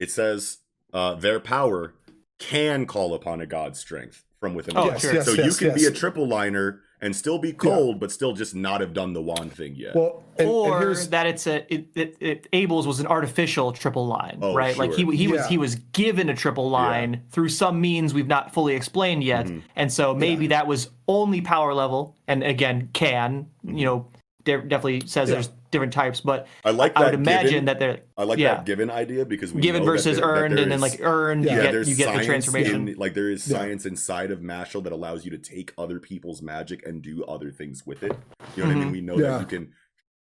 it says uh their power can call upon a god's strength from within Oh, the sure. so Yes, you yes, can be a triple liner and still be cold, but still just not have done the wand thing yet. Well, and, and or here's that it's a it, it, it Abel's was an artificial triple line, Oh, right? Like he sure. he was he was given a triple line through some means we've not fully explained yet, Mm-hmm. and so maybe that was only power level, and again can Mm-hmm. you know de- definitely says there's different types, but I like That I would imagine given- that they're I like yeah that given idea because we given know that versus there- that earned, there and then like earned Yeah, you get there's you get the transformation. in- like there is Yeah. science inside of Mashle that allows you to take other people's magic and do other things with it. You know what I Mm-hmm. mean? We know Yeah. that you can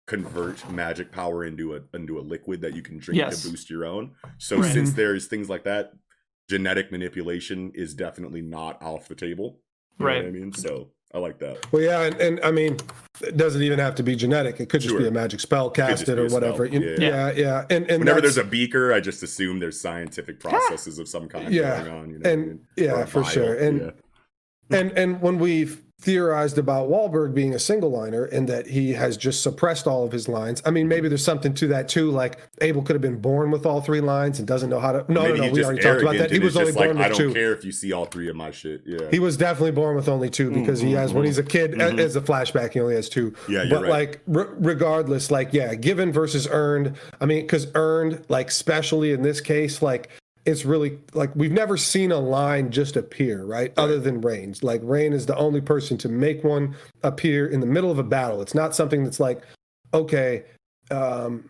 convert magic power into a into a liquid that you can drink Yes. to boost your own. So Right. since there's things like that, genetic manipulation is definitely not off the table. You know Right. what I mean? So I like that. well, yeah, and, and I mean, it doesn't even have to be genetic. It could just be a magic spell just casted or whatever. You- Yeah. yeah, yeah, and and Whenever there's a beaker, I just assume there's scientific processes of some kind Yeah. going on. You know what I And- yeah, for sure. And- yeah. and and when we've theorized about Wahlberg being a single liner and that he has just suppressed all of his lines, I mean, maybe there's something to that too. Like Abel could have been born with all three lines and doesn't know how to. No, Maybe no, no. We already talked about that. He was only just like, born I with don't two. care if you see all three of my shit. Yeah. He was definitely born with only two because he has when he's a kid a- as a flashback he only has two. Mm-hmm, Yeah, but right. like re- regardless, like yeah, given versus earned. I mean, because earned, like especially in this case, like it's really like we've never seen a line just appear, right? Other than Reigns. Like Rayne is the only person to make one appear in the middle of a battle. It's not something that's like, okay, um,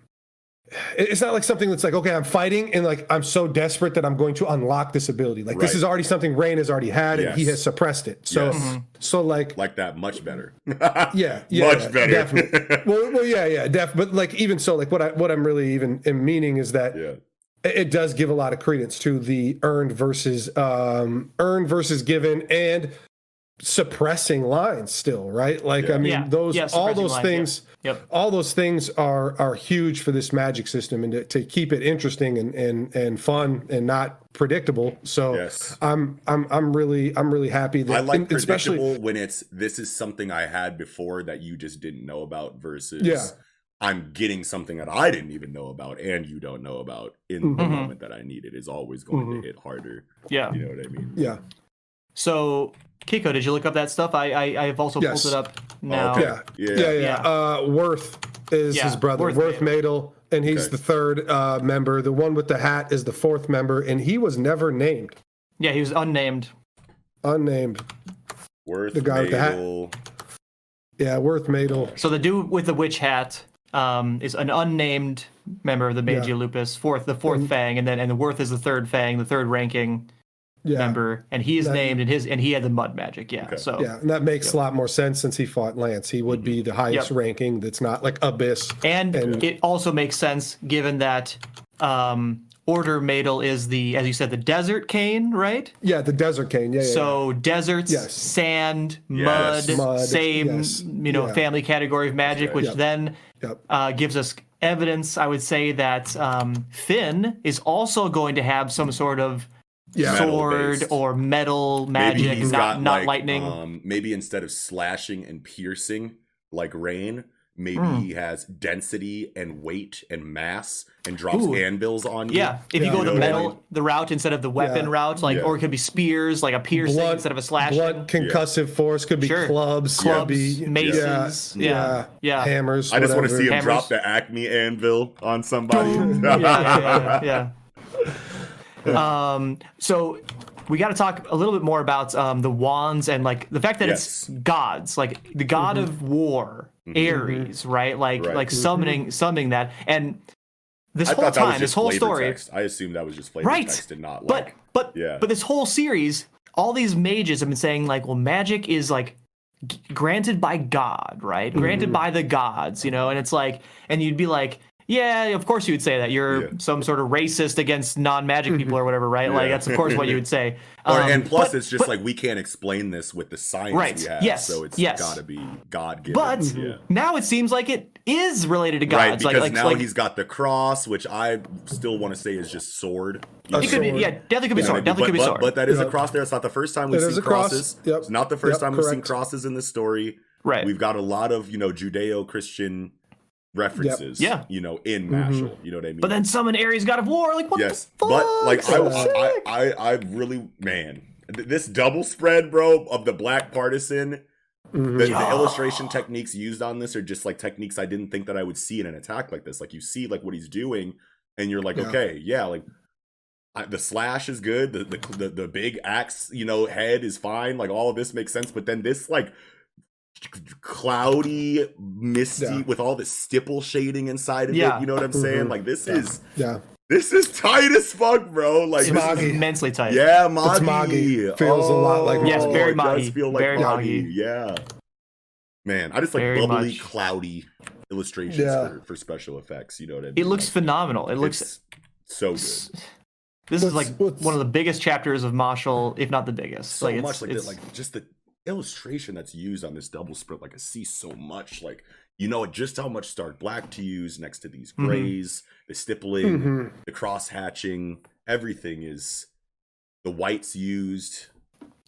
it's not like something that's like, okay, I'm fighting and like I'm so desperate that I'm going to unlock this ability. Like this is already something Rayne has already had and he has suppressed it. So, Yes. so like, like that much better. yeah, yeah, much yeah, better. definitely. well, well, yeah, yeah, def. But like, even so, like, what I what I'm really even am meaning is that yeah. It it does give a lot of credence to the earned versus um earned versus given and suppressing lines still right like i mean Yeah. those Yeah, all those lines, things Yep. all those things are are huge for this magic system and to, to keep it interesting and and and fun and not predictable so Yes. i'm i'm i'm really i'm really happy that I like and especially when it's this is something I had before that you just didn't know about versus Yeah. I'm getting something that I didn't even know about and you don't know about in the Mhm. moment that I need it is always going Mhm. to hit harder. Yeah. You know what I mean? yeah So Kiko, did you look up that stuff? I I I've also Yes. pulled it up now. okay. yeah Yeah. yeah yeah, Yeah. uh worth is Yeah, his brother Worth worth, Madel and he's Okay. the third uh member the one with the hat is the fourth member and he was never named Yeah, he was unnamed. unnamed Worth The guy with the hat. Yeah worth Madel So the dude with the witch hat um, is an unnamed member of the Magi Yeah. Lupus, fourth the fourth And- Fang, and then and the Worth is the third Fang, the third ranking yeah member, and he is That- named and his and he had the mud magic. Yeah. Okay. So yeah and that makes a lot more sense since he fought lance he would be the highest Yep. ranking that's not like abyss and, And- it also makes sense given that um, Orter Madl is the as you said the desert cane, right? yeah the desert cane yeah, yeah So deserts, Yes. sand, Yes. mud, Mud, same yes. you know Yeah. family category of magic, Okay. which Yep. then yeah. Yep. uh, gives us evidence. I would say that um, Finn is also going to have some sort of Yeah. sword Metal-based. or metal Maybe magic, he's not got not like, lightning. Um, maybe instead of slashing and piercing like rain, maybe Hmm. he has density and weight and mass and drops Ooh. anvils on you. yeah, if Yeah. you go You the know what I metal mean? the route instead of the weapon Yeah. route, like Yeah. or it could be spears, like a piercing blunt instead of a slash. blunt concussive force could be Sure. clubs could Clubs, be maces, yeah, yeah. hammers I just want to see him Hammers. drop the Acme anvil on somebody. yeah, yeah, yeah, yeah. um, so we got to talk a little bit more about um, the wands and like the fact that Yes. it's gods, like the god of war, Ares, right? Like Right. like summoning summoning that, and this I whole thought that was time, this whole story, text. I assumed that was just flavor right? text and not but like. but yeah. but this whole series, all these mages have been saying like, well, magic is like g- granted by God, right? Granted Mm-hmm. by the gods, you know, and it's like, and you'd be like. Yeah, of course you would say that. You're Yeah. Mm-hmm. some sort of racist against non-magic people or whatever, right? Like that's of course what you would say. Or, Um, and plus, but- it's just but- like we can't explain this with the science Right, we have. yes, So it's yes. got to be God given. But yeah. now it seems like it is related to God. Right, because like, like, now like, he's got the cross, which I still want to say is just sword. A it could be, yeah, definitely could be know, sword. Definitely but, could be but, sword. but that is a cross there. It's not the first time we've It is seen a cross. crosses. Yep. It's not the first Yep, time we've seen crosses in this story. right. We've got a lot of, you know, Judeo-Christian references, Yeah. you know, in Mhm. You know what I mean? but then summon Ares, god of war. Like what yes, the fuck? but like I, So I, sick. I, I really, man, th- this double spread, bro, of the black partisan Mhm. the, the illustration techniques used on this are just like techniques I didn't think that I would see in an attack like this. Like you see like what he's doing, and you're like, Yeah. okay, yeah, like I, the slash is good. The, the the the big axe, you know, head is fine. Like all of this makes sense. But then this like cloudy, misty Yeah. with all the stipple shading inside of Yeah. it. You know what I'm saying? Mhm. Like this Yeah. is Yeah. this is tight as fuck, bro. Like It's this is, immensely tight. yeah, Magi. Magi. Feels a lot like Yes, Magi. very it does feel like Very Magi. Magi. Yeah. Man, I just like Very bubbly, much. cloudy illustrations Yeah. for, for special effects. You know what I mean? It looks Like, phenomenal. It looks. it's so good. This is like one of the biggest chapters of Mashle, if not the biggest. So like it's, much like it's, that, like just the illustration that's used on this double spread. Like I see so much. Like you know just how much stark black to use next to these Mhm. grays, the stippling, Mhm. the cross hatching. Everything is the whites used.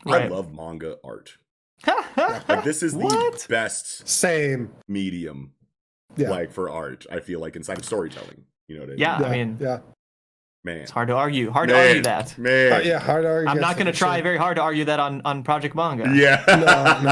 I love manga art. Like this is the best Same. medium Yeah. like for art. I feel like inside of storytelling. You know what I mean? Yeah. yeah. I mean, yeah. Man. it's hard to argue. Hard to argue that. Man, Uh, yeah. Hard to argue. I'm not going to try sure. very hard to argue that on, on Project Manga. yeah, No,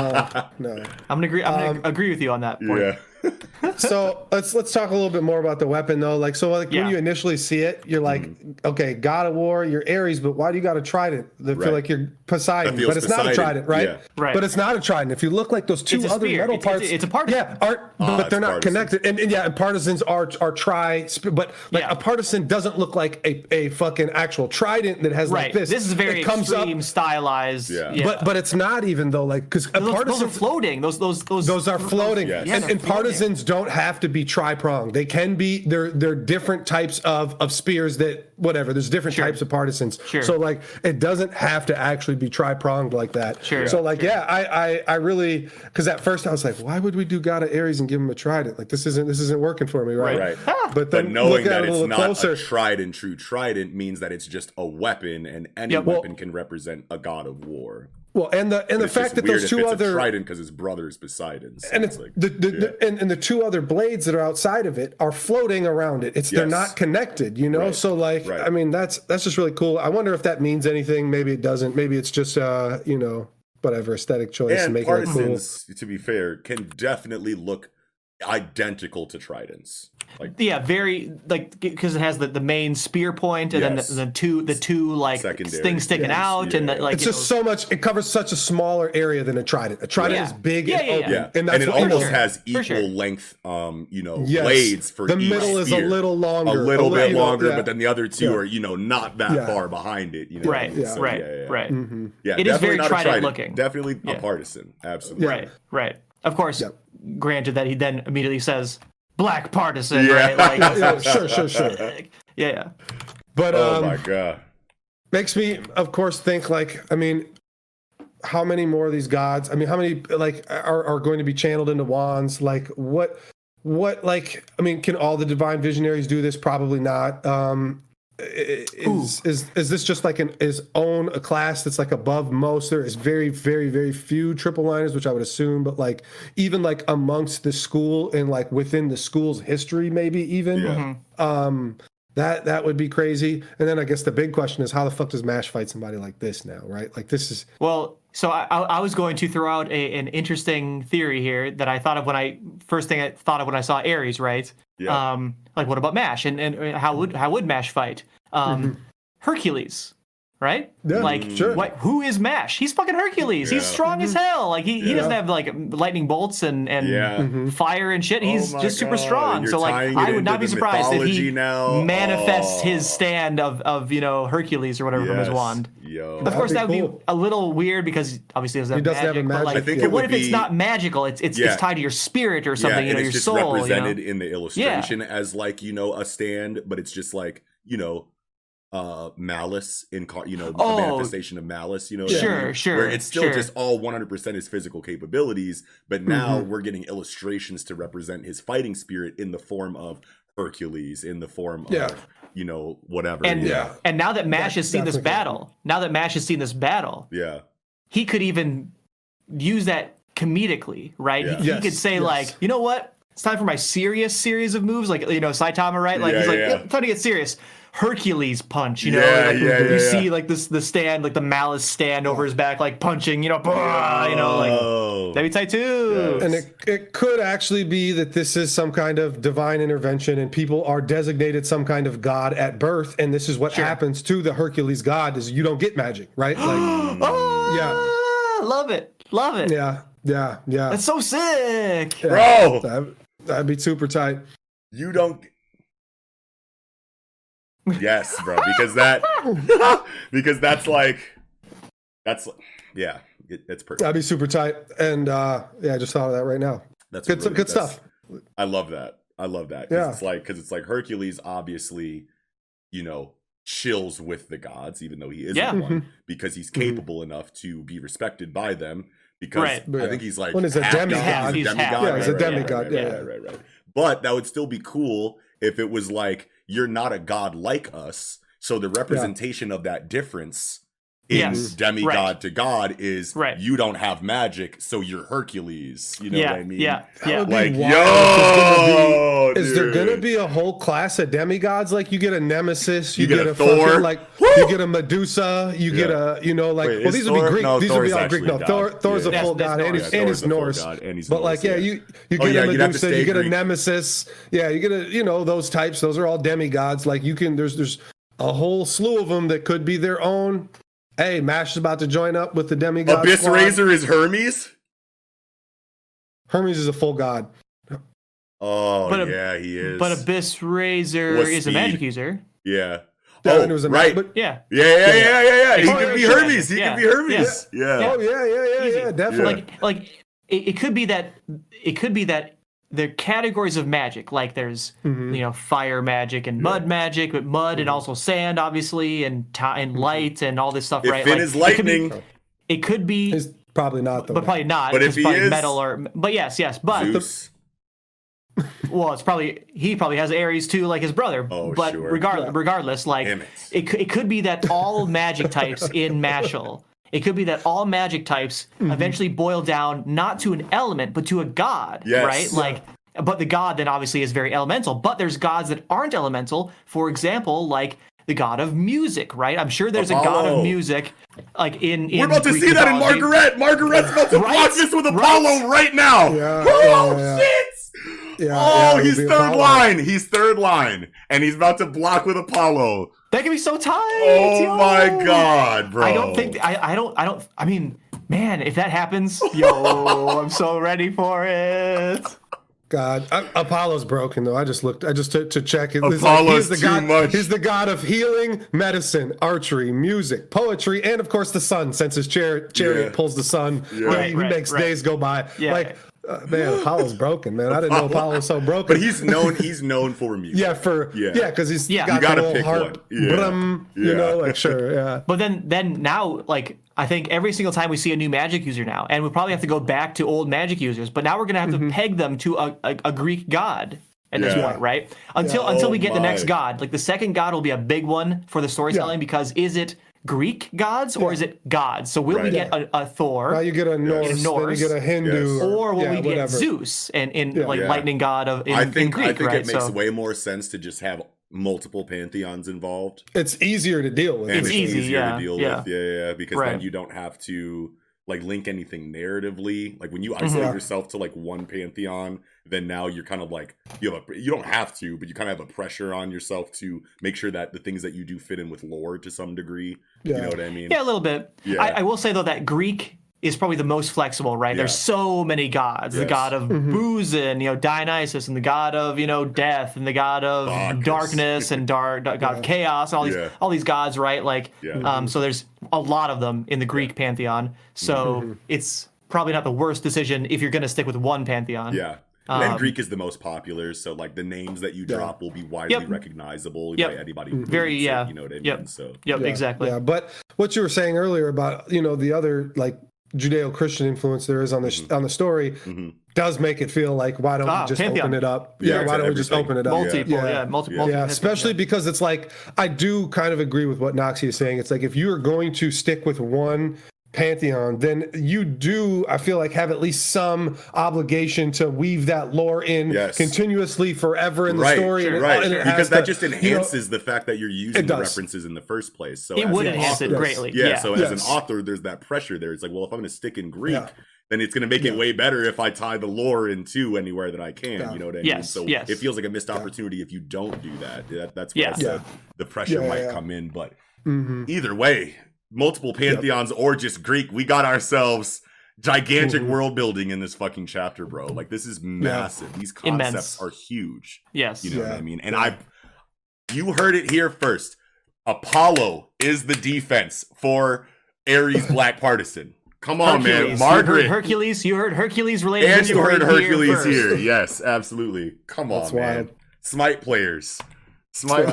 no, no. I'm gonna agree. I'm Um, gonna agree with you on that point. yeah. so let's let's talk a little bit more about the weapon though. Like so, like Yeah. when you initially see it, you're like, okay, God of War, you're Ares, but why do you got a trident? I feel like you're Poseidon, but it's not a trident, right? yeah. Right. But it's not a trident. If you look like those two other spear. metal It's- it's- parts, it's a partisan. Yeah, are, Ah, but they're not partisans. connected. And, and yeah, and partisans are are tri, but like Yeah. a partisan doesn't look like a, a fucking actual trident that has Right. like this. This is very it comes extreme, up, stylized. Yeah. Yeah. but but it's not even though like because a those, those partisan are floating. Those those those those are floating, Yes. Yeah, and, they're and floating. Partisans don't have to be tri-pronged. They can be. They're they're different types of of spears that whatever. There's different Sure. types of partisans. Sure. So like it doesn't have to actually be tri-pronged like that. Sure. So like yeah, I I, I really because at first I was like, why would we do God of Ares and give him a trident? Like this isn't this isn't working for me, right? Right. But But then knowing that it it's not closer. a tried and true trident means that it's just a weapon, and any Yeah, well- weapon can represent a god of war. Well, and the and the fact that those two other trident because his brother is Poseidon. So and it's like, the, the, yeah. the and, and the two other blades that are outside of it are floating around it. It's they're not connected, you know. Right. So like, Right. I mean, that's that's just really cool. I wonder if that means anything. Maybe it doesn't. Maybe it's just uh, you know, whatever aesthetic choice and and making it cool. partisans, to be fair, can definitely look identical to tridents. Like yeah, very like because it has the, the main spear point and Yes. then the, the two the two like Secondary. things sticking Yes. out and the, like It's just know, so much. It covers such a smaller area than a trident. A trident Yeah. is big Yeah, and yeah, yeah. open, yeah, and and, it almost you know. has equal sure. length, um, you know, Yes. blades for the each middle is a little longer, a little li- bit longer, yeah. but then the other two Yeah. are, you know, not that Yeah. far behind it. You know, right Yeah. So, right yeah, yeah, yeah. right Mhm. Yeah, It is very trident looking. Definitely Yeah. a partisan. Absolutely. right right of course Yep. granted that he then immediately says black partisan Yeah. right like Yeah, sure, sure, sure. yeah yeah But Oh um, my god. makes me of course think like i mean how many more of these gods i mean how many like are, are going to be channeled into wands like what what like i mean can all the divine visionaries do this probably not um i- is is is this just like an is own a class that's like above most? There is very very very few triple liners which i would assume but like even like amongst the school and like within the school's history maybe even Yeah. um that that would be crazy. And then i guess the big question is how the fuck does mash fight somebody like this now right? Like this is Well, so I, I I was going to throw out a, an interesting theory here that I thought of when I first thing I thought of when I saw Ares, right? Yeah. Um, like what about Mash and and how would how would Mash fight? Um, Hercules, right? Mm-hmm. Yeah, like sure. what? Who is Mash? He's fucking Hercules. Yeah. He's Yeah. strong as hell. Like he, he doesn't have like lightning bolts and and Yeah. Mm-hmm. fire and shit. He's Oh my just super God, strong. you're So like I would not be surprised if he now? manifests Oh. his stand of of you know Hercules or whatever from his wand. Yo. Of course, that would cool. be a little weird because obviously it doesn't have, doesn't have a but, magic. like, I think it what would if it's not magical? It's it's, Yeah. it's tied to your spirit or something. yeah, you know, and your it's just soul. you know? represented in the illustration as like you know a stand, but it's just like you know uh malice in car you know Oh. a manifestation of malice you know what I Sure, mean? sure, where it's still sure. just all 100% his physical capabilities but now Mhm. we're getting illustrations to represent his fighting spirit in the form of hercules in the form Yeah. of you know whatever And yeah and now that Mash That- has seen this definitely. battle, now that Mash has seen this battle, yeah he could even use that comedically, right? Yeah. He, he Yes, could say yes. like, you know what? It's time for my serious series of moves, like you know Saitama, right? Like Yeah, he's like, yeah. "Yep, time to get serious. Hercules punch. You know, Yeah, like, yeah, you yeah, see yeah. like this the stand, like the malice stand over his back, like punching. You know, bah, you know, like Oh. that'd be tight too. Yes. And it, it could actually be that this is some kind of divine intervention and people are designated some kind of god at birth. And this is what happens to the Hercules god is you don't get magic, right? Like, Oh, Yeah. love it, love it. yeah, yeah, yeah. That's so sick. Bro, That, that'd be super tight. you don't. Yes, bro, because that, because that's like, that's yeah, it, it's perfect. That'd be super tight. And uh, yeah, I just thought of that right now. That's Good, really- good that's- stuff. I love that. I love that. 'cause Yeah. It's like because it's like Hercules obviously, you know, chills with the gods, even though he isn't Yeah. one, because he's Mhm. capable enough to be respected by them. Because Right. I think he's like Well, he's a demigod. god, He's half. demigod, Yeah, right, he's a right, right, demigod, right, yeah, right, yeah. right, right. But that would still be cool if it was like you're not a god like us, so the representation of that difference in Yes, demigod right. to god is Right. you don't have magic, so you're Hercules. You know yeah, what I mean? yeah, That yeah. would be Like, wild if yo, Is there gonna be a whole class of demigods? Like you get a Nemesis, you, You get get, a a, Thor. fucking, like Woo! you get a Medusa, you get a you know like Wait, well is these would be Greek. no, these Thor would be all Greek. No, a Thor. Thor's Yeah. a full that's god, and Yeah, he's, and Thor's he's Norse. and he's but like yeah, yeah. you you Oh, get a you'd have to Medusa, you get a Nemesis, yeah, you get a you know those types. Those are all demigods. Like you can there's there's a whole slew of them that could be their own. Hey, Mash is about to join up with the demigod. Abyss squad. Razor is Hermes. Hermes is a full god. Oh But a- yeah, he is. But Abyss Razor With is a magic user. yeah. Yeah, oh, it was a right. But, Yeah. yeah, yeah, yeah, yeah, yeah. He Oh, could yeah, be yeah, Hermes. He yeah, could be Hermes. yeah. Yeah. oh yeah, yeah, yeah, yeah, definitely. Like like it, it could be that it could be that the categories of magic, like there's Mhm. you know fire magic and mud magic, but mud and also sand, obviously, and ti and light and all this stuff, If right? Finn Like, is it could be- lightning, It could be, He's probably not though. but probably not. But if he is- metal or, but yes, yes, but Zeus. well, it's probably he probably has Ares too, like his brother. Oh, but sure. regardless, Yeah. regardless, like it. it, it could be that all magic types in Mashle, it could be that all magic types Mm-hmm. eventually boil down not to an element but to a god, Yes. right? Like, but the god then obviously is very elemental. But there's gods that aren't elemental. For example, like the god of music, right? I'm sure there's a god of music, like in. in We're about to Greek see that in. Margaret. Margaret's about to Right? block this with Apollo right, now. Yeah, oh yeah, yeah. shit! Yeah, oh, yeah, he's third Apollo. line. He's third line, and he's about to block with Apollo. That can be so tight. Oh yo. my god, bro! I don't think I, I don't I don't I mean man if that happens yo I'm so ready for it God, I, Apollo's broken though. I just looked. I just to, to check. It, it's Apollo's he's the too god, much. He's the god of healing, medicine, archery, music, poetry, and of course the sun. Since his char- chariot Yeah. pulls the sun, Yeah. he, Right, he right, makes right. days go by. Yeah. Like, uh, man, Apollo's broken, man. I didn't know Apollo was so broken. But he's known. He's known for music. yeah, for Yeah. yeah, because he's Yeah. got You gotta the little pick harp, one. Yeah. brum, Yeah. you know, like sure, yeah. but then then now like I think every single time we see a new magic user now and we probably have to go back to old magic users but now we're gonna have to peg them to a, a, a Greek god at this point right until Yeah. until Oh we get the next god like the second god will be a big one for the storytelling because is it Greek gods or is it gods so will we Right. get a, a Thor Now you get a Norse, Norse. then you get a Hindu, Yes. or will yeah, we get whatever. Zeus and in Yeah. like Yeah. lightning god of in, I in think. Greek I think right it makes so way more sense to just have multiple pantheons involved. It's easier to deal with. It's it's easy, easier yeah, to deal yeah. with. Yeah, yeah, yeah, because then you don't have to like link anything narratively. Like when you isolate Mhm. yourself to like one pantheon, then now you're kind of like you have a you don't have to, but you kind of have a pressure on yourself to make sure that the things that you do fit in with lore to some degree. You know what I mean? Yeah, a little bit. Yeah. I, I will say though that Greek is probably the most flexible, right? There's so many gods. The god of Mm-hmm. booze and you know Dionysus, and the god of you know death, and the god of Bacchus. darkness and dark god of chaos, and all these Yeah. all these gods, right? Like, Yeah. um, so there's a lot of them in the Greek pantheon. So Mm-hmm. it's probably not the worst decision if you're going to stick with one pantheon. Yeah. And Um, Greek is the most popular, so like the names that you drop will be widely Yep. recognizable Yep. by anybody. Who Very, reads it, yeah. you know what I mean. Yep. So Yep, Yeah, exactly. Yeah, but what you were saying earlier about you know the other like Judeo-Christian influence there is on the Mm-hmm. on the story does make it feel like why don't Ah, we just Pantheon. open it up? Yeah, Yeah, why don't we just open it up? Multiple, Yeah. yeah, multiple. Yeah. Yeah, multiple- especially because it's like I do kind of agree with what Noxie is saying. It's like if you are going to stick with one pantheon, then you do, I feel like, have at least some obligation to weave that lore in Yes. continuously forever in the right, story. and it- right, and it has because that to- just you know, enhances the fact that you're using the references in the first place. So It would an enhance it greatly. Yeah, Yeah. so as an author, there's that pressure there. It's like, well, if I'm going to stick in Greek, Yeah. then it's going to make it way better if I tie the lore into anywhere that I can. Yeah. You know what I mean? Yes, So yes. it feels like a missed opportunity if you don't do that. that that's where Yeah. Yeah. the pressure Yeah, might yeah. come in. But Mhm. either way, multiple pantheons or just Greek, we got ourselves gigantic Mhm. world building in this fucking chapter, bro. Like this is massive. These concepts Immense. are huge. Yes. You know what I mean? And Yeah. I, you heard it here first. Apollo is the defense for Ares Black Partisan. Come on, man, Margaret. You heard Hercules. You heard Hercules related. and you heard Hercules first. here. Yes, absolutely. Come That's on, man. wild. Smite players. Smite.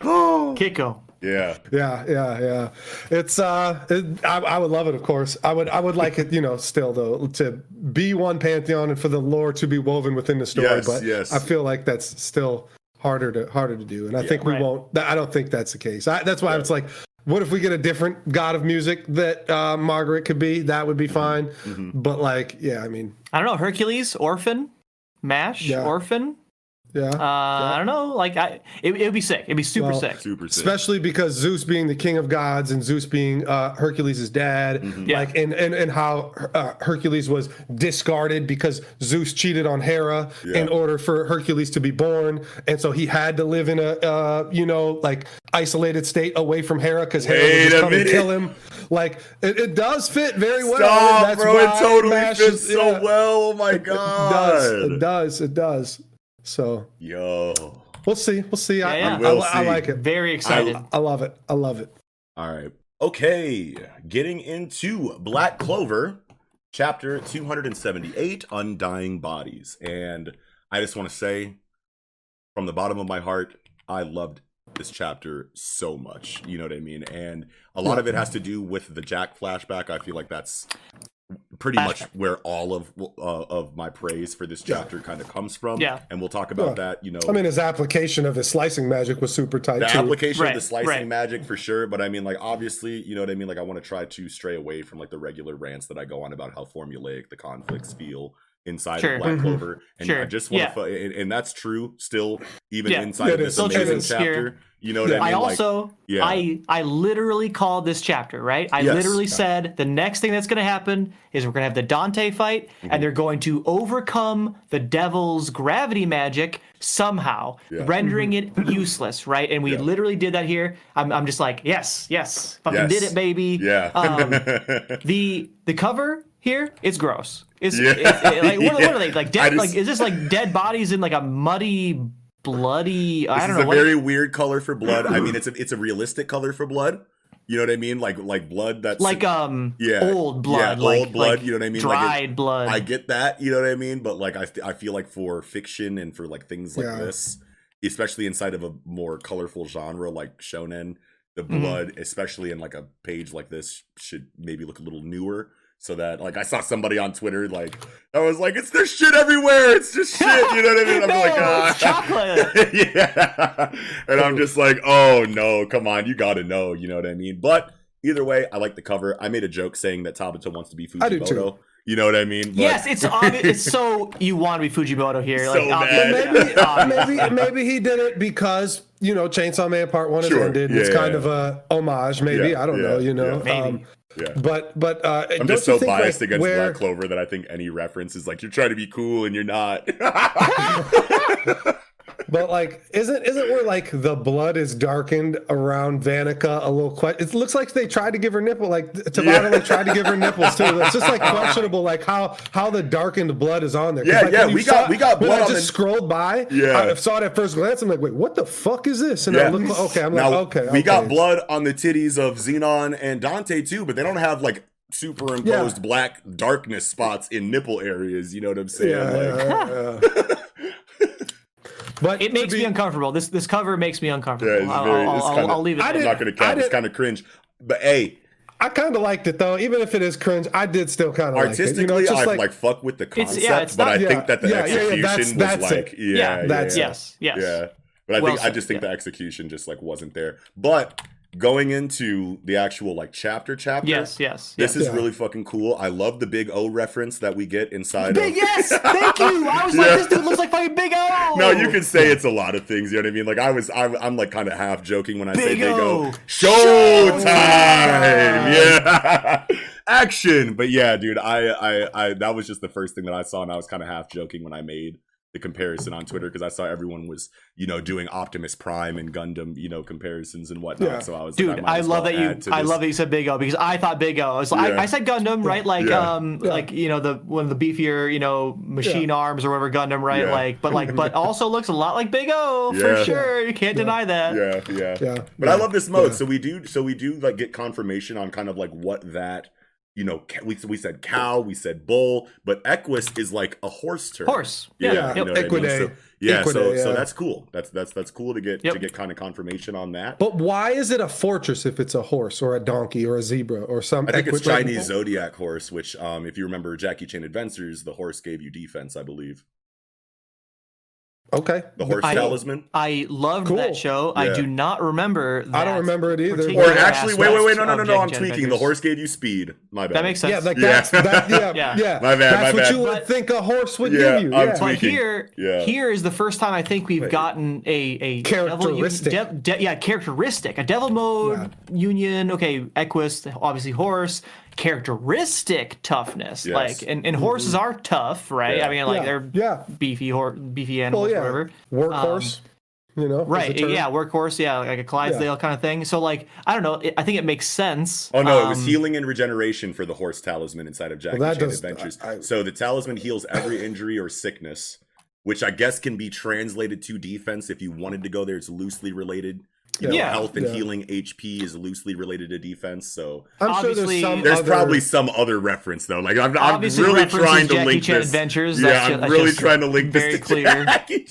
oh, Kiko. Yeah. Yeah, yeah, yeah. It's uh, it, I, I would love it, of course. I would, I would like it, you know, still though, to be one pantheon and for the lore to be woven within the story. Yes, but yes. I feel like that's still harder to harder to do, and I think we right. won't. I don't think that's the case. I, that's why it's like, what if we get a different god of music that uh, Margaret could be? That would be fine. Mm-hmm. But like, yeah, I mean, I don't know. Hercules, Orphan, Mash, Yeah. Orphan. Yeah. Uh, I don't know. Like, I it would be sick. It'd be super Well, sick. Super sick. especially because Zeus being the king of gods and Zeus being uh, Hercules' dad, Yeah. like and and and how uh, Hercules was discarded because Zeus cheated on Hera Yeah. in order for Hercules to be born, and so he had to live in a uh, you know like isolated state away from Hera because Hera Wait would just come and minute. kill him. Like it, it does fit very well. Stop, That's bro. It totally fits is- so yeah. well. Oh my It god. does. It does. It does. So Yo. we'll see. We'll see. I, Yeah, yeah. I, We'll I, I see. like it. Very excited. I love it. I love it. All right. Okay. Getting into Black Clover, chapter 278 Undying Bodies. And I just want to say, from the bottom of my heart, I loved this chapter so much. You know what I mean? And a lot of it has to do with the Jack flashback. I feel like that's pretty much where all of uh, of my praise for this Yeah. chapter kind of comes from. Yeah. And we'll talk about Yeah. that, you know. I mean, his application of his slicing magic was super tight the too. application Right, of the slicing right. magic for sure but i mean like obviously you know what i mean like i want to try to stray away from like the regular rants that i go on about how formulaic the conflicts feel inside Sure. of black Mhm. clover and Sure. i just want Yeah. to fu- and, and that's true still even Yeah. inside Yeah, of this is. Still true. amazing chapter you know what Yeah. i mean I like also, yeah. I I literally called this chapter right. I Yes. literally said the next thing that's going to happen is we're going to have the Dante fight, Mm-hmm. and they're going to overcome the devil's gravity magic somehow, Yeah. rendering it useless. Right, and we Yeah. literally did that here. I'm, I'm just like, yes, yes, fucking Yes. did it, baby. yeah Um, the the cover here it's gross. It's, Yeah. it's- it- like what, what are they like? Dead? just- like is this like dead bodies in like a muddy, bloody? I don't is know. a what- very weird color for blood i mean it's a it's a realistic color for blood you know what i mean like like blood that's like um Yeah. old blood Yeah, like old blood, like you know what I mean? Like, it- dried blood I get that, you know what I mean, but like I, I feel like for fiction and for like things like Yeah. this, especially inside of a more colorful genre like shonen, the Mhm. blood, especially in like a page like this, should maybe look a little newer. So that like I saw somebody on Twitter like I was like it's there's shit everywhere it's just shit you know what I mean I'm no, like it's ah. chocolate yeah. And I'm just like, oh no, come on, you gotta know, you know what I mean? But either way, I like the cover. I made a joke saying that Tabata wants to be I. Fujimoto. You know what I mean? But- yes it's obvious it's so you want to be fujimoto here So like obvious- bad. maybe, maybe maybe he did it because you know Chainsaw Man Part One has Sure. ended. Yeah, it's yeah, kind yeah. of a homage, maybe. Yeah, I don't yeah, know. You know, yeah. Um, yeah. but but uh, I'm just so biased like, against where, Black Clover that I think any reference is like you're trying to be cool and you're not. But like, isn't isn't where like the blood is darkened around Vanica a little? Que- it looks like they tried to give her nipple, like Tabata Yeah. like tried to give her nipples too. It's just like questionable, like how how the darkened blood is on there. Yeah, like, yeah, we got- we got blood I on just the- scrolled by. Yeah. I saw it at first glance. I'm like, wait, what the fuck is this? And Yeah. I look, okay, I'm like, okay, we got blood on the titties of Zenon and Dante too, but they don't have like superimposed Yeah. black darkness spots in nipple areas. You know what I'm saying? Yeah, like, yeah, yeah. But it makes be- me uncomfortable this this cover makes me uncomfortable Yeah, it's I'll, very- I'll, it's I'll- kinda- I'll leave it I there. I'm not gonna I cap. It's kind of cringe, but hey, I kind of liked it though, even if it is cringe. I did still kind of artistically, like it. You know, it's just I like, fuck with the It's- concept, yeah, it's but I Yeah, think that the yeah, yeah, yeah, execution that's- was that's like, it. yeah, yeah, yeah, that's yeah. yes yes Yeah. But I Well think I just think yeah. the execution just like wasn't there. But going into the actual like chapter chapter. Yes, yes. This yes. is Yeah. really fucking cool. I love the big O reference that we get inside Big of yes, thank you. I was like, this dude looks like fucking Big O. No, you can say it's a lot of things. You know what I mean? Like I was, I'm, I'm like kind of half joking when I say Big Big O. O. Showtime! Yeah, action. But yeah, dude, I, I, I, that was just the first thing that I saw, and I was kind of half joking when I made the comparison on Twitter because I saw everyone was, you know, doing Optimus Prime and Gundam, you know, comparisons and whatnot. Yeah. So I was, Dude, like, might I love well that you. I this. love that you said Big O because I thought Big O. I, was, I, Yeah. I said Gundam, right? Like, Yeah. um, Yeah. like you know the one of the beefier, you know, machine arms or whatever Gundam, right? Yeah. Like, but like, but also looks a lot like Big O for Yeah. sure. You can't deny that. Yeah, yeah. Yeah, But yeah, I love this mode. yeah. So we do so we do like get confirmation on kind of like what that you know we we said cow, we said bull, but equus is like a horse term. Horse. Yeah, Yeah. you know what I mean? Equidae. So, yeah, so Equidae, so yeah. that's cool. That's that's that's cool to get to get kind of confirmation on that. But why is it a fortress if it's a horse or a donkey or a zebra or some? I think it's equi- like- Chinese zodiac horse, which um if you remember Jackie Chan Adventures, the horse gave you defense, I believe. Okay. The horse I- talisman. I loved Cool. that show. I do not remember. That I don't remember it either. Or actually, wait, wait, wait, no, no, no, no, I'm Jackie Chan tweaking. The horse gave you speed. My bad. That makes sense. Yeah, like Yeah. that's that, yeah, Yeah. yeah, My bad, That's my what bad. you would But- think a horse would Yeah, give you. I'm yeah. But tweaking. here, Yeah. here is the first time I think we've gotten a a Characteristic. Devil, de- de- yeah, characteristic. A devil mode union. Okay, Equus, obviously horse. Characteristic toughness. Yes. Like, and, and horses are tough, right? Yeah. I mean, like Yeah, they're yeah. beefy, hor- beefy Well, animals, yeah, whatever. workhorse. you know, Right. term. Yeah, workhorse. Yeah, like a Clydesdale kind of thing. So, like, I don't know. It, I think it makes sense. Oh no, it was Um, healing and regeneration for the horse talisman inside of Jackie Well, that Chan does- Adventures. I- I- so the talisman heals every injury or sickness, which I guess can be translated to defense if you wanted to go there. It's loosely related. You know, Yeah. health and Yeah. healing HP is loosely related to defense. So I'm sure Obviously- there's some. there's other- probably some other reference though. Like I'm, I'm really trying to Jackie link Chan this. Adventures. Yeah, That's I'm that's really trying to link very this to clear. Jackie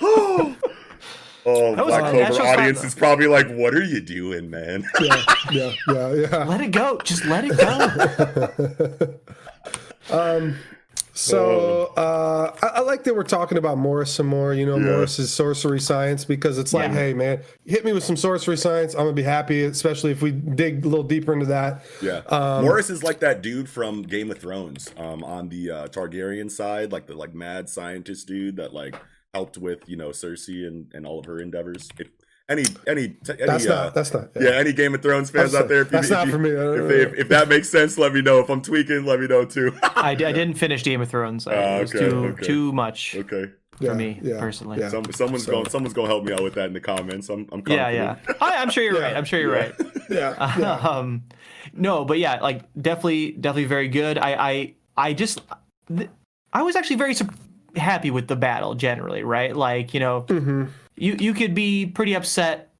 oh, oh That was- Black that Clover audience is probably like, "What are you doing, man?" Yeah, yeah, yeah, yeah. Let it go. Just let it go. Um, So uh, I, I like that we're talking about Morris some more. You know, Yeah. Morris's sorcery science because it's like, Yeah. hey man, hit me with some sorcery science. I'm gonna be happy, especially if we dig a little deeper into that. Yeah, Um, Morris is like that dude from Game of Thrones, um, on the uh, Targaryen side, like the like mad scientist dude that like helped with you know Cersei and, and all of her endeavors. If any any, t- any That's uh, not. That's not. yeah. any Game of Thrones fans That's out there, if you- that's if not you- for me. I don't If, know. if, if that makes sense, let me know. If I'm tweaking, let me know too. I didn't finish Game of Thrones. I- Ah, it was okay, too okay. too much okay, for Yeah, me yeah, personally. yeah. Some, someone's So- going someone's gonna help me out with that in the comments. I'm I'm Yeah, yeah. I, I'm sure you're Yeah. right. I'm sure you're right. Yeah, yeah. um no but yeah like definitely definitely very good i i i just th- i was actually very sup- happy with the battle generally right like you know Mm-hmm. You you could be pretty upset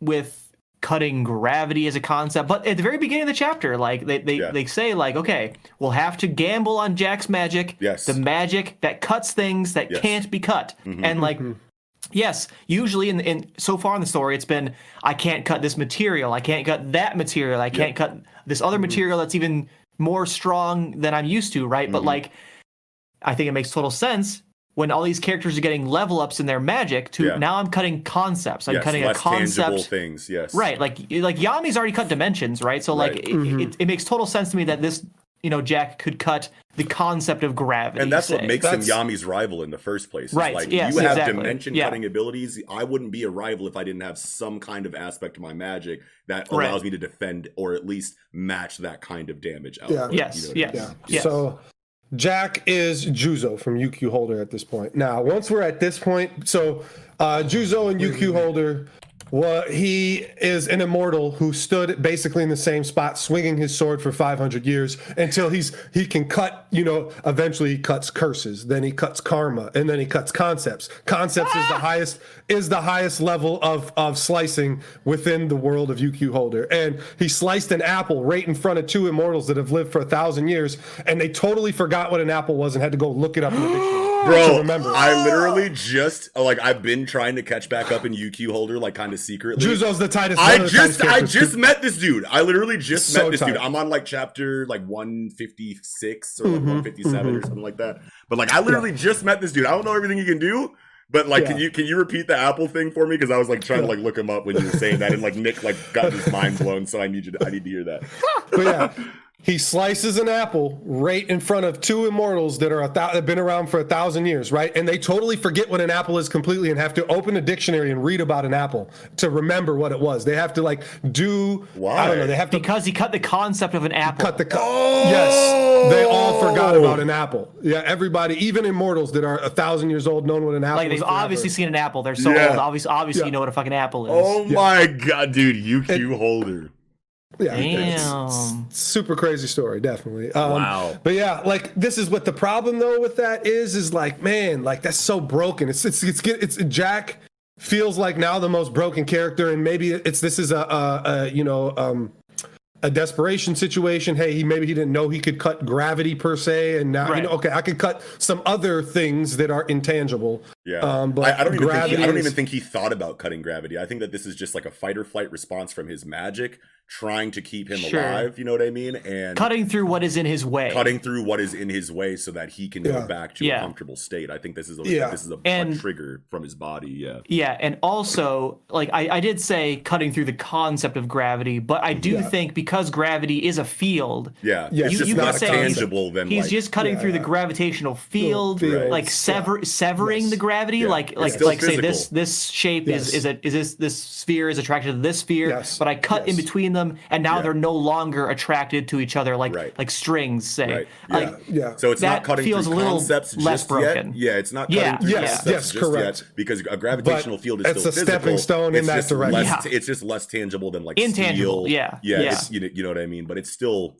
with cutting gravity as a concept but at the very beginning of the chapter like they they, Yeah. they say like okay we'll have to gamble on jack's magic Yes. the magic that cuts things that Yes. Mm-hmm. can't be cut and like Yes, usually in, in so far in the story, it's been I can't cut this material, I can't cut that material, I can't cut this other Mm-hmm. material that's even more strong than I'm used to, right? Mm-hmm. But like, I think it makes total sense when all these characters are getting level ups in their magic. To Yeah. now, I'm cutting concepts. I'm Yes, cutting a less tangible concept. things. Yes, Right, like like Yami's already cut dimensions, right? So like Right. it, mm-hmm. it, it makes total sense to me that this you know Jack could cut the concept of gravity. And that's what makes That's- him Yami's rival in the first place. is Right, Like yes, you have exactly. dimension Yeah. cutting abilities. I wouldn't be a rival if I didn't have some kind of aspect to my magic that Right. allows me to defend or at least match that kind of damage Yeah. Yes, you know what I mean? Yeah. Yes. So Jack is Juzo from UQ Holder at this point. Now, once we're at this point, so uh, Juzo and UQ Holder, what he is an immortal who stood basically in the same spot, swinging his sword for 500 years until he's he can cut. You know, eventually he cuts curses, then he cuts karma, and then he cuts concepts. Concepts is the ah! highest is the highest level of of slicing within the world of UQ Holder, and he sliced an apple right in front of two immortals that have lived for a thousand years, and they totally forgot what an apple was and had to go look it up in the dictionary. to Bro, remember. I literally just like I've been trying to catch back up in UQ holder like kind of secretly. Juzo's the tightest. I one of the tightest just I characters. just met this dude. I literally just So met this dude. I'm on like chapter like 156 or like Mhm, 157 or something like that. But like I literally just met this dude. I don't know everything he can do, But like, can you can you repeat the apple thing for me? Because I was like trying to like look him up when you were saying that, and like Nick like got his mind blown. So I need you to I need to hear that. But yeah, he slices an apple right in front of two immortals that are a thou- have been around for a thousand years, right? And they totally forget what an apple is completely and have to open a dictionary and read about an apple to remember what it was. They have to like do I Why? don't know. They have to because he cut the concept of an apple. cut the co- Oh! yes. They all forgot about an apple. Yeah, everybody, even immortals that are a thousand years old, known what an apple. Is. Like they've forever. obviously seen an apple. They're so Yeah. old. Obviously, obviously Yeah. you know what a fucking apple is. Oh my god, dude, UQ holder. Yeah, Damn. it's super crazy story, definitely. Um, Wow. But yeah, like this is what the problem though with that is, is like, man, like that's so broken. It's it's it's it's, it's Jack feels like now the most broken character, and maybe it's this is a, a, a you know um, a desperation situation. Hey, he maybe he didn't know he could cut gravity per se, and now you know, okay, I could cut some other things that are intangible. Yeah, Um, but I, I don't even think he, I don't even think he thought about cutting gravity. I think that this is just like a fight or flight response from his magic, trying to keep him Sure. alive. You know what I mean? And Cutting through what is in his way. cutting through what is in his way so that he can Yeah. go back to Yeah. a comfortable state. I think this is a Yeah. this is a, a trigger from his body. Yeah. Yeah, and also, like I, I did say, cutting through the concept of gravity, but I do Yeah. think because gravity is a field, Yeah, Yeah, it's you- just you could say he's- tangible than he's like, just cutting Yeah, through the gravitational field, fields, like sever severing Yes. the gravity, Yeah. like It's like still like say this this shape Yes. is is a is this this sphere is attracted to this sphere, Yes. but I cut in Yes. between them, and now Yeah. they're no longer attracted to each other like Right. like strings, say. Right. Like, Yeah. Yeah. So it's not cutting feels through a little concepts less just broken. yet. Yeah, it's not Yeah. through Yes, concepts yes, just correct. yet because a gravitational But field is it's still a stepping physical. stone in that direction. Less, Yeah. It's just less tangible than like Intangible, steel. yeah, yeah. yeah. It's, you know, you know what I mean. But it's still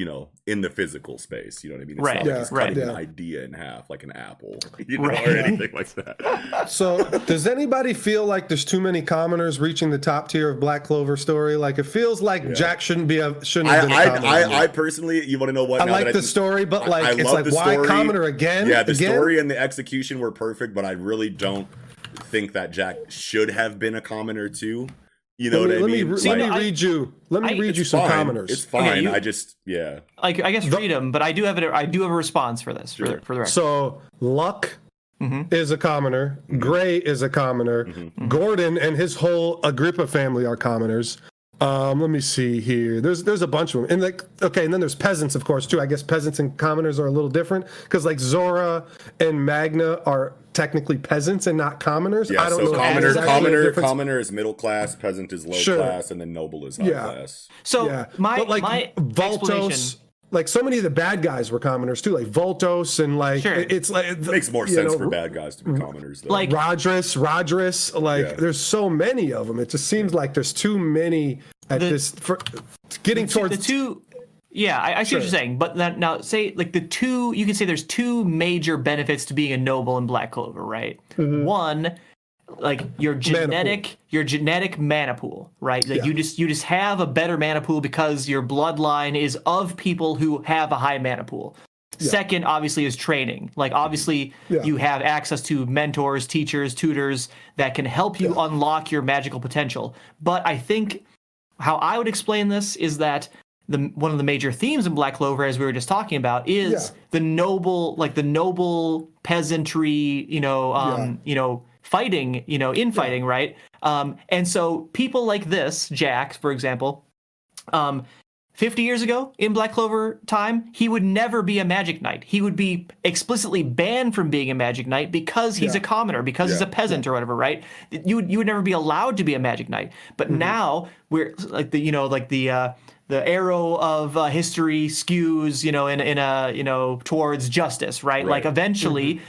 you know in the physical space. You know what I mean. It's Right, not like Yeah, he's right. cutting an idea in half like an apple, you know, Right. or anything like that. So, does anybody feel like there's too many commoners reaching the top tier of Black Clover story? Like it feels like Jack shouldn't be a shouldn't I, have been a I. I, I personally, you want to know what? I now like that the story, but like I it's like why story. commoner again? Yeah, the again? story and the execution were perfect, but I really don't think that Jack should have been a commoner too. You know Let me, what I let me, mean? Like, let me I- read you. Let me I- read you some fine. commoners. It's fine. you- I just yeah. like I guess read them, but I do have it. I do have a response for this for the, for the record. So Luck Mm-hmm. is a commoner. Gray is a commoner. Gordon and his whole Agrippa family are commoners. Um, let me see here. There's there's a bunch of them, and like okay, and then there's peasants, of course, too. I guess peasants and commoners are a little different because like Zora and Magna are technically peasants and not commoners. Yeah, I don't so know. if commoner, there's commoner, commoner is middle class, peasant is low Sure. class, and then noble is high Yeah. class. So yeah, my but like my Valtos, explanation. Like so many of the bad guys were commoners too, like Valtos and like Sure. it's like It makes more sense know, for bad guys to be commoners though. Like- Rodris, Rodris, like Yeah. there's so many of them. It just seems like there's too many at The- this for getting towards the two yeah I, I see what you're saying but that, now say like the two you can say there's two major benefits to being a noble in black clover right Mm-hmm. one like your genetic your genetic mana pool right? Like Yeah. you just you just have a better mana pool because your bloodline is of people who have a high mana pool second obviously is training. Like obviously Yeah. you have access to mentors teachers tutors that can help you unlock your magical potential. But i think how I would explain this is that the one of the major themes in Black Clover, as we were just talking about, is Yeah. the noble, like the noble peasantry, you know, um, you know, fighting, you know, infighting, right? Um, and so people like this, Jack, for example, um, 50 years ago in Black Clover time, he would never be a Magic Knight. He would be explicitly banned from being a Magic Knight because he's Yeah. a commoner, because he's a peasant or whatever, right? You would you would never be allowed to be a Magic Knight. But Mm-hmm. now we're like the you know like the uh, the arrow of uh, history skews you know in in a you know towards justice, right? Like eventually. Mm-hmm.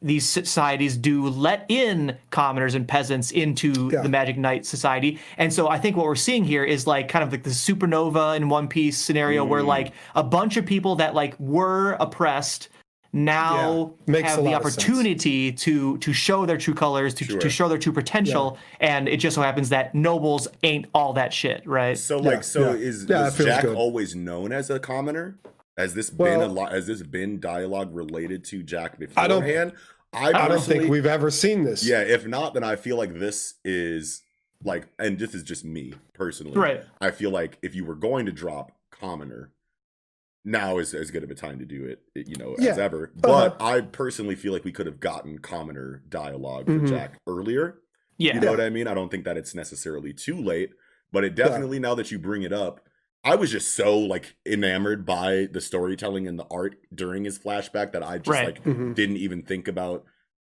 These societies do let in commoners and peasants into Yeah. the Magic Knight society, and so I think what we're seeing here is like kind of like the supernova in One Piece scenario, where Mm. like a bunch of people that like were oppressed now Yeah. Makes have the lot of sense. opportunity to to show their true colors, to Sure. to show their true potential, and it just so happens that nobles ain't all that shit, right? So Yeah, like so yeah. is Yeah, was it feels Jack good. always known as a commoner? Has this been a lot? Has this been dialogue related to Jack I don't- beforehand? I, I don't think we've ever seen this. Yeah, if not, then I feel like this is like, and this is just me personally. Right. I feel like if you were going to drop commoner, now is as good of a time to do it, you know, as Yeah. ever. Uh-huh. But I personally feel like we could have gotten commoner dialogue for Mhm. Jack earlier. Yeah. You know what I mean? I don't think that it's necessarily too late, but it definitely now that you bring it up, I was just so like enamored by the storytelling and the art during his flashback that I just Right. like Mhm. didn't even think about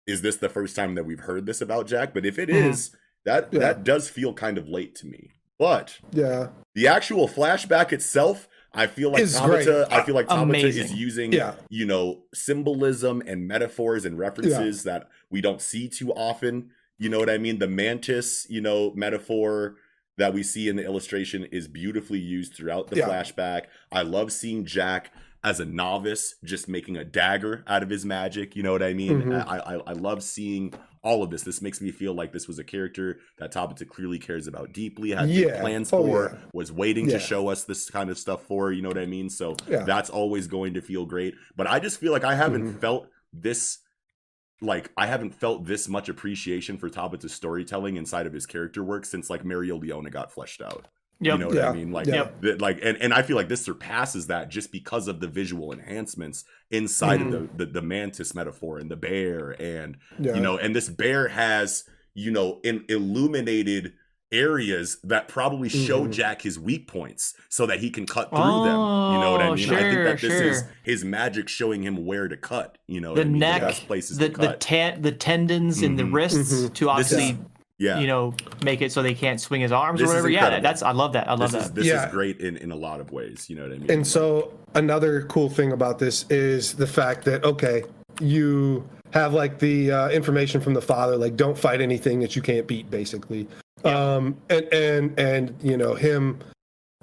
is this the first time that we've heard this about Jack? But if it is, Mhm. that Yeah. that does feel kind of late to me. But Yeah. the actual flashback itself, I feel like Is great. I feel like Tabata is using Yeah. you know symbolism and metaphors and references that we don't see too often. You know what I mean? The mantis, you know, metaphor that we see in the illustration is beautifully used throughout the Yeah. flashback. I love seeing Jack as a novice just making a dagger out of his magic. You know what I mean? Mhm. I, I I love seeing all of this. This makes me feel like this was a character that Tabata clearly cares about deeply, had big Yeah. plans Oh, for, yeah. was waiting Yeah. to show us this kind of stuff for. You know what I mean? So that's always going to feel great. But I just feel like I haven't Mhm. felt this like I haven't felt this much appreciation for Tabata's storytelling inside of his character work since like Mereoleona got fleshed out. Yep. You know what Yeah. I mean? Like, Yeah. the- like, and, and I feel like this surpasses that just because of the visual enhancements inside of mm-hmm. the, the the mantis metaphor and the bear, and Yeah. you know, and this bear has you know in illuminated areas that probably show Mhm. Jack his weak points so that he can cut through them. You know what I Oh, mean? I think that this is his magic showing him where to cut. You know, The I mean? neck, best places the to the cut. ten, the tendons in the Mhm. wrists Mhm. to obviously yeah, you know make it so they can't swing his arms This or whatever. Yeah, incredible. that's I love that. I love this that. is this Yeah. is great in in a lot of ways. You know what I mean? And so another cool thing about this is the fact that okay, you have like the uh, information from the father, like don't fight anything that you can't beat, basically. Um, and and and you know him,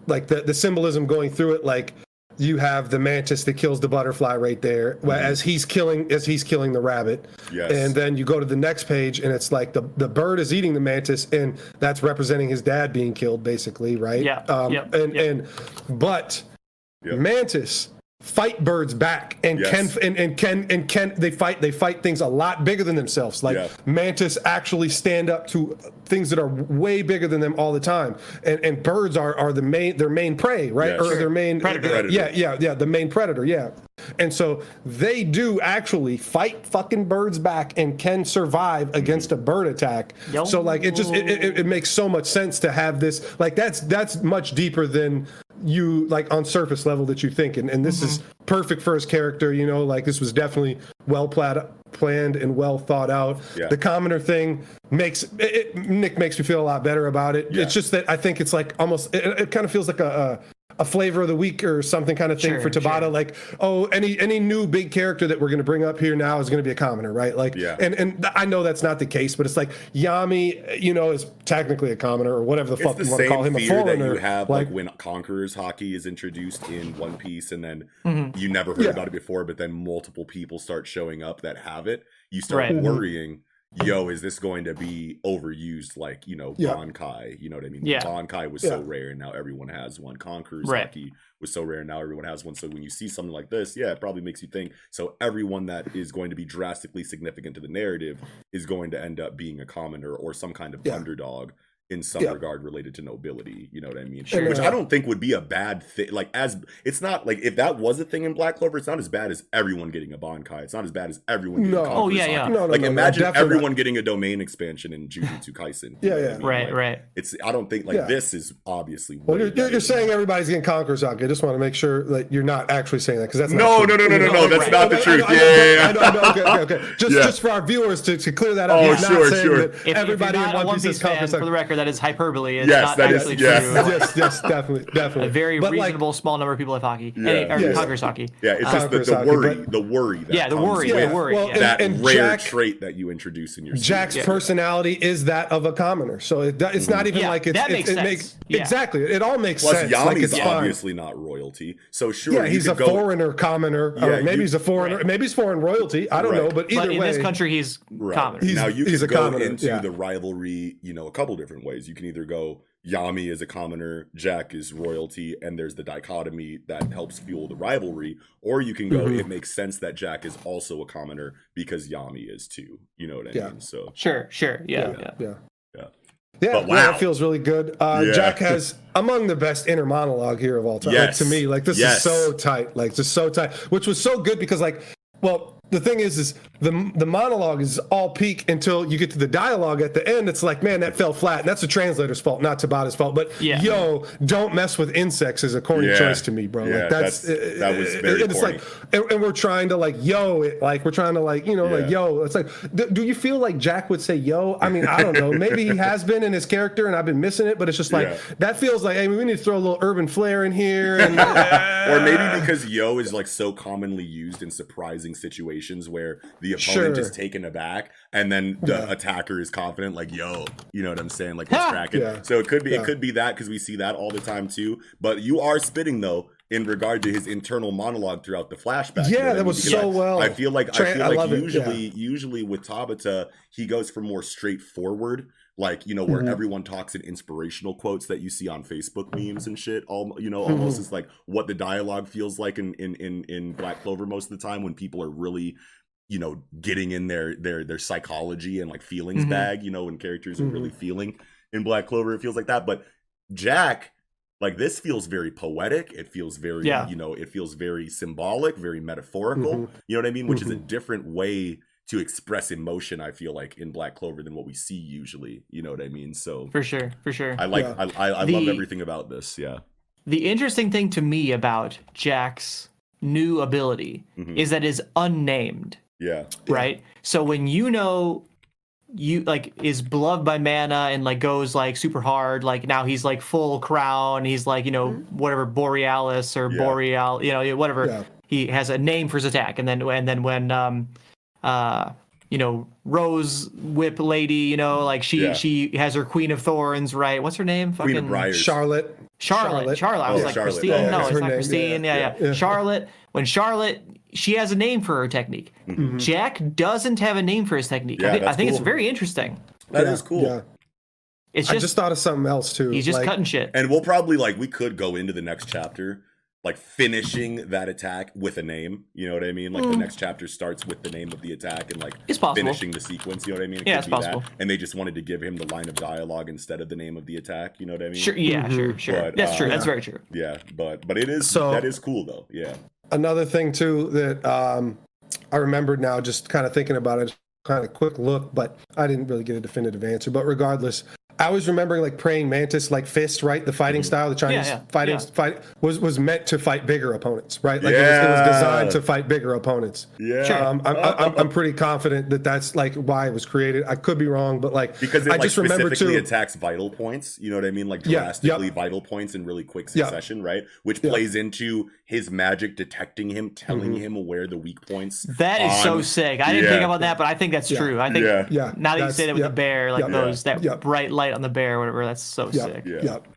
like the the symbolism going through it, like you have the mantis that kills the butterfly right there, where as he's killing as he's killing the rabbit. Yes. And then you go to the next page, and it's like the the bird is eating the mantis, and that's representing his dad being killed, basically, right? Yeah, Um, yep, And yep. and but Yep. mantis fight birds back and Yes. can and, and can and can they fight they fight things a lot bigger than themselves like Yeah. mantis actually stand up to things that are way bigger than them all the time and and birds are are the main their main prey right Yeah, or sure. their main Predator. Predator. yeah yeah yeah the main predator yeah and so they do actually fight fucking birds back and can survive against a mm-hmm. bird attack Yo. so like it just it, it, it makes so much sense to have this like that's that's much deeper than you like on surface level that you think and, and this is Mm-hmm. perfect for his character you know like this was definitely well planned planned and well thought out Yeah. the commoner thing makes it, it- nick makes me feel a lot better about it Yeah. it's just that i think it's like almost it, it kind of feels like a, a a flavor of the week or something kind of thing Sure, for Tabata. sure. Like, oh, any any new big character that we're going to bring up here now is going to be a commoner, right? Like, Yeah. and and I know that's not the case, but it's like Yami, you know, is technically a commoner or whatever the it's fuck the you want to call same him, a fear that you have like, when Conqueror's haki is introduced in One Piece, and then Mhm. you never heard Yeah. about it before, but then multiple people start showing up that have it. You start Right. Mhm. worrying, yo, is this going to be overused like you know Yeah. Bankai? You know what I mean? Yeah. Bankai was Yeah. so rare, and now everyone has one. Conqueror's Right. haki was so rare, and now everyone has one. So when you see something like this, yeah, it probably makes you think. So everyone that is going to be drastically significant to the narrative is going to end up being a commoner or some kind of Yeah. underdog in some Yeah. regard related to nobility. You know what I mean? Sure. Which I don't think would be a bad thing. Like as it's not like if that was a thing in Black Clover, it's not as bad as everyone getting a Bankai. It's not as bad as everyone getting No. Conqueror's Oh, yeah, yeah. No, no, like no, no, imagine definitely everyone getting a domain expansion in Jujutsu Kaisen. You Yeah, I mean? Right, Like, right. It's I don't think like Yeah. this is obviously. Well, you're, you're, you're saying everybody's getting Conqueror's Haki. I just want to make sure that you're not actually saying that because that's No, not no, true. no, no, no, no. Right. That's not the truth. I know, Yeah, yeah, I know, I know, okay, okay, okay. Just, Yeah. just for our viewers to, to clear that up. Oh, sure, sure. that If, if everybody in One Piece Piece is fan, Conqueror's for the record, that is hyperbole. It's Yes, not that is- actually yes. true. yes, yes, definitely, definitely. A very But, like, reasonable small number of people have haki. Yeah. Any, or Yes. Conqueror's haki. Yeah, it's just the, Conqueror's the Haki, worry, but- the worry. That Yeah, the worry, with the worry, well, yeah. and- That and rare Jack- trait that you introduce in your Jack's. Yeah. personality is that of a commoner, so it, it's not mm-hmm. even Yeah, like it's, that it, makes it sense. makes Yeah. exactly. It all makes Plus, sense. like Yami's it's obviously not royalty, so sure. Yeah, he's a foreigner commoner. Yeah, maybe he's a foreigner. Maybe he's foreign royalty. I don't know, but either But in this country, he's Right. common. He's- now you he's can a go commoner, into the rivalry, you know, a couple different ways. You can either go Yami is a commoner, Jack is royalty, and there's the dichotomy that helps fuel the rivalry, or you can go Mhm. it makes sense that Jack is also a commoner because Yami is too. You know what I Yeah. mean? So Sure, sure. Yeah, Yeah. yeah. yeah. Yeah, But yeah, wow. it feels really good. Uh, Yeah. Jack has among the best inner monologue here of all time. Yes. Like, to me, like this Yes. is so tight, like just so tight, which was so good because like, well, the thing is, is the the monologue is all peak until you get to the dialogue at the end. It's like, man, that fell flat. And that's the translator's fault, not Tabata's fault. But Yeah. yo, don't mess with insects is a corny Yeah. choice to me, bro. Yeah, like that's, that's- that was uh, very it's corny. like, and, and we're trying to like yo it, like we're trying to like you know like yo. It's like, do, do you feel like Jack would say yo? I mean, I don't know. Maybe he has been in his character, and I've been missing it. But it's just like Yeah. that feels like, hey, we need to throw a little urban flair in here. And, or maybe because yo is like so commonly used in surprising situations where the opponent Sure. is taken aback and then the Yeah. attacker is confident like yo you know what i'm saying like what's cracking Yeah. so it could be Yeah. it could be that because we see that all the time too but you are spitting though in regard to his internal monologue throughout the flashback you know Yeah, that was so well i feel like i feel I like it, yeah. usually usually with tabata he goes for more straightforward like you know where Mhm. everyone talks in inspirational quotes that you see on facebook memes and shit all you know Mm-hmm. almost is like what the dialogue feels like in in in, in black clover most of the time when people are really you know getting in their their their psychology and like feelings Mm-hmm. Mhm. bag you know when characters are really feeling in black clover it feels like that but jack like this feels very poetic it feels very Yeah. you know it feels very symbolic very metaphorical Mhm. you know what i mean which is a different way to express emotion i feel like in black clover than what we see usually you know what i mean so For sure, for sure. i like Yeah. i i, I love everything about this yeah The interesting thing to me about Jack's new ability Mhm. is that it's unnamed, yeah right? So when you know you like is beloved by mana and like goes like super hard, like now he's like full crown, he's like, you know, whatever Borealis or Yeah. Boreal, you know, whatever. Yeah. He has a name for his attack, and then and then when um uh you know, Rose Whip Lady, you know, like she Yeah. she has her Queen of Thorns, right? What's her name? queen of Fucking- briars Charlotte. Charlotte. Charlotte. Charlotte. I was Oh, like Charlotte. Christine. Yeah, no, it's her not name. Christine. Yeah, Yeah, yeah, yeah. Charlotte. When Charlotte, she has a name for her technique. Mhm. Jack doesn't have a name for his technique. Yeah, I think, I that's think it's very interesting. That Yeah, is cool Yeah. It's I just, just thought of something else too. he's just like, cutting shit. and we'll probably like we could go into the next chapter like finishing that attack with a name you know what i mean like the Mm. next chapter starts with the name of the attack and like finishing the sequence you know what i mean it Yeah, could it's be possible. that and they just wanted to give him the line of dialogue instead of the name of the attack you know what i mean Sure. Yeah. Mhm. Sure. Sure. But, That's true. uh, That's very true. yeah but but it is So- that is cool though yeah another thing too that um, I remembered now, just kind of thinking about it, kind of quick look, but I didn't really get a definitive answer. But regardless, I was remembering like praying mantis, like fist, right? The fighting style, the Chinese yeah, fighting yeah. fight was was meant to fight bigger opponents, right? Like it, was, it was designed to fight bigger opponents. yeah Sure. Um, I'm, I'm, I'm pretty confident that that's like why it was created. I could be wrong, but like because it I like just remember specifically too. attacks vital points you know what i mean like Yeah, drastically yep. vital points in really quick Yeah. succession right which Yeah. plays into his magic detecting him telling Mhm. him where the weak points That is so sick. I didn't Yeah. think about that, but I think that's Yeah. true. I think yeah yeah, now that you that's- say that with yeah, the bear, like yeah, those that yeah. bright light on the bear, or whatever, that's so Yeah. sick. yeah Yep.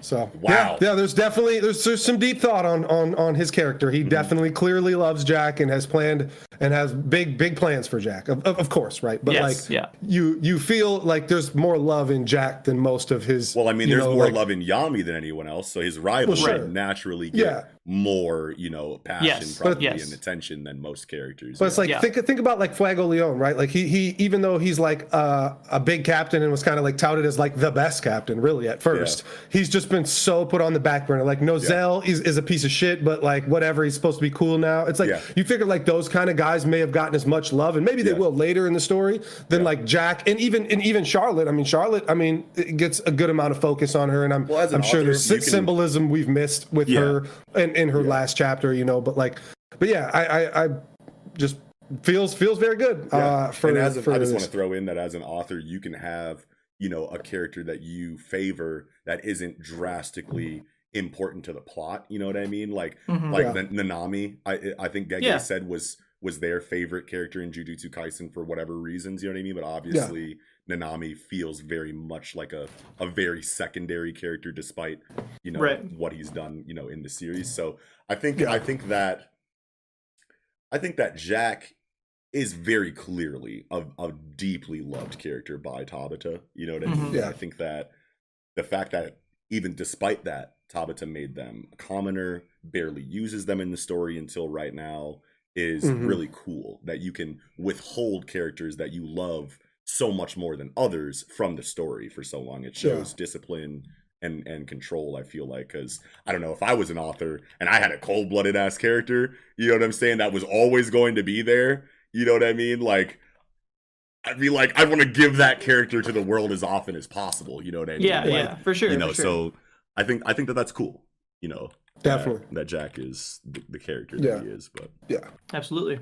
So Wow. yeah, yeah, there's definitely there's there's some deep thought on on on his character. Mm-hmm. He definitely clearly loves Jack and has planned and has big big plans for Jack. Of, of, of course, right? But Yes, like yeah. you you feel like there's more love in Jack than most of his Well, I mean, there's know, more like- love in Yami than anyone else, so his rivals Well, sure. naturally get Yeah. more, you know, passion Yes, but- probably yes. and attention than most characters. But it's like Yeah. think think about like Fuegoleon, right? Like he he even though he's like uh, a big captain and was kind of like touted as like the best captain, really at first, he's just been so put on the back burner. Like Nozel is, is a piece of shit, but like whatever, he's supposed to be cool now. It's like Yeah. you figure like those kind of guys may have gotten as much love, and maybe they Yeah. will later in the story than like Jack and even and even Charlotte. I mean Charlotte, I mean it gets a good amount of focus on her, and I'm Well, I'm sure there's you can- symbolism we've missed with Yeah. her in, in her last chapter, you know. But like, but yeah, I I, I just feels feels very good Yeah. uh, for, and as a, for I just this. want to throw in that as an author, you can have you know a character that you favor that isn't drastically important to the plot. You know what I mean? Like Mhm. like Yeah. the Nanami, I I think Gege Yeah. said was was their favorite character in Jujutsu Kaisen for whatever reasons. You know what I mean? But obviously. Nanami feels very much like a, a very secondary character despite you know Right. what he's done you know in the series so I think Yeah. I think that I think that Jack is very clearly a, a deeply loved character by Tabata. You know what I mean? Mhm. Yeah. I think that the fact that even despite that, Tabata made them a commoner, barely uses them in the story until right now, is Mhm. really cool. That you can withhold characters that you love so much more than others from the story for so long. It shows discipline and and control. I feel like because I don't know if I was an author and I had a cold blooded ass character, you know what I'm saying? That was always going to be there. You know what I mean? Like. I'd be like, I want to give that character to the world as often as possible. You know what I mean? Yeah, Like, yeah, for sure. You know, sure. so I think I think that that's cool. You know, that- Definitely. that, Jack is the, the character Yeah. that he is. But Yeah. absolutely.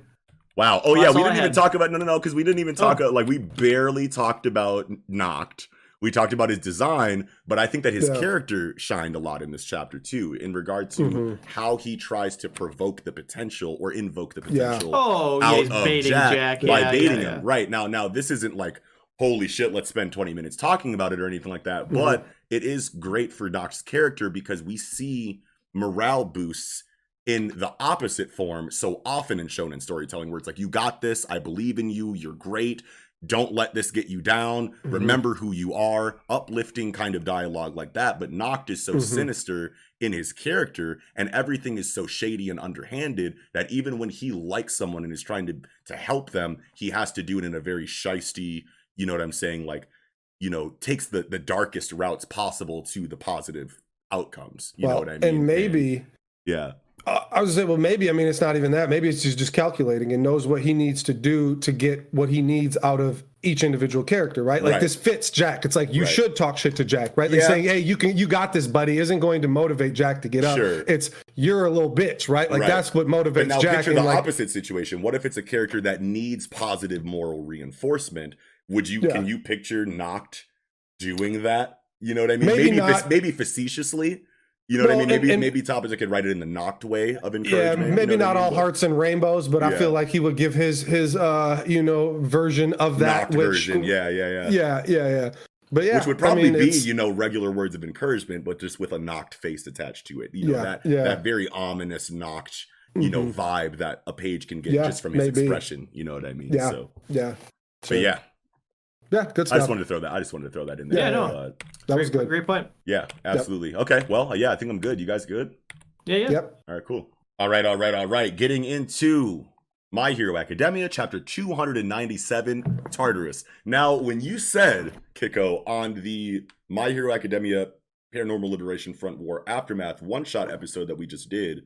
wow, oh Well, yeah, we didn't even talk about no, no, no, because we didn't even talk Oh. like we barely talked about Nacht. We talked about his design, but I think that his Yeah. character shined a lot in this chapter too, in regard to Mhm. how he tries to provoke the potential or invoke the Yeah. potential Oh, yeah, out he's of baiting Jack, Jack, by yeah, baiting yeah, him. Right now, now this isn't like holy shit, let's spend 20 minutes talking about it or anything like that. Mhm. But it is great for Nacht's character because we see morale boosts in the opposite form so often in shonen storytelling where it's like you got this, I believe in you, you're great. Don't let this get you down. Mhm. Remember who you are. Uplifting kind of dialogue like that. But Nacht is so Mhm. sinister in his character and everything is so shady and underhanded that even when he likes someone and is trying to to help them he has to do it in a very shisty you know what i'm saying like you know takes the the darkest routes possible to the positive outcomes you know what i mean and maybe yeah Uh, I was say, well, maybe. I mean, it's not even that. Maybe it's just just calculating and knows what he needs to do to get what he needs out of each individual character, right? Like Right. this fits Jack. It's like you Right. should talk shit to Jack, right? Like Yeah. saying, "Hey, you can, you got this, buddy," isn't going to motivate Jack to get up. Sure. It's you're a little bitch, right? Like Right. that's what but motivates now Jack. picture and the like, opposite situation what if it's a character that needs positive moral reinforcement would you Yeah. can you picture Nacht doing that you know what i mean Maybe maybe not- maybe facetiously you know what i mean maybe and- maybe Topic could write it in the Nacht way of yeah, encouragement you maybe know not I mean? all But- hearts and rainbows, but I feel like he would give his his uh you know version of that, Nacht which version yeah yeah yeah yeah, yeah, yeah. But yeah, which would I probably mean, be you know regular words of encouragement but just with a Nacht face attached to it you know Yeah, that yeah. that very ominous Nacht you know Mhm. vibe that a page can get Yeah, just from his maybe. expression you know what i mean Yeah. so yeah, but yeah yeah, good i just wanted to throw that i just wanted to throw that in there Yeah, no. Uh, that was great, good. Great point. yeah absolutely okay well yeah i think i'm good you guys good Yeah, yeah. Yep. all right cool all right all right all right getting into my Hero Academia, chapter 297, Tartarus. Now, when you said, Kiko, on the My Hero Academia Paranormal Liberation Front War Aftermath one shot episode that we just did,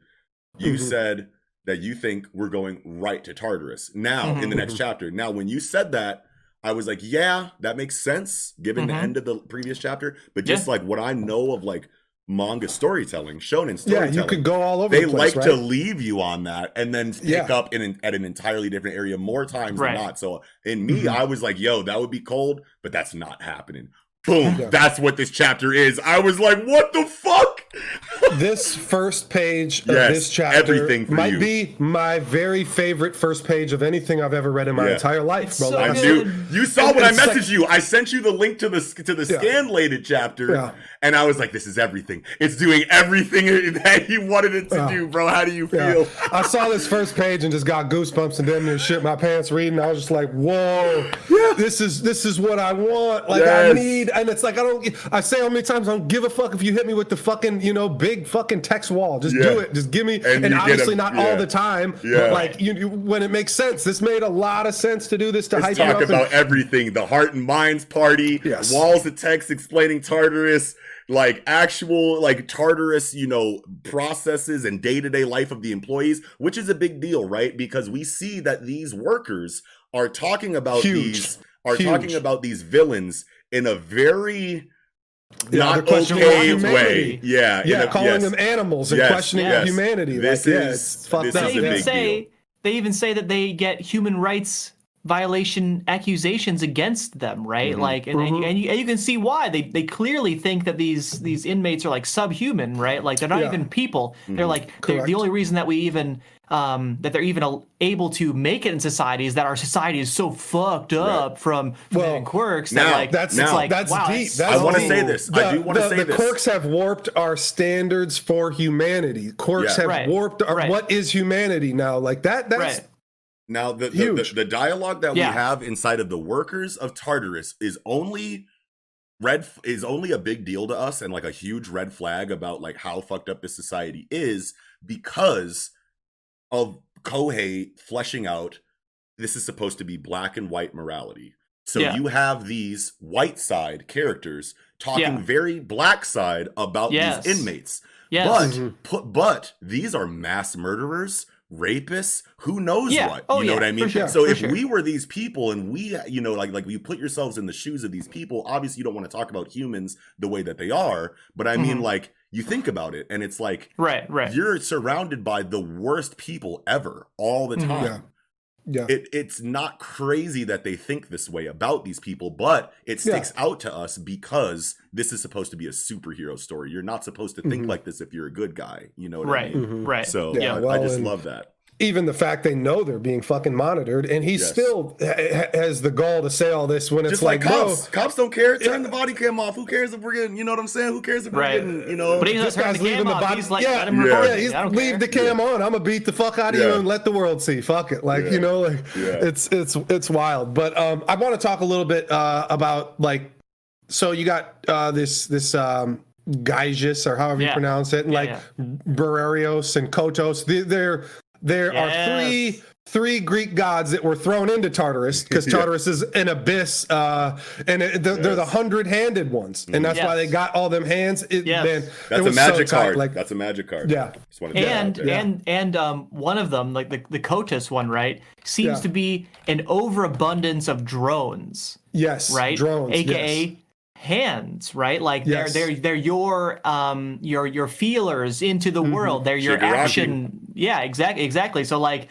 you Mhm. said that you think we're going right to Tartarus now in the Mhm. next chapter. Now, when you said that, I was like, yeah, that makes sense given the Mhm. end of the previous chapter. But just Yeah. like what I know of like manga storytelling, shonen storytelling. Yeah, storytelling, you could go all over they the place, like right? to leave you on that and then pick Yeah. up in an, at an entirely different area more times Right. than not. So in me, Mhm. I was like, "Yo, that would be cold," but that's not happening. Boom! Yeah. That's what this chapter is. I was like, "What the fuck?" this first page of Yes, this chapter everything for might you. be my very favorite first page of anything I've ever read in my Yeah. entire life, bro. so I knew you saw when I It's like- messaged you. I sent you the link to the to the Yeah. scanlated chapter, Yeah. And I was like, "This is everything. It's doing everything that you wanted it to Yeah. do, bro. How do you Yeah. feel?" I saw this first page and just got goosebumps and damn near shit my pants reading. I was just like, "Whoa, this is this is what I want. Like I need." And it's like I don't. I say how many times I don't give a fuck if you hit me with the fucking you know big fucking text wall. Just Yeah. do it. Just give me. And And, obviously a- not yeah. all the time, Yeah. but like you, you when it makes sense. This made a lot of sense to do this to Let's hype talk about and, everything the heart and minds party Yes. walls of text explaining tartarus like actual like tartarus you know processes and day-to-day life of the employees which is a big deal right because we see that these workers are talking about Huge. these are Huge. talking about these villains in a very Yeah, not okay way yeah yeah, a- calling yes. them animals and Yes, questioning yes. humanity. This like, yeah, is- it's fucked this up. They is a even big say deal. they even say that they get human rights violation accusations against them, right? Mhm. Like, and, and, Mhm. you, and, you, and you can see why they they clearly think that these these inmates are like subhuman, right? Like they're not Yeah. even people. They're Mhm. like they're, the only reason that we even um that they're even able to make it in society is that our society is so fucked up from Well, well, quirks now, that like That's now- like that's wow, deep. it's That's I wanna say this. I do wanna the, say the this. quirks have warped our standards for humanity. Quirks Yeah. have Right. warped our, Right. what is humanity now. Like that. That's right. Now the the, the the dialogue that Yeah. we have inside of the workers of Tartarus is only red is only a big deal to us and like a huge red flag about like how fucked up this society is because of Kohei fleshing out this is supposed to be black and white morality. So Yeah. you have these white side characters talking Yeah. very black side about Yes. these inmates. Yes. But Mhm. put, but these are mass murderers, rapists, who knows Yeah. what? Oh, you know yeah, what I mean? sure, so for if sure. we were these people and we, you know, like like you put yourselves in the shoes of these people, obviously you don't want to talk about humans the way that they are, but I mean Mhm. like you think about it and it's like Right, right. you're surrounded by the worst people ever all the Mhm. time. Yeah. Yeah. It, it's not crazy that they think this way about these people, but it sticks out to us because this is supposed to be a superhero story. You're not supposed to think Mhm. like this if you're a good guy. You know what right, I mean? Mhm. right. So Yeah, I, I just and- love that. Even the fact they know they're being fucking monitored, and he Yes. still ha- ha- has the gall to say all this when it's Just like, like, bro, cops, cops don't care. Turn Yeah. the body cam off. Who cares if we're getting? You know what I'm saying? Who cares if we're Right. getting? You know, But he's not this guy's the leaving the body. He's like, yeah, let him Yeah. yeah, he's leave care. the cam on. I'm gonna beat the fuck out of Yeah. you and let the world see. Fuck it, like Yeah. you know, like Yeah. it's it's it's wild. But um, I want to talk a little bit uh about like, so you got uh this this um. Gyges or however you pronounce it, and Yeah, like yeah. Briareus and Kotos. They, there, there are three three Greek gods that were thrown into Tartarus because Yeah. Tartarus is an abyss, uh, and it, they're, they're the hundred-handed ones, and that's why they got all them hands. It, Yes. man, it that's a magic so tight, card. Like, that's a magic card. Yeah. Just wanted to get and out and and um one of them like the the Kotus one right seems Yeah. to be an overabundance of drones yes, right drones, aka yes. Hands right? Like Yes. they're they're they're your um your your feelers into the world. They're your Shigaraki. action. Yeah exactly exactly. So like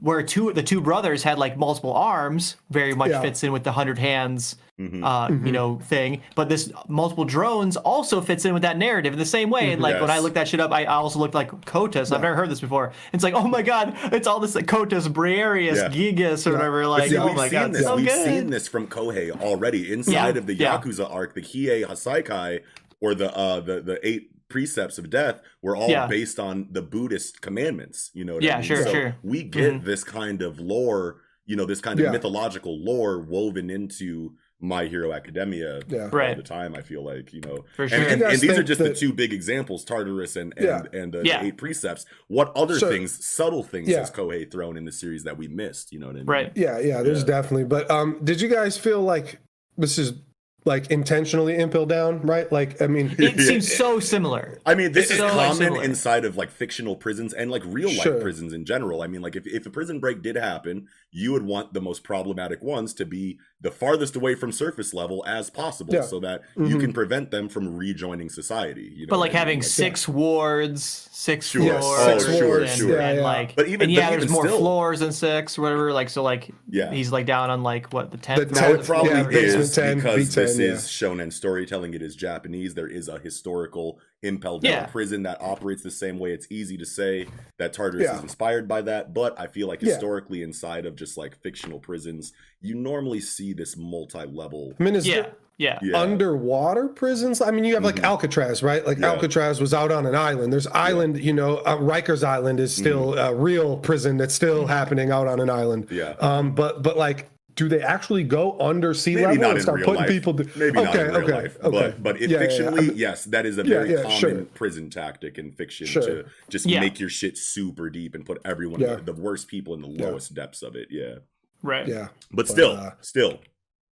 where two the two brothers had like multiple arms very much Yeah. fits in with the hundred hands Mhm. uh, you know, thing. But this multiple drones also fits in with that narrative in the same way. And like when I looked that shit up, I also looked like Kotus. I've never heard this before. It's like, oh my god, it's all this like Kotus, Briareus, Yeah. Gigas, or whatever. Like, see, oh we've my seen god, this. so we've good. seen this from Kohei already inside Yeah, of the yeah. Yakuza arc. The Shie Hassaikai or the uh the the eight precepts of death were all Yeah. based on the Buddhist commandments. You know what Yeah, I mean? sure, so sure. Mm-hmm. We get this kind of lore, you know, this kind of Yeah. mythological lore woven into My Hero Academia Yeah. all Right. the time. I feel like you know, For and, sure. and, You and these are think just the two big examples: Tartarus and and, Yeah. and the, Yeah. the eight precepts. What other So- things, subtle things, Yeah. has Kohei thrown in the series that we missed? You know what I mean? Right. Yeah, yeah, there's Yeah. definitely. But um, did you guys feel like this is like intentionally impel down, right? Like, I mean, It Yeah. seems so similar. I mean, this It's is so, common similar. inside of like fictional prisons and like real life Sure. prisons in general. I mean, like if, if a prison break did happen, you would want the most problematic ones to be the farthest away from surface level as possible Yeah. so that you Mhm. can prevent them from rejoining society. You know But like I mean? having Like- six wards, six Sure. floors, Yes, six wards, and, sure. and Yeah, yeah. like, But even- and yeah, but there's even more still- floors than six, or whatever. Like, so like, Yeah. he's like down on like what the tenth. The Now it tenth- probably yeah, basement is 10, because B10, this yeah. is shonen storytelling. It is Japanese. There is a historical impel down Yeah. prison that operates the same way. It's easy to say that Tartarus Yeah. is inspired by that, but I feel like Yeah. historically inside of just like fictional prisons, you normally see this multi-level. I mean, is Yeah, there yeah, Yeah. underwater prisons? I mean, you have like Mhm. Alcatraz, right? Like Yeah. Alcatraz was out on an island. There's island, you know, uh, Rikers Island is still a real prison that's still happening out on an island. Mm-hmm. Yeah. Um, but but like, do they actually go under sea Maybe level not and in start real putting life. people? To, Maybe okay, not in real okay, life, okay. but but it, Yeah, yeah, fictionally, I mean, yes, that is a Yeah, very yeah, common sure. prison tactic in fiction Sure. to just Yeah. make your shit super deep and put everyone, Yeah. the worst people, in the Yeah. lowest depths of it. Yeah, right. yeah. but still, uh, still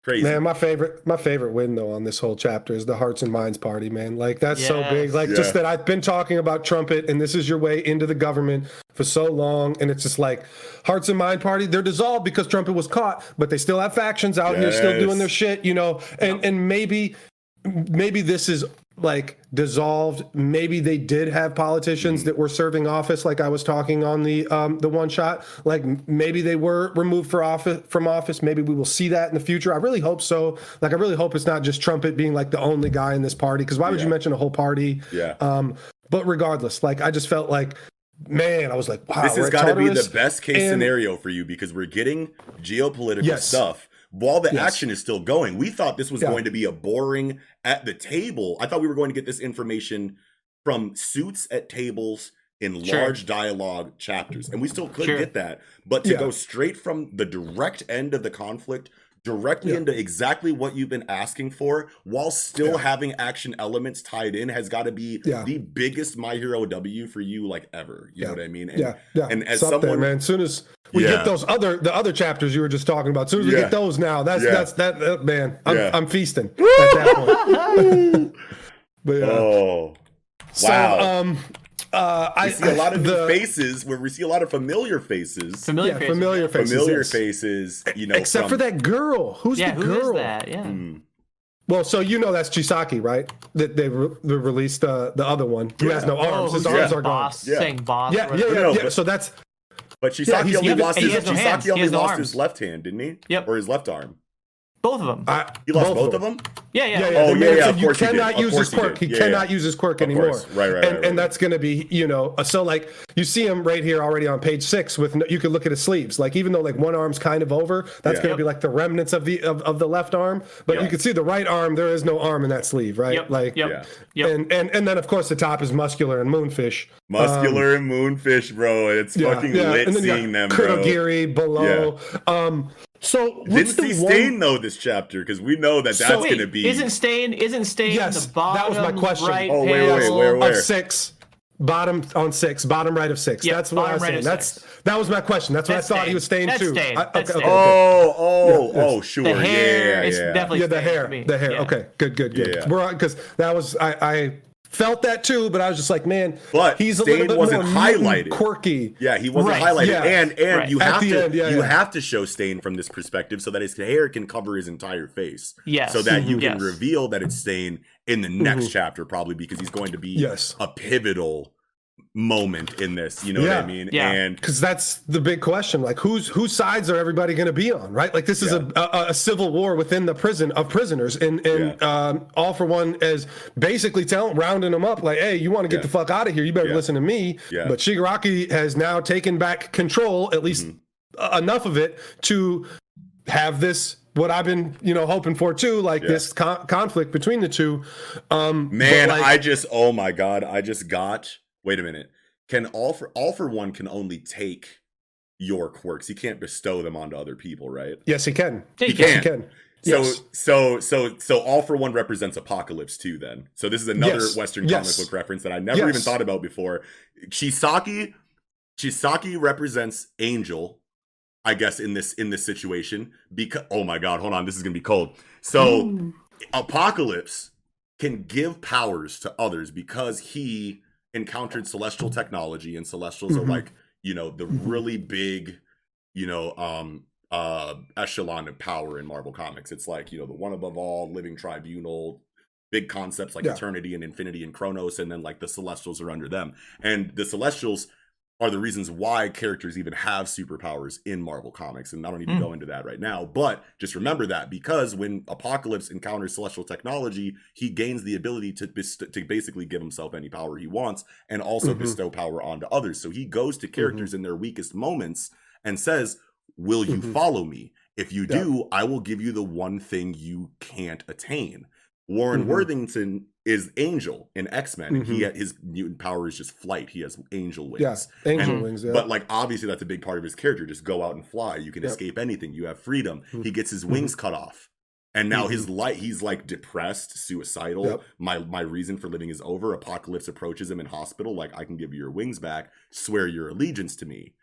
crazy. Man, my favorite my favorite win though on this whole chapter is the Hearts and Minds party, man. Like that's so big. Like Yeah. just that I've been talking about trumpet and this is your way into the government for so long and it's just like Hearts and Mind party, they're dissolved because trumpet was caught, but they still have factions out and they're still doing their shit, you know. And and maybe maybe this is like dissolved. Maybe they did have politicians that were serving office like i was talking on the um the one shot. Like maybe they were removed for office from office. Maybe we will see that in the future. I really hope so. Like i really hope it's not just trumpet being like the only guy in this party because why would you mention a whole party? Yeah. um but regardless like i just felt like man i was like wow this has got to be the best case and- scenario for you because we're getting geopolitical Yes. stuff while the Yes. action is still going. We thought this was Yeah. going to be a boring at the table. I thought we were going to get this information from suits at tables in Sure. large dialogue chapters, and we still could Sure. get that. But to Yeah. go straight from the direct end of the conflict directly Yeah. into exactly what you've been asking for while still Yeah. having action elements tied in has got to be Yeah. the biggest my hero w for you like ever you Yeah. know what i mean and, yeah yeah and as it's up there, someone man as soon as we Yeah. get those other the other chapters you were just talking about. As soon as we Yeah. get those now, that's Yeah. that's that, that man. I'm, Yeah. I'm feasting at that point. but yeah. Oh, So, wow. um, uh, I we see a lot of the, new faces where we see a lot of familiar faces. Familiar yeah, faces. familiar faces, familiar yes. faces, you know, Except for that girl. Who's Yeah, the who is girl? that? Yeah. Mm. Well, so you know that's Chisaki, right? That they, re- they released uh, the other one who has no Oh, arms. His arms saying are gone. boss? Yeah. Saying boss. Yeah, or yeah, yeah. No, yeah. but- So that's But Chisaki Yeah, only he lost his no. Chisaki only no lost arms. his left hand, didn't he? Yep. Or his left arm. Both of them. I, He lost both of them. yeah, yeah. Yeah, yeah. Oh, the yeah, yeah, said you course he did. cannot use course his quirk. He, did. Yeah, cannot yeah. use his quirk Of anymore. Right, right, And right, right, and that's going to be, you know, uh, so like you see him right here already on page six with no, you can look at his sleeves. Like even though like one arm's kind of over, that's Yeah. going to be like the remnants of the of, of the left arm. But Yeah. you can see the right arm. There is no arm in that sleeve, right? Yep. Like Yep. Yeah. Yep. And and and then of course the top is muscular and moonfish. Muscular and moonfish, bro. It's fucking lit and then you seeing them, got bro. Kurogiri below. Um, so Didn't what's see the one- Stain though this chapter because we know that that's Wait, gonna be. isn't Stain isn't Stain Yes, the bottom that was my question. right Oh, wait, wait, panel? where, where? of six. Bottom on six, bottom right of six. Yep, That's what I was right saying. That's six. that was my question. That's what I thought Stain. he was staying That's too. Stain. I- okay, okay, okay. Oh, oh, yes. oh, sure. The hair yeah, is yeah. definitely Yeah, the hair, the hair. Yeah. Okay, good, good, good. Yeah. We're because that was I, I felt that too, but I was just like, man, But he's a Stain little bit wasn't more highlighted. quirky. Yeah, he wasn't Right, highlighted, yeah. and and Right. you have to end, yeah, you yeah. have to show Stain from this perspective so that his hair can cover his entire face. Yes. so that you Mhm. can Yes. reveal that it's Stain in the next chapter, probably because he's going to be Mm-hmm. Yes. a pivotal moment in this. You know what I mean? Yeah. And because that's the big question like whose whose sides are everybody going to be on right like this is a, a, a civil war within the prison of prisoners and and Yeah. um, all for one is basically telling rounding them up like hey you want to get Yeah. the fuck out of here you better Yeah. listen to me Yeah. Mm-hmm. but shigaraki has now taken back control at least uh, enough of it to have this what I've been, you know, hoping for too, like this con- conflict between the two. Um, Man, like, I just oh my god, I just got wait a minute. Can all for all for one can only take your quirks. He can't bestow them onto other people, right? yes, he can. Yeah, He you Yes, can. he can. So Yes. so so so all for one represents apocalypse too then. So this is another Yes. Western Yes. comic book reference that I never Yes. even thought about before. Chisaki Chisaki represents Angel, I guess in this in this situation because oh my god, hold on, this is going to be cold. So mm. Apocalypse can give powers to others because he encountered celestial technology and celestials Mhm. are like, you know, the Mhm. really big, you know, um uh echelon of power in Marvel Comics. It's like, you know, the one above all, living tribunal, big concepts like Yeah. eternity and infinity and Chronos, and then like the celestials are under them. And the celestials are the reasons why characters even have superpowers in Marvel Comics. And I don't need to Mm. go into that right now, but just remember that because when Apocalypse encounters celestial technology, he gains the ability to best- to basically give himself any power he wants and also Mhm. bestow power onto others. So he goes to characters in their weakest moments and says, "Will you Mhm. follow me? If you Yeah. do, I will give you the one thing you can't attain." Warren Mhm. Worthington is Angel in X Men. He Mhm. his mutant power is just flight. He has angel wings. Yeah, angel And- wings. Yeah. But like obviously that's a big part of his character. Just go out and fly. You can Yep. escape anything. You have freedom. Mhm. He gets his wings cut off. And now his Mhm. light he's like depressed, suicidal. Yep. My my reason for living is over. Apocalypse approaches him in hospital like I can give you your wings back. Swear your allegiance to me.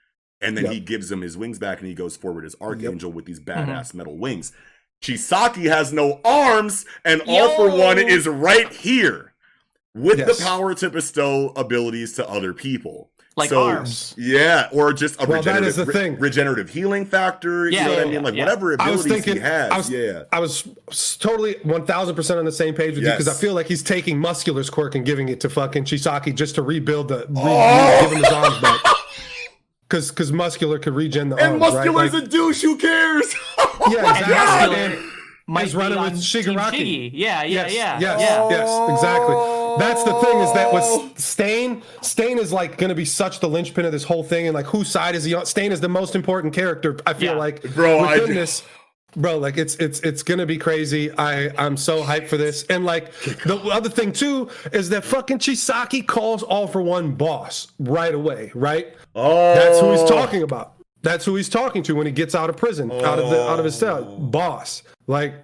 And then Yep. he gives him his wings back and he goes forward as Archangel with these Mm-hmm. badass metal wings. Chisaki has no arms and all for one is right here with Yes. the power to bestow abilities to other people. Like So, arms. Yeah, or just a Well, that regenerative, is the re- thing. regenerative healing factor. Yeah, you know what I mean? Like yeah. whatever I was abilities thinking, he has. I was, yeah. I was totally one thousand percent on the same page with you because I feel like he's taking Muscular's quirk and giving it to fucking Chisaki just to rebuild the, re- Oh! give him his arms back. Because because Muscular could regen the And arms, right? Muscular's Like- a douche. Who cares? yeah, And exactly. Muscular And- might running with Shigaraki. Shiggy. Yeah, yeah, yes, yeah. yes, yeah. yes, exactly. That's the thing is that with oh. Stain, Stain is like going to be such the linchpin of this whole thing, and like whose side is he on? Stain is the most important character. I feel Yeah. like, Bro, I within ju- this. Bro, like it's it's it's gonna be crazy. I I'm so hyped for this. And like the other thing too is that fucking Chisaki calls all for one boss right away, right? Oh, That's who he's talking about. That's who he's talking to when he gets out of prison, out of the out of his cell. Boss, like,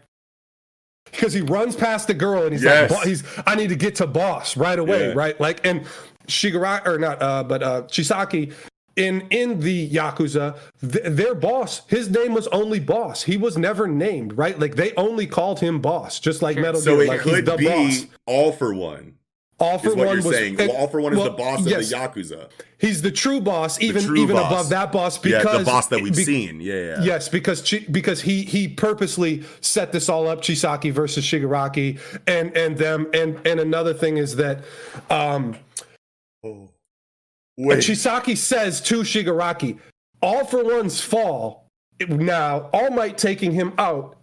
because he runs past the girl and he's Yes. like, he's I need to get to boss right away, Yeah. right? Like, and Shigaraki or not, uh, but uh, Chisaki in in the yakuza th- their boss his name was only boss he was never named right like they only called him boss just like metal So gear it like he's could the be boss all for one. All for one was saying. and- Well, all for one is well, the boss yes, of the yakuza. he's the true boss even true even boss. above that boss Yeah, because the boss that we've be- seen. Yeah, yeah. Yes, because because he he purposely set this all up, Chisaki versus Shigaraki, and and them, and and another thing is that um, Oh. Wait. Chisaki says to Shigaraki, "All for one's fall now, All Might taking him out.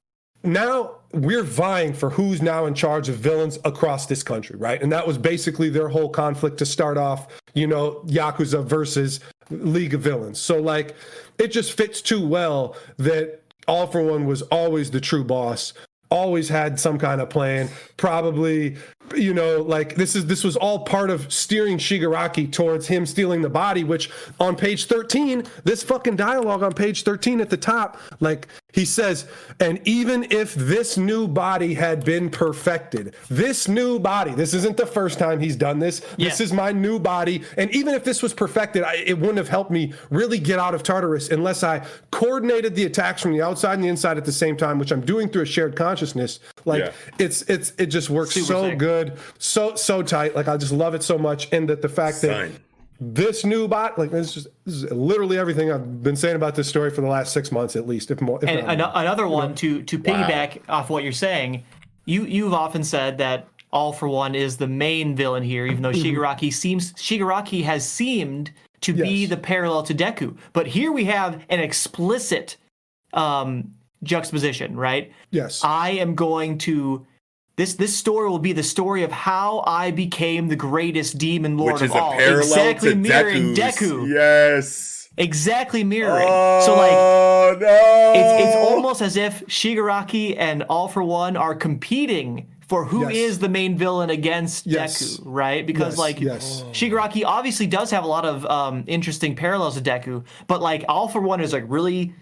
Now we're vying for who's now in charge of villains across this country, right? And that was basically their whole conflict to start off. You know, Yakuza versus League of Villains. So like, it just fits too well that All for One was always the true boss. Always had some kind of plan. Probably, you know, like this is this was all part of steering Shigaraki towards him stealing the body. Which on page thirteen, this fucking dialogue on page thirteen at the top, like he says, and even if this new body had been perfected, this new body, this isn't the first time he's done this. This is my new body, and even if this was perfected, I, it wouldn't have helped me really get out of Tartarus unless I coordinated the attacks from the outside and the inside at the same time, which I'm doing through a shared consciousness. Like Yeah. it's it's it just works Super so sick. good, so so tight. Like I just love it so much, and that the fact that this new bot, like this is just this is literally everything I've been saying about this story for the last six months at least, if more. If And an- more. another one to to piggyback off what you're saying, you you've often said that All for One is the main villain here, even though Shigaraki seems Shigaraki has seemed to be the parallel to Deku. But here we have an explicit um, juxtaposition, right? yes, I am going to this this story will be the story of how I became the greatest demon lord Which of is a all. parallel exactly to mirroring Deku's. Deku. Yes. Exactly mirroring. Oh, so like no. it's, it's almost as if Shigaraki and All for One are competing for who is Yes. the main villain against Yes. Deku, right? Because Yes, like yes. Shigaraki obviously does have a lot of um, interesting parallels to Deku, but like All for One is like really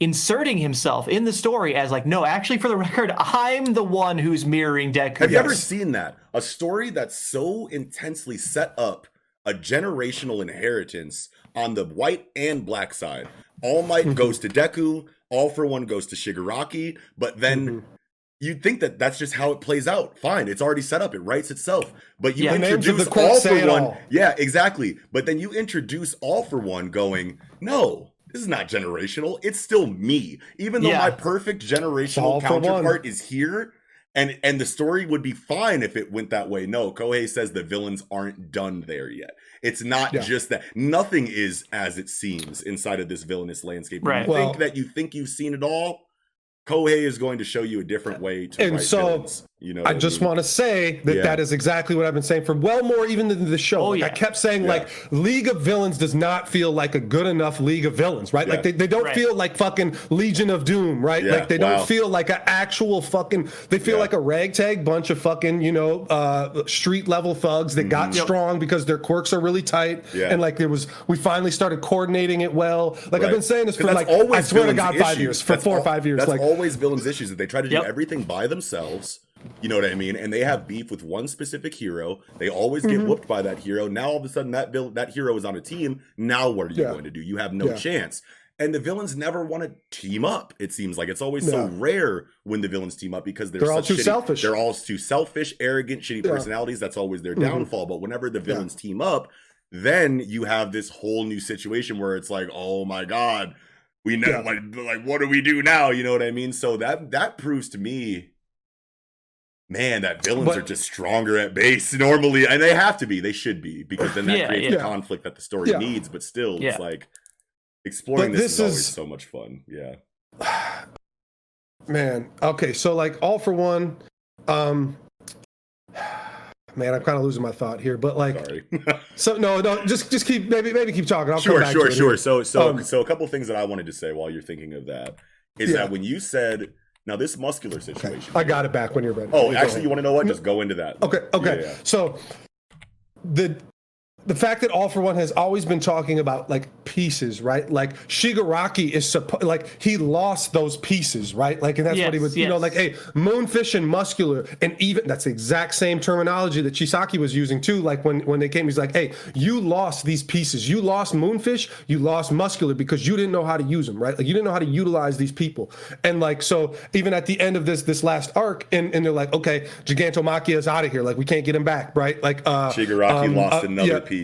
inserting himself in the story as like no, actually for the record, I'm the one who's mirroring Deku. Have you ever seen that? A story that's so intensely set up a generational inheritance on the white and black side. All Might Mm-hmm. goes to Deku, All for One goes to Shigaraki, but then Mm-hmm. you'd think that that's just how it plays out. Fine, it's already set up, it writes itself. But you Yeah. The names of introduce the All for One. all. Yeah, exactly. But then you introduce All for One going, no. This is not generational. It's still me. Even though Yeah. my perfect generational All for one. counterpart is here, and and the story would be fine if it went that way. No, Kohei says the villains aren't done there yet. It's not Yeah. just that. Nothing is as it seems inside of this villainous landscape. Right. You Well- think that you think you've seen it all. Kohei is going to show you a different way to And write so, villains. You know, I what just mean? want to say that Yeah. that is exactly what I've been saying for well more even than the show. Oh, like, I kept saying Yeah. like League of Villains does not feel like a good enough League of Villains, right? Yeah. Like they, they don't Right. feel like fucking Legion of Doom, right? Yeah, Like they wow. don't feel like an actual fucking. They feel Yeah. like a ragtag bunch of fucking you know uh, street level thugs that got Yep. strong because their quirks are really tight, Mm-hmm. Yeah. and like there was we finally started coordinating it well. Like I've been saying this for that's like I always swear to villains' God five years for That's four or five years. That's like always villains' issues that they try to do Yep. everything by themselves. You know what I mean? And they have beef with one specific hero. They always get Mm-hmm. whooped by that hero. Now all of a sudden that vil- that hero is on a team. Now what are you Yeah. going to do? You have no Yeah. chance. And the villains never want to team up. It seems like it's always so rare when the villains team up because they're, They're all too shitty- selfish. They're all too selfish, arrogant, shitty Yeah. Mm-hmm. personalities. That's always their downfall. But whenever the villains team up, then you have this whole new situation where it's like, oh my god, we know Yeah. like like what do we do now? You know what I mean? So that that proves to me, man, that villains But- are just stronger at base normally, and they have to be. They should be because then that Yeah, creates yeah. the conflict that the story Yeah. needs. But still, Yeah. it's like exploring But this, this is always so much fun. Yeah. Man, okay, so like all for one, um man, I'm kind of losing my thought here, but like Sorry. so no, no, just just keep maybe maybe keep talking. I'll come sure, back sure, to it sure. here. So, so, Um, so a couple things that I wanted to say while you're thinking of that is Yeah. that when you said now this muscular Okay, situation. I got it back when you're ready. Oh, actually, you want to know what? Hmm? Just go into that. Okay, okay. Yeah, yeah. So the the fact that All for One has always been talking about like pieces, right? Like Shigaraki is supposed like he lost those pieces, right? Like, and that's what he Yes, was, you know, like, hey, moonfish and muscular, and even that's the exact same terminology that Chisaki was using too. Like when when they came, he's like, hey, you lost these pieces. You lost moonfish, you lost muscular because you didn't know how to use them, right? Like you didn't know how to utilize these people, and like so, even at the end of this this last arc, and, and they're like, okay, Gigantomachia is out of here, like we can't get him back, right? Like uh, Shigaraki um, lost uh, another yeah, piece.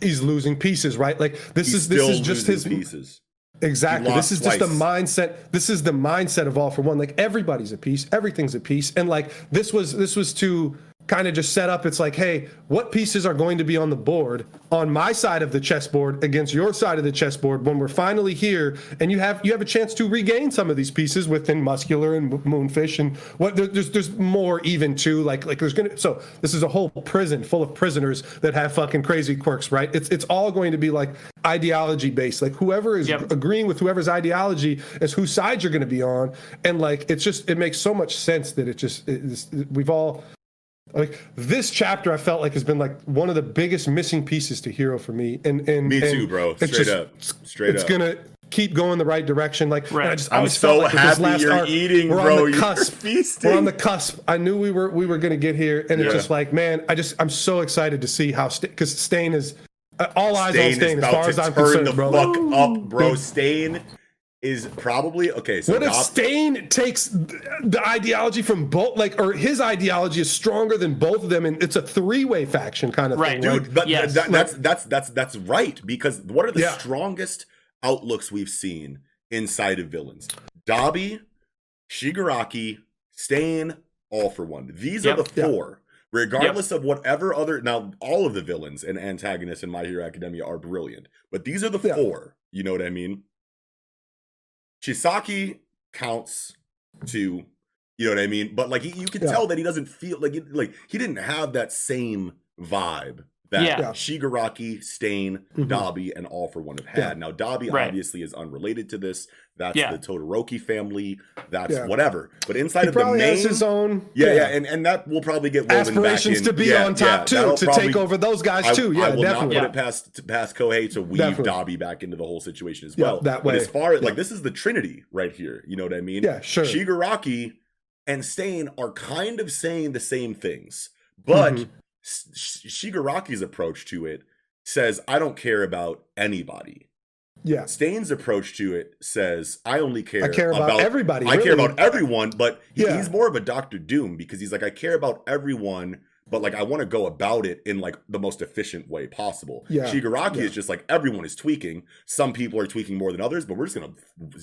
He's losing pieces, right? Like this He's is this is just his pieces. Exactly. This is just the mindset. This is the mindset of all for one. Like everybody's a piece, everything's a piece, and like this was this was to kind of just set up. It's like, hey, what pieces are going to be on the board on my side of the chessboard against your side of the chessboard when we're finally here, and you have you have a chance to regain some of these pieces within muscular and moonfish and what there's there's more even too. Like like there's gonna so this is a whole prison full of prisoners that have fucking crazy quirks, right? It's it's all going to be like ideology based. Like whoever is Yep. agreeing with whoever's ideology is whose side you're going to be on and like it's just it makes so much sense that it just it, we've all like this chapter i felt like has been like one of the biggest missing pieces to hero for me and and Me and too, bro. it's Straight just- up. Straight it's up. gonna keep going the right direction like and Right. I just I I'm always so felt like happy last you're arc, eating, we're bro. on the You're cusp feasting. we're on the cusp i knew we were we were gonna get here and it's just like man i just i'm so excited to see how because stain is uh, all eyes on Stain stain as far as i'm concerned the bro fuck up, bro. Stain is probably okay. So What if Dob- Stain takes the ideology from both, like, or his ideology is stronger than both of them, and it's a three-way faction kind of Right. thing, dude that, Yes. that- that's that's that's that's right because what are the Yeah. strongest outlooks we've seen inside of villains dabi shigaraki stain all for one these Yep. are the Yeah. four regardless of whatever other now all of the villains and antagonists in my hero academia are brilliant but these are the Yeah. four you know what i mean chisaki counts to you know what i mean but like he, you can Yeah. tell that he doesn't feel like it, like he didn't have that same vibe that Yeah. Yeah. Shigaraki, Stain, Mhm. Dabi, and All for One have had. Yeah. Now, Dabi Right. obviously is unrelated to this. That's Yeah. the Todoroki family. That's Yeah. whatever. But inside He of the probably main, has his own yeah, yeah, and, and that will probably get woven aspirations back in. to be Yeah, on top yeah, too, to probably- take over those guys I, too. Yeah, I will definitely. not put it past to past Kohei to weave Definitely. Dabi back into the whole situation as Yeah, well. that But way. as far as Yeah. like this is the Trinity right here. You know what I mean? Yeah, sure. Shigaraki and Stain are kind of saying the same things, but Mhm. S- Shigaraki's approach to it says, "I don't care about anybody." Yeah, Stain's approach to it says, "I only care. I care about everybody, I care about everyone." But he- Yeah. he's more of a Doctor Doom because he's like, "I care about everyone." But like I want to go about it in like the most efficient way possible. Yeah, Shigaraki yeah. is just like everyone is tweaking. Some people are tweaking more than others, but we're just gonna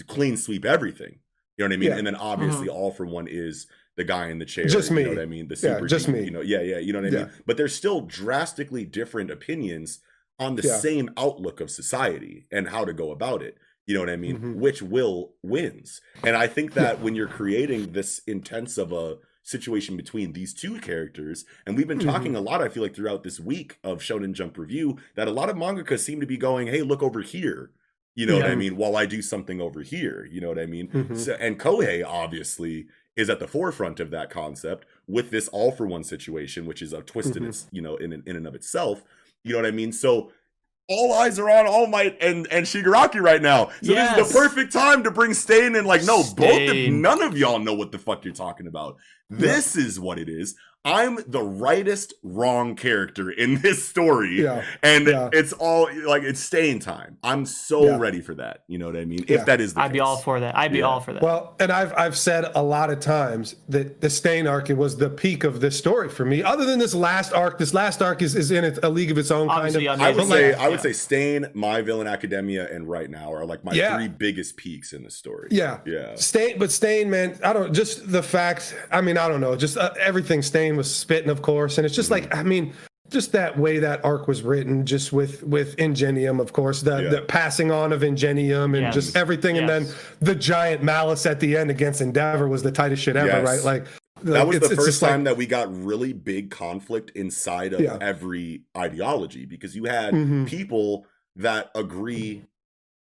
clean sweep everything. You know what I mean? Yeah. And then mm-hmm. obviously, all for one is the guy in the chair. Just me. You know what I mean? The Yeah, super just deep, me. You know, yeah, yeah. You know what I Yeah. mean? But there's still drastically different opinions on the Yeah. same outlook of society and how to go about it. You know what I mean? Mhm. Which will wins. And I think that when you're creating this intense of a situation between these two characters, and we've been Mm-hmm. talking a lot, I feel like throughout this week of Shonen Jump review, that a lot of mangakas seem to be going, "Hey, look over here." You know what I mean? While I do something over here, you know what I mean? Mhm. So, and Kohei obviously is at the forefront of that concept with this all for one situation, which is a twist in Mhm. its, you know, in in and of itself. You know what I mean? So all eyes are on All Might and and Shigaraki right now. So this is the perfect time to bring Stain in. Like, no, both of none of y'all know what the fuck you're talking about. This is what it is. I'm the rightest wrong character in this story. Yeah. And Yeah. it's all like it's staying time. I'm so Yeah. ready for that. You know what I mean? Yeah. If that is the I'd be all for that. I'd be Yeah. all for that. Well, and I've I've said a lot of times that the Stain arc was the peak of this story for me. Other than this last arc, this last arc is, is in a league of its own Obviously, kind of. I would say Yeah. I would say Stain, My Villain Academia, and Right Now are like my Yeah. three biggest peaks in the story. Yeah, Yeah. Stain, but Stain, man, I don't just the fact. I mean, I don't know, just uh, everything Stain was spitting, of course, and it's just Mm-hmm. like, I mean, just that way that arc was written, just with with Ingenium, of course, the Yeah. the passing on of Ingenium and Yes. just everything, and then the giant malice at the end against Endeavor was the tightest shit ever, Yes. right? Like That was it's- the it's first just like- time that we got really big conflict inside of Yeah. every ideology because you had Mhm. people that agree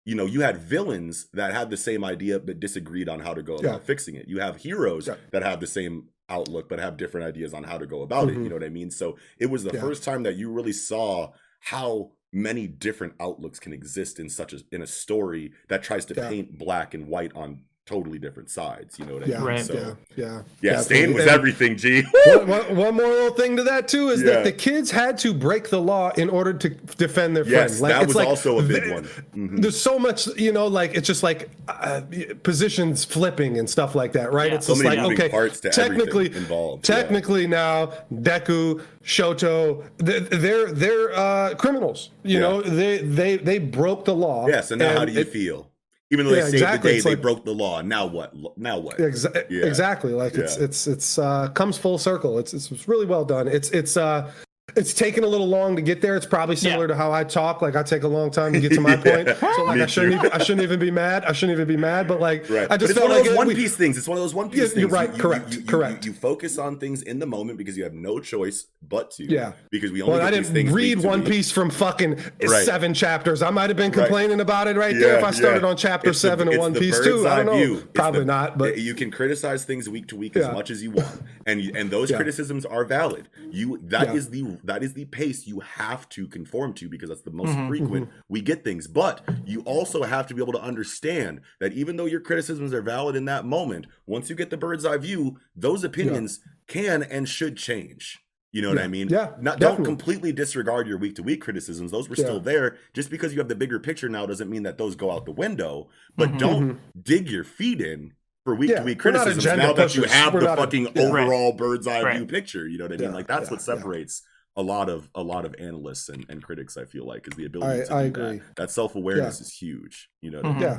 you know you had villains that had the same idea but disagreed on how to go about Yeah. fixing it you have heroes Yeah. that have the same outlook but have different ideas on how to go about it Mhm. you know what i mean so it was the Yeah. first time that you really saw how many different outlooks can exist in such a in a story that tries to Yeah. paint black and white on totally different sides. You know what I Yeah, mean? Right. So, yeah, yeah. yeah, Definitely. Stain was everything, G. one, one- one more little thing to that too is Yeah. that the kids had to break the law in order to defend their Yes, friend. Like that it's was like also a big th- one. Mhm. There's so much, you know, like it's just like uh, positions flipping and stuff like that, right? Yeah. It's So just many like okay, parts to technically everything involved, yeah. Technically now, Deku, Shoto, they're they're uh, criminals. You Yeah. know, they they they broke the law. Yes, and now how do you it- feel? Even though they Yeah, saved the day, It's they like- broke the law. Now what? Now what? Exa- Yeah. Exactly. Like it's Yeah. it's it's uh comes full circle. It's it's really well done. It's it's uh it's taken a little long to get there. It's probably similar Yeah. to how I talk. Like I take a long time to get to my Yeah. point. So like I shouldn't even, I shouldn't even be mad. I shouldn't even be mad. But like Right. I but just it's felt one of like those it- One we- Piece things. It's one of those One Piece Yeah, things. you're right. You- you- Correct. You, you, Correct. You, you focus on things in the moment because you have no choice but to. Yeah. Because we only Well, get I didn't things read One week. Piece from fucking Right. seven chapters. I might have been Right. complaining about it right there if I started yeah. on chapter It's the- seven of One Piece too. I don't know. view. Probably the- not, but you can criticize things week to week as much as you want, and and those criticisms are valid. You that Yeah. is the that is the pace you have to conform to because that's the most Mm-hmm, frequent we get things. But you also have to be able to understand that even though your criticisms are valid in that moment, once you get the bird's eye view, those opinions can and should change. You know what I mean? Yeah, Not, don't definitely. completely disregard your week to week criticisms. Those were Yeah. still there. Just because you have the bigger picture now doesn't mean that those go out the window. But Mhm. don't dig your feet in for week Yeah, to week we're not criticisms agenda now that you have We're the not a- fucking yeah. Overall bird's eye Right. view picture. You know what I mean? Yeah, Like that's yeah, what yeah. separates a lot of a lot of analysts and, and critics. I feel like is the ability I- to I agree. that. That self awareness is huge. You know what I Mhm. mean? yeah,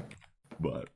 But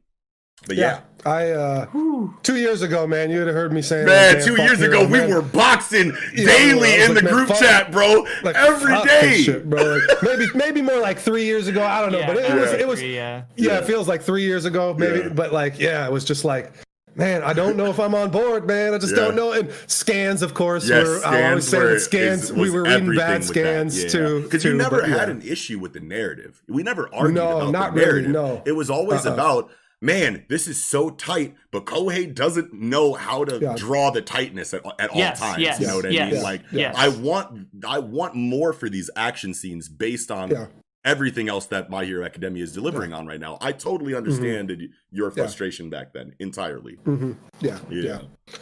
but yeah. yeah. I uh Whew. two years ago, man, you'd have heard me saying, Man, like, two fuck years Hero, ago, we man. were boxing Yeah, daily I was in like, the man, group fuck- chat, bro. like every fuck shit, bro. Like, maybe maybe more like three years ago. I don't know, Yeah, but it, I was would it was agree, yeah. yeah, Yeah. it feels like three years ago, maybe. Yeah. But like, yeah, it was just like, man, I don't know if I'm on board, man. I just Yeah. don't know. And scans, of course, Yes, were, I always say were, that scans. is- we were reading bad scans Yeah. too. Because you never but, had yeah. an issue with the narrative. We never argued No, about not the really, narrative. no. It was always Uh-uh. about, man, this is so tight, but Kohei doesn't know how to Yeah. draw the tightness at, at Yes, all times. yes, you know what I yes, mean? Like yes. I want I want more for these action scenes based on Yeah. Everything else that My Hero Academia is delivering on right now. I totally understand your Mm-hmm. Yeah. frustration back then entirely. Mhm. Yeah, Yeah. yeah.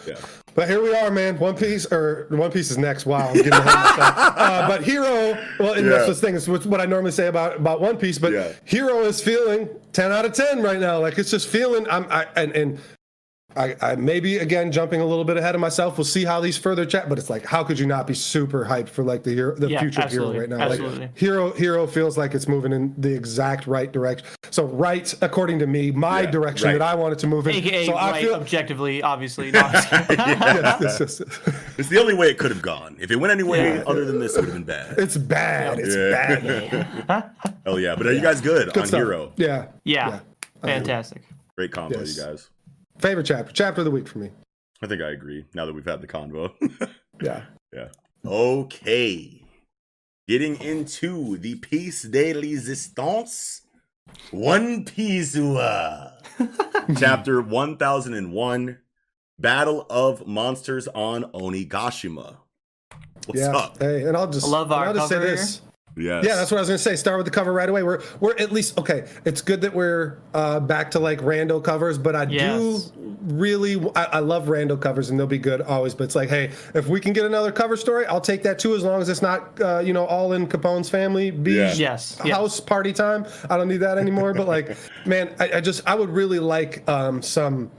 Yeah. But here we are, man. One Piece or One Piece is next. Wow, I'm getting ahead of myself. Uh, but Hero, well, and Yeah. that's the thing. It's what I normally say about about One Piece. But Yeah. Hero is feeling 10 out of 10 right now. Like it's just feeling. I'm I, and and. I, I maybe again jumping a little bit ahead of myself. We'll see how these further chat, but it's like, how could you not be super hyped for like the hero, the Yeah, future of absolutely, hero right now? absolutely. Like hero, hero feels like it's moving in the exact right direction. So right, according to me, my Yeah, direction right. that I wanted to move in. AKA so I right, feel objectively, obviously. No, I'm just kidding. yes, yes, yes. It's the only way it could have gone. If it went any way Yeah. other than this, it would have been bad. It's bad. It's Yeah. bad. Hell yeah. But are you guys good, Good on stuff. Hero? Yeah. yeah, fantastic. Great combo, Yes. you guys. Favorite chapter. Chapter of the week for me. I think I agree now that we've had the convo. Yeah. yeah. Okay. Getting into the piece de resistance. One Piece. Chapter 1001 Battle of Monsters on Onigashima. What's yeah. up? Hey, and I'll just I love and our I'll just say cover this. Yes. Yeah, that's what I was gonna say. Start with the cover right away. We're we're at least okay. It's good that we're uh, back to like rando covers, but I Yes. do really I, I love rando covers and they'll be good always. But it's like, hey, if we can get another cover story, I'll take that too, as long as it's not uh, you know all in Capone's family beige Yeah. Yes, yes. house party time. I don't need that anymore. but like, man, I, I just I would really like um, some.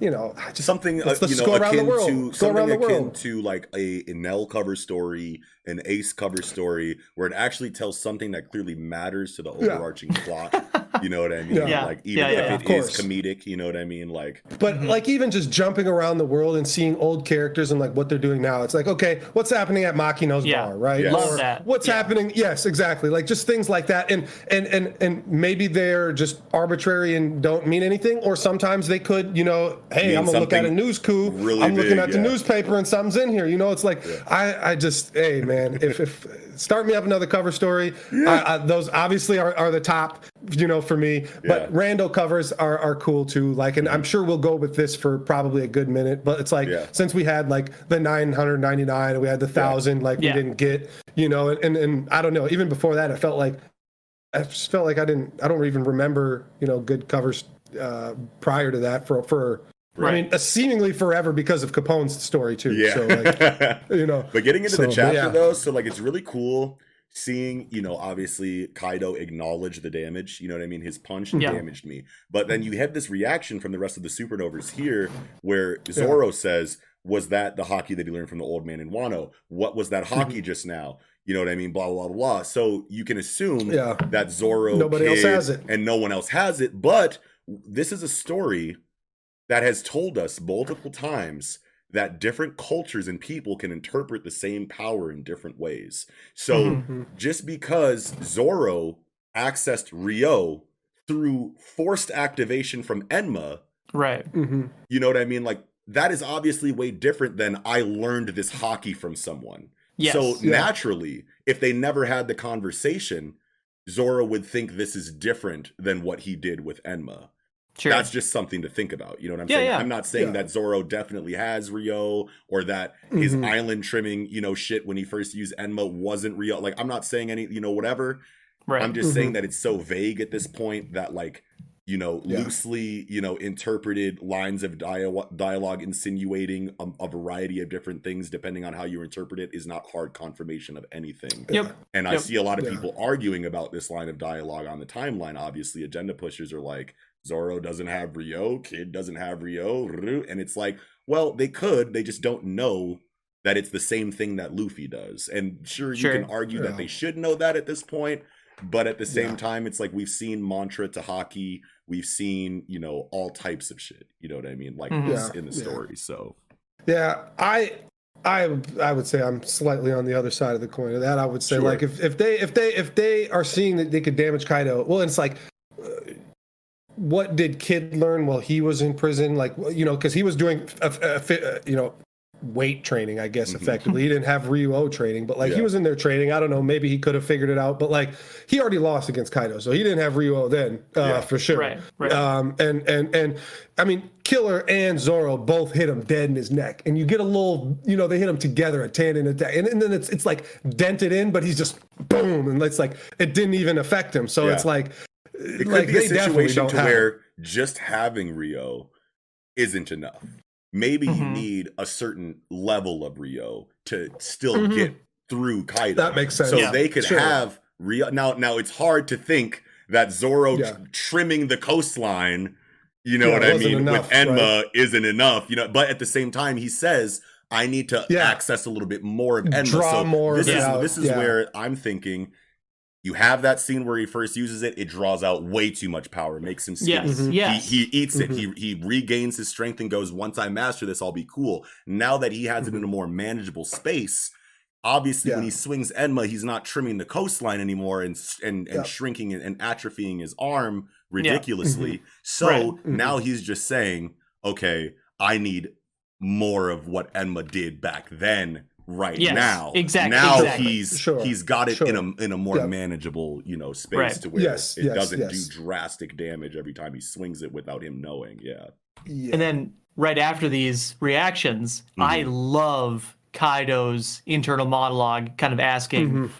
You know, just something uh, you know go around the akin world. to something akin world. to like a Enel cover story, an Ace cover story, where it actually tells something that clearly matters to the Yeah. overarching plot. You know what I mean? Yeah. Yeah. Like even Yeah, yeah, if of it is comedic, you know what I mean? Like But mm-hmm. like even just jumping around the world and seeing old characters and like what they're doing now, it's like okay, what's happening at Makino's Yeah. bar, right? Yes. Love Or that. What's Yeah. happening? Yes, exactly. Like just things like that, and and and and maybe they're just arbitrary and don't mean anything, or sometimes they could, you know, hey, Mean I'm gonna look at a something news coup. really I'm looking big, at the newspaper and something's in here. You know, it's like I I just hey man, if if start me up another cover story. I, I, those obviously are, are the top you know, for me. But Yeah. rando covers are are cool too. Like, and I'm sure we'll go with this for probably a good minute. But it's like Yeah. since we had like the 999 and we had the thousand, like Yeah. we didn't get, you know, and, and and I don't know. Even before that, it felt like I just felt like I didn't. I don't even remember, you know, good covers uh, prior to that for for. I mean, uh, seemingly forever because of Capone's story too. Yeah. So like, you know, But getting into So, the chapter yeah. though, so like it's really cool seeing, you know, obviously Kaido acknowledge the damage. You know what I mean? His punch Yeah. damaged me. But then you have this reaction from the rest of the supernovas here where Zoro says, Was that the haki that he learned from the old man in Wano? What was that Mm-hmm. haki just now? You know what I mean? Blah blah blah blah. So you can assume Yeah. that Zoro Nobody else has it. and no one else has it. But this is a story that has told us multiple times that different cultures and people can interpret the same power in different ways. So Mhm. just because Zoro accessed Ryuo through forced activation from Enma, Right. Mhm. you know what I mean? Like that is obviously way different than I learned this haki from someone. Yes. So Yeah. naturally, if they never had the conversation, Zoro would think this is different than what he did with Enma. Sure. That's just something to think about. You know what I'm Yeah, saying? yeah. I'm not saying Yeah. that Zoro definitely has Ryuo or that his Mhm. island trimming, you know, shit when he first used Enma wasn't Ryuo. Like I'm not saying any, you know, whatever. right. I'm just saying Mhm. that it's so vague at this point that like, you know, Yeah. loosely, you know, interpreted lines of dialogue, dialogue insinuating a, a variety of different things depending on how you interpret it is not hard confirmation of anything. Yep. And I see a lot of Yeah. people arguing about this line of dialogue on the timeline. Obviously, agenda pushers are like, Zoro doesn't have Ryuo, Kid doesn't have Ryuo, and it's like, well, they could, they just don't know that it's the same thing that Luffy does. And sure, you Sure. can argue Yeah. that they should know that at this point, but at the same Yeah. time, it's like we've seen mantra to haki, we've seen, you know, all types of shit. You know what I mean? Like Mhm. this Yeah. in the Yeah. story. So Yeah, I, I, I would say I'm slightly on the other side of the coin of that. I would say Sure. like if, if they if they if they are seeing that they could damage Kaido, well, it's like. Uh, What did Kid learn while he was in prison? Like, you know, because he was doing, a, a, fi- uh, you know, weight training, I guess, Mhm. effectively. He didn't have Ryuo training, but like Yeah. he was in there training. I don't know, maybe he could have figured it out, but like he already lost against Kaido, so he didn't have Ryuo then, uh, Yeah. for sure. Right, right. Um, and and and I mean, Killer and Zoro both hit him dead in his neck, and you get a little, you know, they hit him together, a tandem attack, and, and then it's it's like dented in, but he's just boom, and it's like it didn't even affect him. So Yeah. it's like, it could like be a situation to have. where just having Ryuo isn't enough. Maybe you Mhm. need a certain level of Ryuo to still Mhm. get through Kaido. That makes sense. So Yeah, they could sure. have Ryuo. Now, now it's hard to think that Zoro Yeah. tr- trimming the coastline, you know Yeah, what I mean, enough, with Enma isn't enough. You know, but at the same time, he says. I need to access a little bit more of Enma. Draw so more this is this is where I'm thinking you have that scene where he first uses it, it draws out way too much power, makes him skinny. yes. Mhm. Yes. He, he eats it. Mm-hmm. He he regains his strength and goes. Once I master this, I'll be cool. Now that he has it in a more manageable space, obviously when Mm-hmm. He swings Enma, he's not trimming the coastline anymore and and and Yeah. shrinking and, and atrophying his arm ridiculously. So Right. Now he's just saying, okay, I need more of what Enma did back then. Right Yes, now, exact- Now exactly. he's Sure, he's got it sure. in a in a more Yeah. manageable you know space Right. to where Yes, it yes, doesn't yes. do drastic damage every time he swings it without him knowing. Yeah. Yeah. And then right after these reactions, Mm-hmm. I love Kaido's internal monologue kind of asking, Mhm.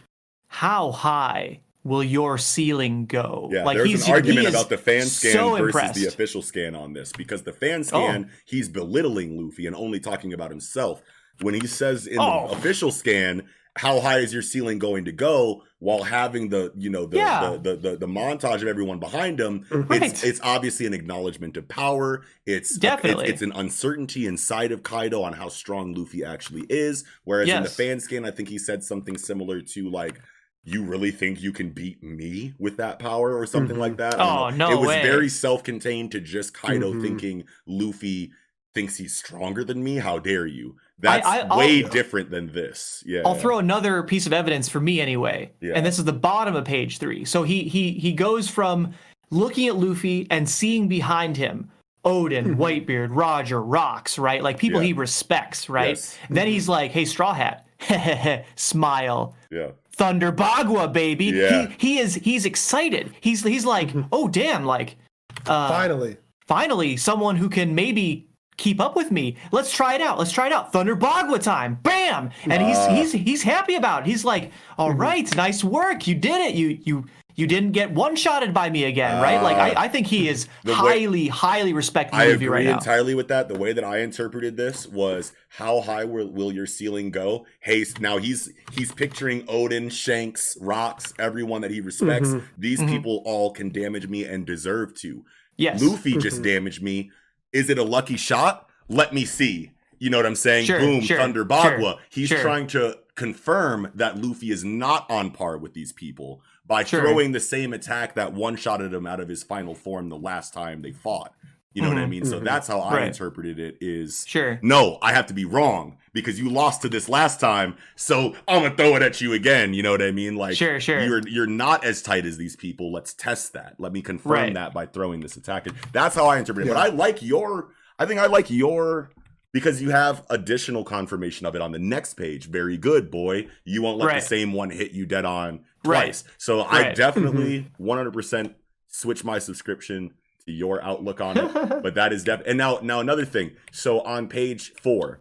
How high will your ceiling go? Yeah, like there's he's an argument he about the fan scan so versus impressed. Oh. the official scan on this because the fan scan he's belittling Luffy and only talking about himself. When he says in Oh. the official scan, "How high is your ceiling going to go?" while having the you know the Yeah. the, the, the the montage of everyone behind him, Right. it's it's obviously an acknowledgement of power. It's Definitely. it's, it's an uncertainty inside of Kaido on how strong Luffy actually is. Whereas in the fan scan, I think he said something similar to like you really think you can beat me with that power or something Mhm. like that? Oh, no It was way. very self-contained to just Kaido Mhm. thinking Luffy thinks he's stronger than me. How dare you? That's I- I'll- way different than this. Yeah. I'll throw another piece of evidence for me anyway. Yeah. And this is the bottom of page three. So he he he goes from looking at Luffy and seeing behind him Odin, hmm. Whitebeard, Roger, Rocks, right? Like people Yeah. he respects, right? Yes. Then mm-hmm. he's like, hey, Straw Hat, smile. Yeah. Thunder Bagua, baby. Yeah. He, he is he's excited. He's he's like, mm-hmm. oh damn, like uh, Finally. finally someone who can maybe keep up with me. Let's try it out. Let's try it out. Thunder Bagua time. Bam! And he's he's he's happy about it. He's like, "All mm-hmm. right, nice work. You did it. You you you didn't get one shotted by me again, right? Like I, ah. I think he is way- highly, highly respecting I agree right entirely with that. The way that I interpreted this was how high will, will your ceiling go? Hey, now he's he's picturing Odin, Shanks, Rocks, everyone that he respects. Mm-hmm. These mm-hmm. people all can damage me and deserve to. Yes. Luffy just damaged me. Is it a lucky shot? Let me see. You know what I'm saying? Sure, Boom, sure, Thunder Bagua. sure, He's trying to confirm that Luffy is not on par with these people by throwing the same attack that one shotted him out of his final form the last time they fought. You know what I mean? So that's how I Mm-hmm. Right. interpreted it is Sure. no, I have to be wrong because you lost to this last time, so I'm gonna throw it at you again. You know what I mean? Like Sure, sure. you're you're not as tight as these people. Let's test that. Let me confirm Right. that by throwing this attack. That's how I interpret it. But I like your I think I like your because you have additional confirmation of it on the next page. Very good, boy. You won't let Right. the same one hit you dead on twice. So I definitely Mm-hmm. 100% switch my subscription your outlook on it. but that is def. And now, now another thing. So on page 4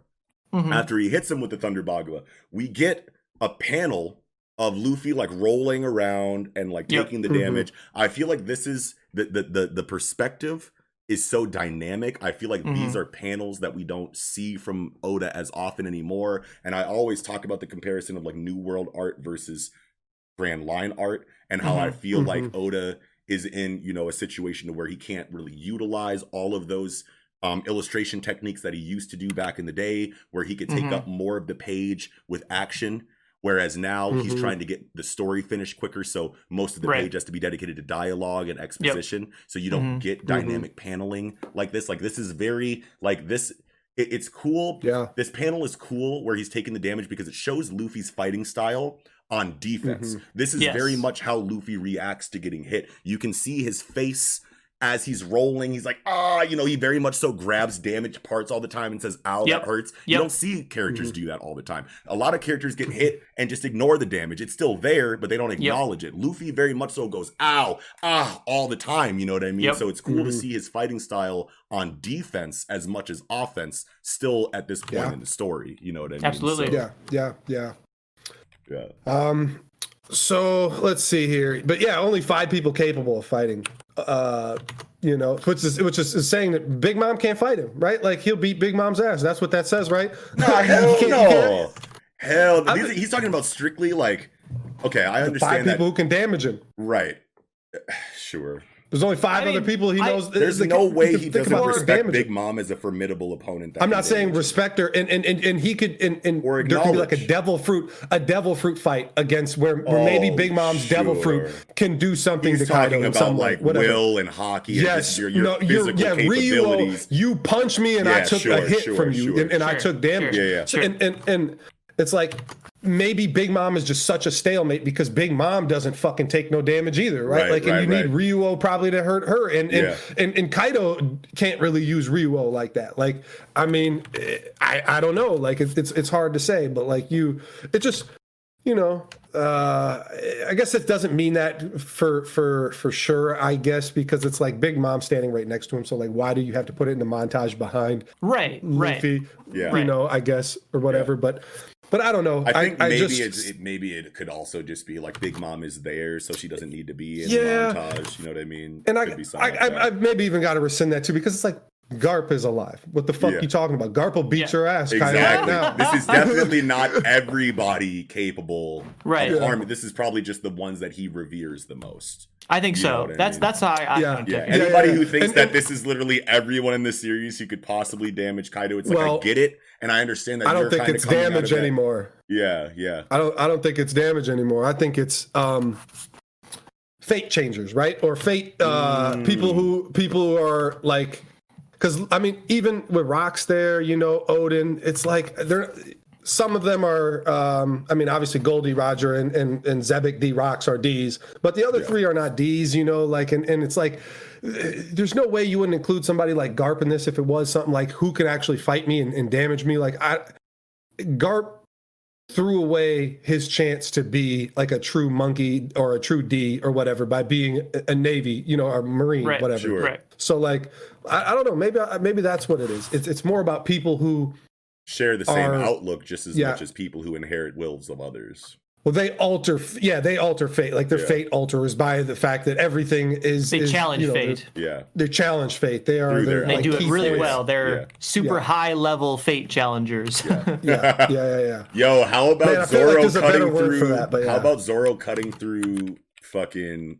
Mhm. after he hits him with the Thunder Bagua, we get a panel of Luffy like rolling around and like Yep. taking the Mhm. damage. I feel like this is the the the, the perspective is so dynamic. I feel like these are panels that we don't see from Oda as often anymore. And I always talk about the comparison of like New World art versus Grand Line art and how I feel like Oda is in, you know, a situation to where he can't really utilize all of those um, illustration techniques that he used to do back in the day, where he could take Mhm. up more of the page with action. Whereas now he's Mhm. trying to get the story finished quicker, so most of the Right. page has to be dedicated to dialogue and exposition. So you don't Mhm. get dynamic paneling like this. Like this is very like this. It, it's cool. Yeah. This panel is cool where he's taking the damage because it shows Luffy's fighting style on defense. This is Yes. very much how Luffy reacts to getting hit. You can see his face as he's rolling. He's like, ah, you know, he very much so grabs damaged parts all the time and says, ow, Yep. that hurts. You don't see characters do that all the time. A lot of characters get hit and just ignore the damage. It's still there, but they don't acknowledge it. Luffy very much so goes, ow, ah, all the time. You know what I mean? Yep. So it's cool to Mhm. see his fighting style on defense as much as offense still at this point Yeah. in the story. You know what I mean? Absolutely. So, Yeah. Yeah. Yeah. Yeah. Um, so let's see here, but yeah, only five people capable of fighting. Uh, you know, which is which is, is saying that Big Mom can't fight him, right? Like he'll beat Big Mom's ass. That's what that says, right? Nah, hell can't- no. Hell, I'm- he's talking about strictly like. Okay, I Five understand that. people who can damage him. Right. Sure. There's only five I mean, other people he knows. that- There's that no can- way he doesn't about respect damage Big. Mom as a formidable opponent. that I'm not saying damage. respect her, and and, and, and he could, and, and Or there could be like a devil fruit, a devil fruit fight against where, where maybe Oh, Big Mom's devil fruit can do something He's to Kaido talking in about some way, like whatever. will and haki and Yes, just your, your no, physical you're, yeah, Ryu, capabilities. you punched me and I took sure, a hit sure, from you, sure. and, and I took damage. Yeah, yeah. So- and, and and it's like maybe Big Mom is just such a stalemate because Big Mom doesn't fucking take no damage either, right? Right, like, and right, you need right. Ryuo probably to hurt her, and and, Yeah. and and Kaido can't really use Ryuo like that. Like, I mean, I I don't know. Like, it's it's it's hard to say, but like you, it just you know uh i guess it doesn't mean that for for for sure i guess because it's like big mom standing right next to him so like why do you have to put it in the montage behind Right, right. Luffy, Yeah. you know i guess or whatever but but i don't know I think maybe just, it's, it maybe it could also just be like Big Mom is there, so she doesn't need to be in Yeah. the montage. You know what I mean? and I, Could be something I, like I, that. I maybe even got to rescind that too because it's like Garp is alive. What the fuck Yeah. you talking about? Garp will beat Yeah. your ass. Kaido, right Exactly. now. this is definitely not everybody capable Right. of Yeah. harming. This is probably just the ones that he reveres the most. I think You so. what I that's mean? that's how I, I Yeah. think Yeah. of yeah, Anybody yeah. who thinks And- that and- this is literally everyone in the series who could possibly damage Kaido, it's like Well, I get it, and I understand that. I don't think it's coming out of damage anymore. Yeah, yeah. I don't I don't think it's damage anymore. I think it's um fate changers, right? Or fate uh Mm. people who people who are like cuz I mean even with rocks there, you know, Odin, it's like they're some of them are um I mean obviously Gol D., Roger and and and Xebec D rocks are Ds, but the other three are not Ds, you know, like and and it's like there's no way you wouldn't include somebody like Garp in this if it was something like who can actually fight me and, and damage me like I Garp threw away his chance to be like a true monkey or a true D or whatever by being a- a Navy, you know, or Marine, Right, whatever. Sure. Right. So like, I, I don't know. Maybe maybe that's what it is. It's it's more about people who Share the same Are- outlook just as yeah. much as people who inherit wills of others. Well they alter. Yeah, they alter fate. Like their Yeah. fate alters by the fact that everything is. They is, challenge you know, fate. Yeah. They challenge fate. They are. They're their They like do it really points. well. They're Yeah. super Yeah. high level fate challengers. Yeah, yeah, yeah, yeah. Yo, how about Man, I like Zoro there's a better cutting through? that, but How about Zoro cutting through fucking?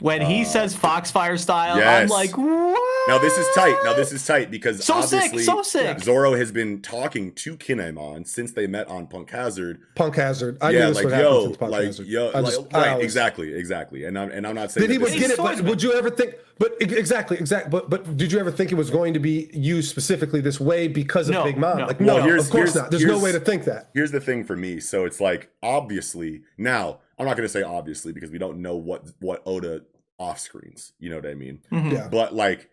When he oh. says Foxfire style, I'm like, what? Now this is tight. Now this is tight because So sick, obviously so sick. Zoro has been talking to Kinemon since they met on Punk Hazard. Punk Hazard. I yeah, knew this like would happen yo, since Punk like Hazard. yo, like, just- right, always- exactly, exactly. And I'm and I'm not saying Then he that would get it, but would you ever think? But exactly, exactly. But but did you ever think it was going to be used specifically this way because of No, Big Mom? no. Like Well, no, here's- of course here's- not. There's no way to think that. here's the thing for me. So it's like obviously now I'm not going to say obviously because we don't know what what Oda off screens. You know what I mean? Mhm. Yeah. But like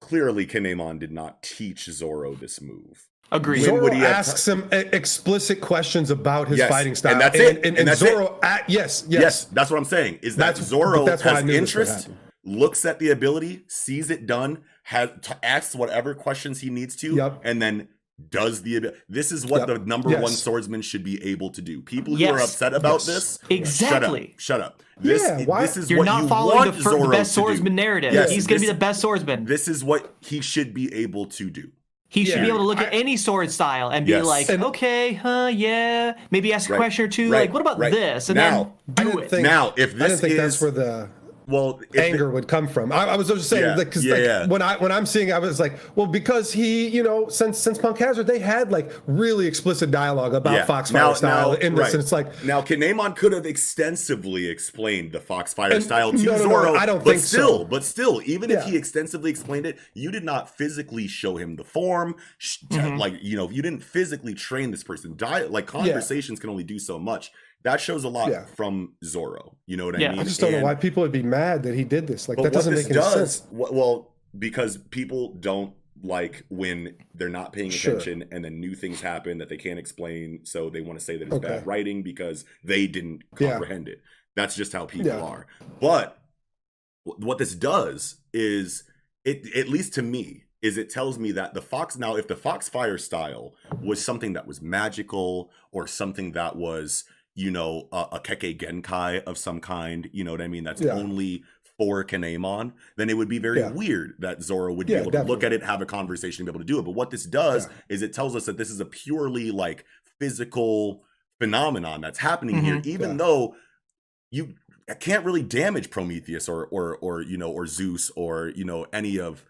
clearly, Kinemon did not teach Zoro this move. Agreed. When Zoro would he have- asks him explicit questions about his Yes, fighting style, and that's it, And, and, and that's Zoro, at, yes, yes, Yes, that's what I'm saying. Is that That's- Zoro that's has knew this would interest, looks at the ability, sees it done, has t- asks whatever questions he needs to, Yep. and then does the. This is what Yep. the number Yes. one swordsman should be able to do. People who Yes. are upset about Yes. this, Exactly. Shut up. Shut up. This, Yeah, why- this is what You're what not you following want the, fir- the best swordsman narrative. Yes, He's going to be the best swordsman. This is what he should be able to do. He should be able to look at any sword style and be like, And- okay, huh, yeah. Maybe ask a Right, question or two. right, like, what about right. this? And Now- then do didn't it. think- Now, if I this didn't think is that's where the well, anger would come from. I, I was just saying Yeah, because yeah, like, yeah. when I when I'm seeing, it, I was like, well, because he, you know, since since Punk Hazard, they had like really explicit dialogue about. Foxfire Now- style now- in this, right. and it's like, now Kinemon could have extensively explained the Foxfire And- style to no, no, no, Zoro. I don't but think so. still, but still, even if he extensively explained it, you did not physically show him the form. sh- Mm-hmm. Like you know, you didn't physically train this person. Di- like conversations can only do so much. That shows a lot Yeah. from Zoro. You know what Yeah. I mean? I just don't know why people would be mad that he did this. Like that doesn't make any does, sense. wh- Well, because people don't like when they're not paying Sure. attention and then new things happen that they can't explain, so they want to say that it's Okay. bad writing because they didn't Yeah. comprehend it. That's just how people Yeah. are. But what this does is it at least to me is it tells me that the fox now if the foxfire style was something that was magical or something that was you know a, a kekkei genkai of some kind you know what i mean that's Yeah. only for Kinemon, then it would be very Yeah. weird that Zoro would be Yeah, able to look at it, have a conversation, and be able to do it. But what this does Yeah. is it tells us that this is a purely like physical phenomenon that's happening here, Mhm. even Yeah. though you can't really damage Prometheus or or or you know or Zeus or you know any of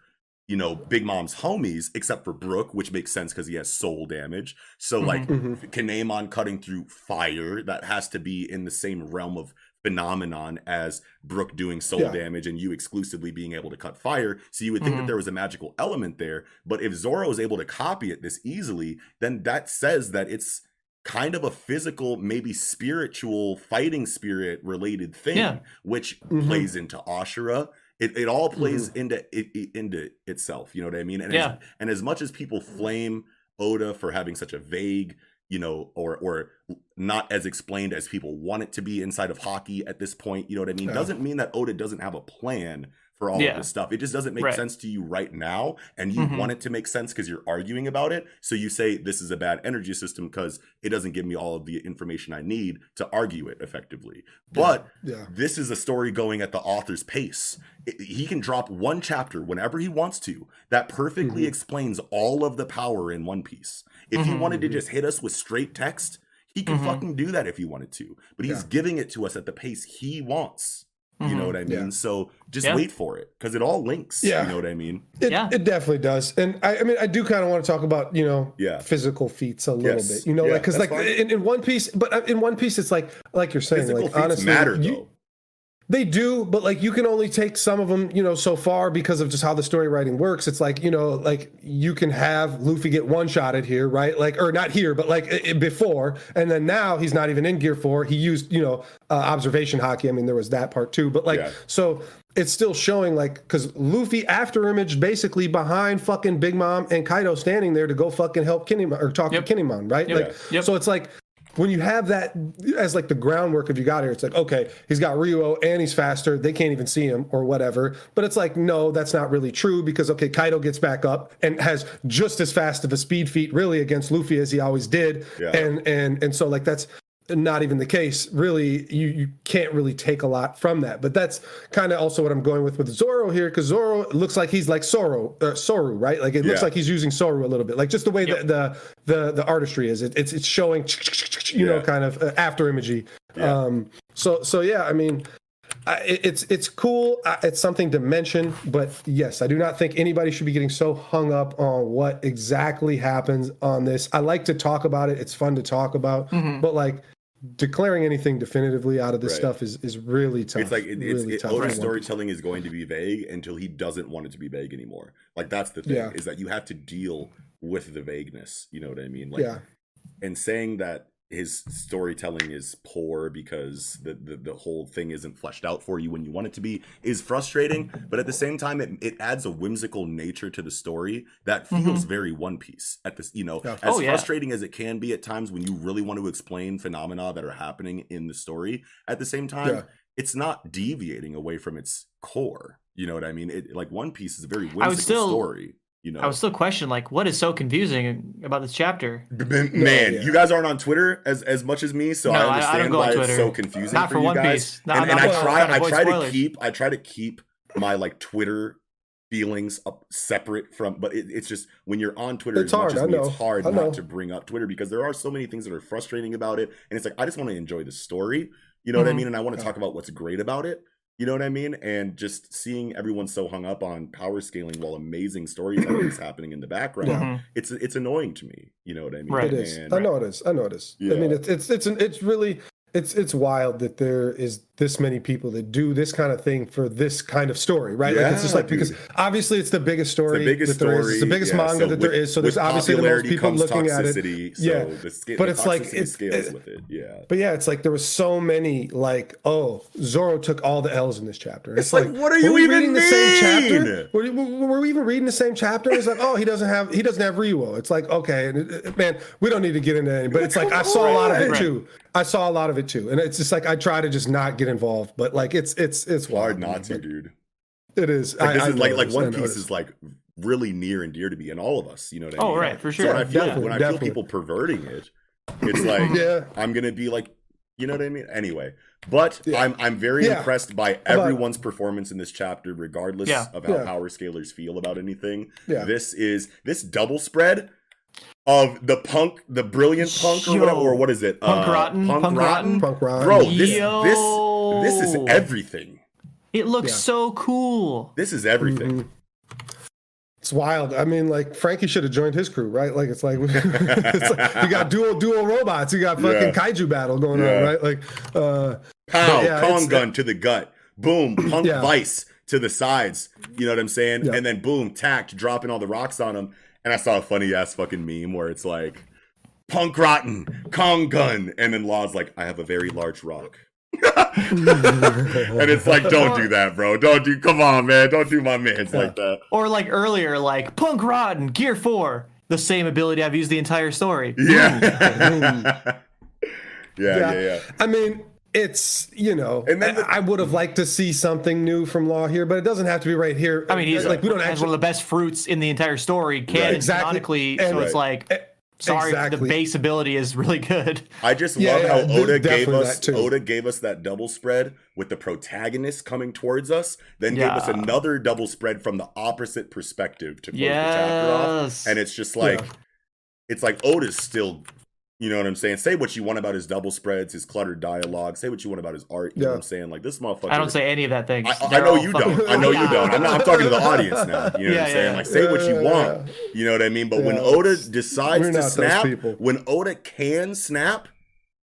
you know Big Mom's homies except for Brook, which makes sense because he has soul damage. So like Mhm. Kinemon cutting through fire, that has to be in the same realm of phenomenon as Brook doing soul Yeah. damage and you exclusively being able to cut fire. So you would think that Mhm. there was a magical element there. But if Zoro is able to copy it this easily, then that says that it's kind of a physical, maybe spiritual, fighting spirit related thing, Yeah. which Mhm. plays into Ashura. It, it all plays Mm-hmm. into it, into itself. You know what I mean? And Yeah. as, and as much as people flame Oda for having such a vague, you know, or or not as explained as people want it to be inside of haki at this point, you know what I mean? Yeah. Doesn't mean that Oda doesn't have a plan for all Yeah. of this stuff. It just doesn't make Right. sense to you right now, and you Mhm. want it to make sense because you're arguing about it. So you say this is a bad energy system because it doesn't give me all of the information I need to argue it effectively. But Yeah. this is a story going at the author's pace. I- he can drop one chapter whenever he wants to that perfectly Mhm. explains all of the power in One Piece. If he Mhm. wanted to just hit us with straight text, he can Mhm. fucking do that if he wanted to. But he's Yeah. giving it to us at the pace he wants. You know Mhm. what I mean? Yeah. So just Yeah. wait for it because it all links. Yeah. You know what I mean? It, Yeah. it definitely does, and I, I mean, I do kind of want to talk about you know, Yeah. physical feats a little Yes. bit, you know, Yeah, like because like in, in One Piece, but uh, in One Piece, it's like like you're saying, Physical like feats honestly, matter you- though. They do, but like you can only take some of them, you know, so far because of just how the story writing works. It's like, you know, like you can have Luffy get one shotted here, right? Like, or not here, but like i- i- before. And then now he's not even in Gear 4. He used, you know, uh, observation haki. I mean, there was that part too. But like, Yeah. so it's still showing like, because Luffy after image basically behind fucking Big Mom and Kaido standing there to go fucking help Kinemon or talk Yep. to Kinemon, right? Yep. Like, Yep. so it's like, when you have that as like the groundwork of you got here, it's like, okay, he's got Ryuo and he's faster. They can't even see him or whatever. But it's like, no, that's not really true because, okay, Kaido gets back up and has just as fast of a speed feat really against Luffy as he always did. Yeah. And, and, and so like that's, not even the case. Really, you you can't really take a lot from that. But that's kind of also what I'm going with with Zoro here, because Zoro looks like he's like Soro, uh, Soru, right? Like it looks like he's using Soru a little bit, like just the way that the the the artistry is. It, it's it's showing, you know, kind of uh, after imagery. Yeah. Um, so so yeah, I mean. I, it's it's cool. It's something to mention, but yes, I do not think anybody should be getting so hung up on what exactly happens on this. I like to talk about it. It's fun to talk about, but like declaring anything definitively out of this Right. stuff is is really tough. It's like it, it's really it, tough Oda's for storytelling is going to be vague until he doesn't want it to be vague anymore. Like that's the thing Yeah. is that you have to deal with the vagueness. You know what I mean? Like, Yeah, and saying that his storytelling is poor because the, the the whole thing isn't fleshed out for you when you want it to be is frustrating. But at the same time, it it adds a whimsical nature to the story that feels very One Piece. At this, you know, Yeah. as Mm-hmm. Oh, yeah. frustrating as it can be at times when you really want to explain phenomena that are happening in the story. At the same time, Yeah. it's not deviating away from its core. You know what I mean? It like One Piece is a very whimsical still- story. You know, I was still questioning like what is so confusing about this chapter. B- b- man, yeah. you guys aren't on Twitter as as much as me, so No, I- I I don't understand go on why it's so confusing Not for, for you guys. Piece. No, and I'm and I try, to I avoid try to keep, I try to keep my like Twitter feelings up separate from, but it, it's just when you're on Twitter It's as much hard, as me, it's hard not to bring up Twitter because there are so many things that are frustrating about it, and it's like I just want to enjoy the story. You know what I Mhm. mean? And I want to Yeah. talk about what's great about it. You know what I mean? And just seeing everyone so hung up on power scaling while amazing storytelling is happening in the background, Mhm. it's it's annoying to me. You know what I mean? Right. it is. And- I know it is. I know it is. I mean, it's it's it's an, it's really it's it's wild that there is this many people that do this kind of thing for this kind of story, right? like it's just Yeah, like because obviously it's the biggest story the biggest that there is. story. It's the biggest yeah, manga so that there with- is. So there's obviously the most people looking at it. So Yeah. the, sca- But the it's like, it's- scales it- with it. Yeah. But yeah, it's like there was so many like, oh, Zoro took all the L's in this chapter. It's like, what are you were even reading the same chapter? mean? Were, were, we even reading the same chapter? It's like, oh, he doesn't have he doesn't have Ryuo. It's like, okay, and it- it- man, we don't need to get into any, but it's like I saw a lot of it too. I saw a lot of it too, and it's just like I try to just not get involved, but like it's it's it's Hard wild, not to, dude. It is. Like, I, this I is like like it is. I One Piece is like really near and dear to me and all of us. You know what I Oh, mean? right, for So sure. when I feel Definitely, when I definitely. feel people perverting it, it's like Yeah. I'm gonna be like, you know what I mean? Anyway, but Yeah. I'm I'm very Yeah. impressed by about- everyone's performance in this chapter, regardless Yeah. of how Yeah. power scalers feel about anything. Yeah. This is this double spread of the punk, the brilliant punk, or whatever, or what is it? Punk uh, rotten, punk rotten. Punk rotten. Bro, this Yo. this this is everything. It looks Yeah. so cool. This is everything. Mhm. It's wild. I mean, like Frankie should have joined his crew, right? Like it's like, it's like you got dual dual robots. You got fucking Yeah. kaiju battle going Yeah. on, right? Like, uh, Pow, yeah, Kong gun to the gut. Boom, punk Yeah. vice to the sides. You know what I'm saying? Yeah. And then boom, tact, dropping all the rocks on him. And I saw a funny ass fucking meme where it's like, punk rotten, Kong gun. And then Law's like, I have a very large rock. and it's like, don't do that, bro. Don't do, come on, man. Don't do my mans like that. Or like earlier, like Punk Rotten, Gear 4. The same ability I've used the entire story. Yeah. yeah, yeah, yeah. I mean, it's you know, And then the- I, I would have liked to see something new from Law here, but it doesn't have to be right here. I mean, he's like we don't has actually one of the best fruits in the entire story, canon Exactly. canonically. And- so it's Right. like, sorry, the base ability is really good. I just Yeah, love yeah, how Oda gave us that. Oda gave us that double spread with the protagonist coming towards us, then gave us another double spread from the opposite perspective to close the chapter off. And it's just like Yeah. it's like Oda's still you know what I'm saying? Say what you want about his double spreads, his cluttered dialogue. Say what you want about his art. You know what I'm saying? Like this motherfucker. I don't say any of that thing. I, I They're know you fucking- don't. I know you don't. I'm, not, I'm talking to the audience now. You know what I'm saying? yeah. Like say what you Yeah, want. You know what I mean? But when Oda decides we're to snap, people. when Oda can snap,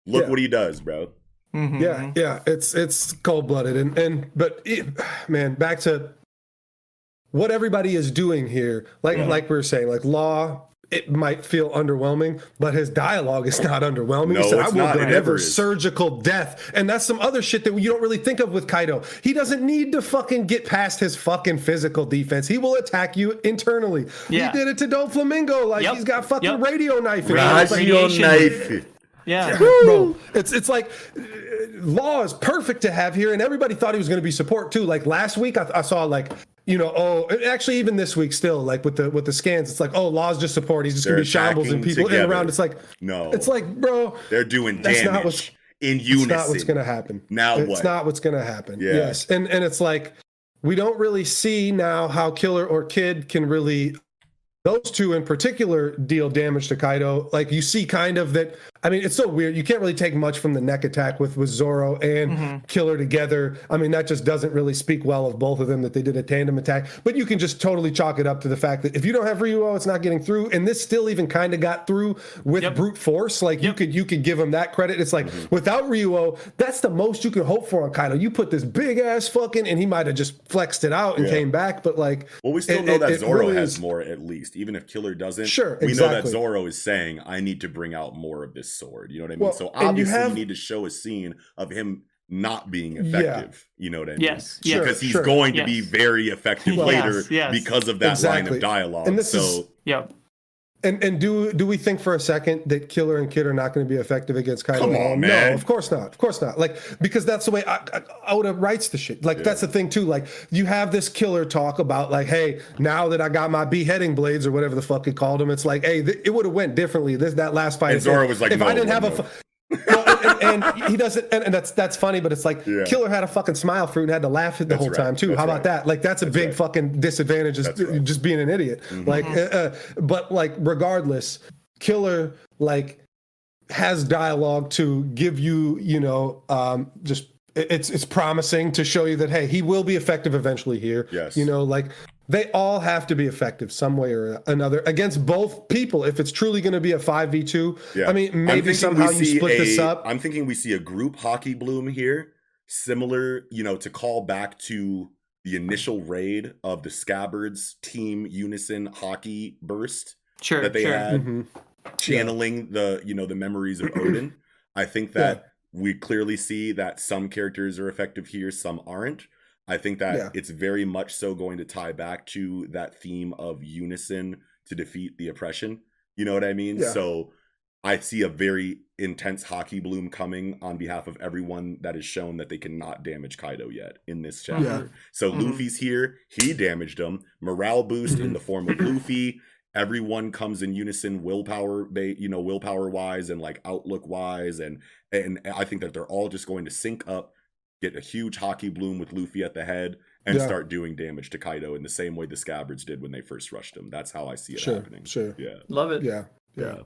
look Yeah. what he does, bro. Mhm. Yeah, yeah, it's it's cold blooded, and and but it, man, back to what everybody is doing here. Like like we were saying, like Law, it might feel underwhelming, but his dialogue is not underwhelming. No, he said, "I it's will not. It deliver surgical death," and that's some other shit that you don't really think of with Kaido. He doesn't need to fucking get past his fucking physical defense. He will attack you internally. Yeah. He did it to Doflamingo. Like Yep, he's got fucking yep. radio knife. in him. Like- knife. Yeah. bro. It's it's like uh, Law is perfect to have here, and everybody thought he was going to be support too. Like last week, I, I saw like you know, oh, actually, even this week, still like with the with the scans, it's like, oh, Law's just support. He's just They're gonna be shambles and people in around. It's like, No. it's like, bro, They're doing That's not damage what's- in it's unison. not what's gonna happen. Now it's what? not what's gonna happen. Yeah. Yes, and and it's like we don't really see now how Killer or Kid can really. Those two in particular deal damage to Kaido. Like you see, kind of that. I mean, it's so weird. You can't really take much from the neck attack with with Zoro and Mm-hmm. Killer together. I mean, that just doesn't really speak well of both of them that they did a tandem attack. But you can just totally chalk it up to the fact that if you don't have Ryuo, it's not getting through. And this still even kind of got through with Yep. brute force. Like you could you could give him that credit. It's like Mm-hmm. without Ryuo, that's the most you can hope for on Kaido. You put this big ass fucking, and he might have just flexed it out and Yeah. came back. But like, Well, we still it- know it- that it Zoro really has is- more at least, even if Killer doesn't. Sure, we know that. Zoro is saying, "I need to bring out more of this sword." You know what I mean? Well, so and you obviously, you, need to show a scene of him not being effective. You know what I mean? Yes, Sure, because he's sure. going to be very effective Yes, later yes. because of that line of dialogue. And this so is- Yep. And and do do we think for a second that Killer and Kid are not going to be effective against Kaido? Come on, man. No, of course not. Of course not. Like because that's the way I, I, Oda writes the shit. Like that's the thing too. Like you have this Killer talk about like, hey, now that I got my beheading blades or whatever the fuck he called them, it's like, hey, th- it would have went differently. This that last fight. And Zoro was like, if no, I didn't have a. fu- well, and, and he doesn't, and, and that's that's funny, but it's like Yeah. Killer had a fucking smile fruit and had to laugh the That's whole right. time too. That's How about right. that? Like that's a big right. fucking disadvantage, just. Mm-hmm. just being an idiot. Like, uh, uh, but like regardless, Killer like has dialogue to give you, you know, um, just it's it's promising to show you that hey, he will be effective eventually here. Yes. you know, like they all have to be effective some way or another against both people. If it's truly going to be a five v two, Yeah. I mean, maybe somehow you see split this up. I'm thinking we see a group haki bloom here, similar, you know, to call back to the initial raid of the Scabbards team unison haki burst Sure. that they sure. had, Mhm. channeling the you know the memories of Oden. I think that we clearly see that some characters are effective here, some aren't. I think that Yeah. it's very much so going to tie back to that theme of unison to defeat the oppression. You know what I mean? Yeah. So I see a very intense haki bloom coming on behalf of everyone that has shown that they cannot damage Kaido yet in this chapter. Yeah. So Mhm. Luffy's here, he damaged him. Morale boost Mm-hmm. in the form of Luffy. Everyone comes in unison, willpower, ba- you know, willpower wise and like outlook wise, and and I think that they're all just going to sync up, get a huge haki bloom with Luffy at the head, and Yeah. start doing damage to Kaido in the same way the Scabbards did when they first rushed him. That's how I see it Sure, happening. sure. Yeah, Love it. Yeah, yeah. yeah.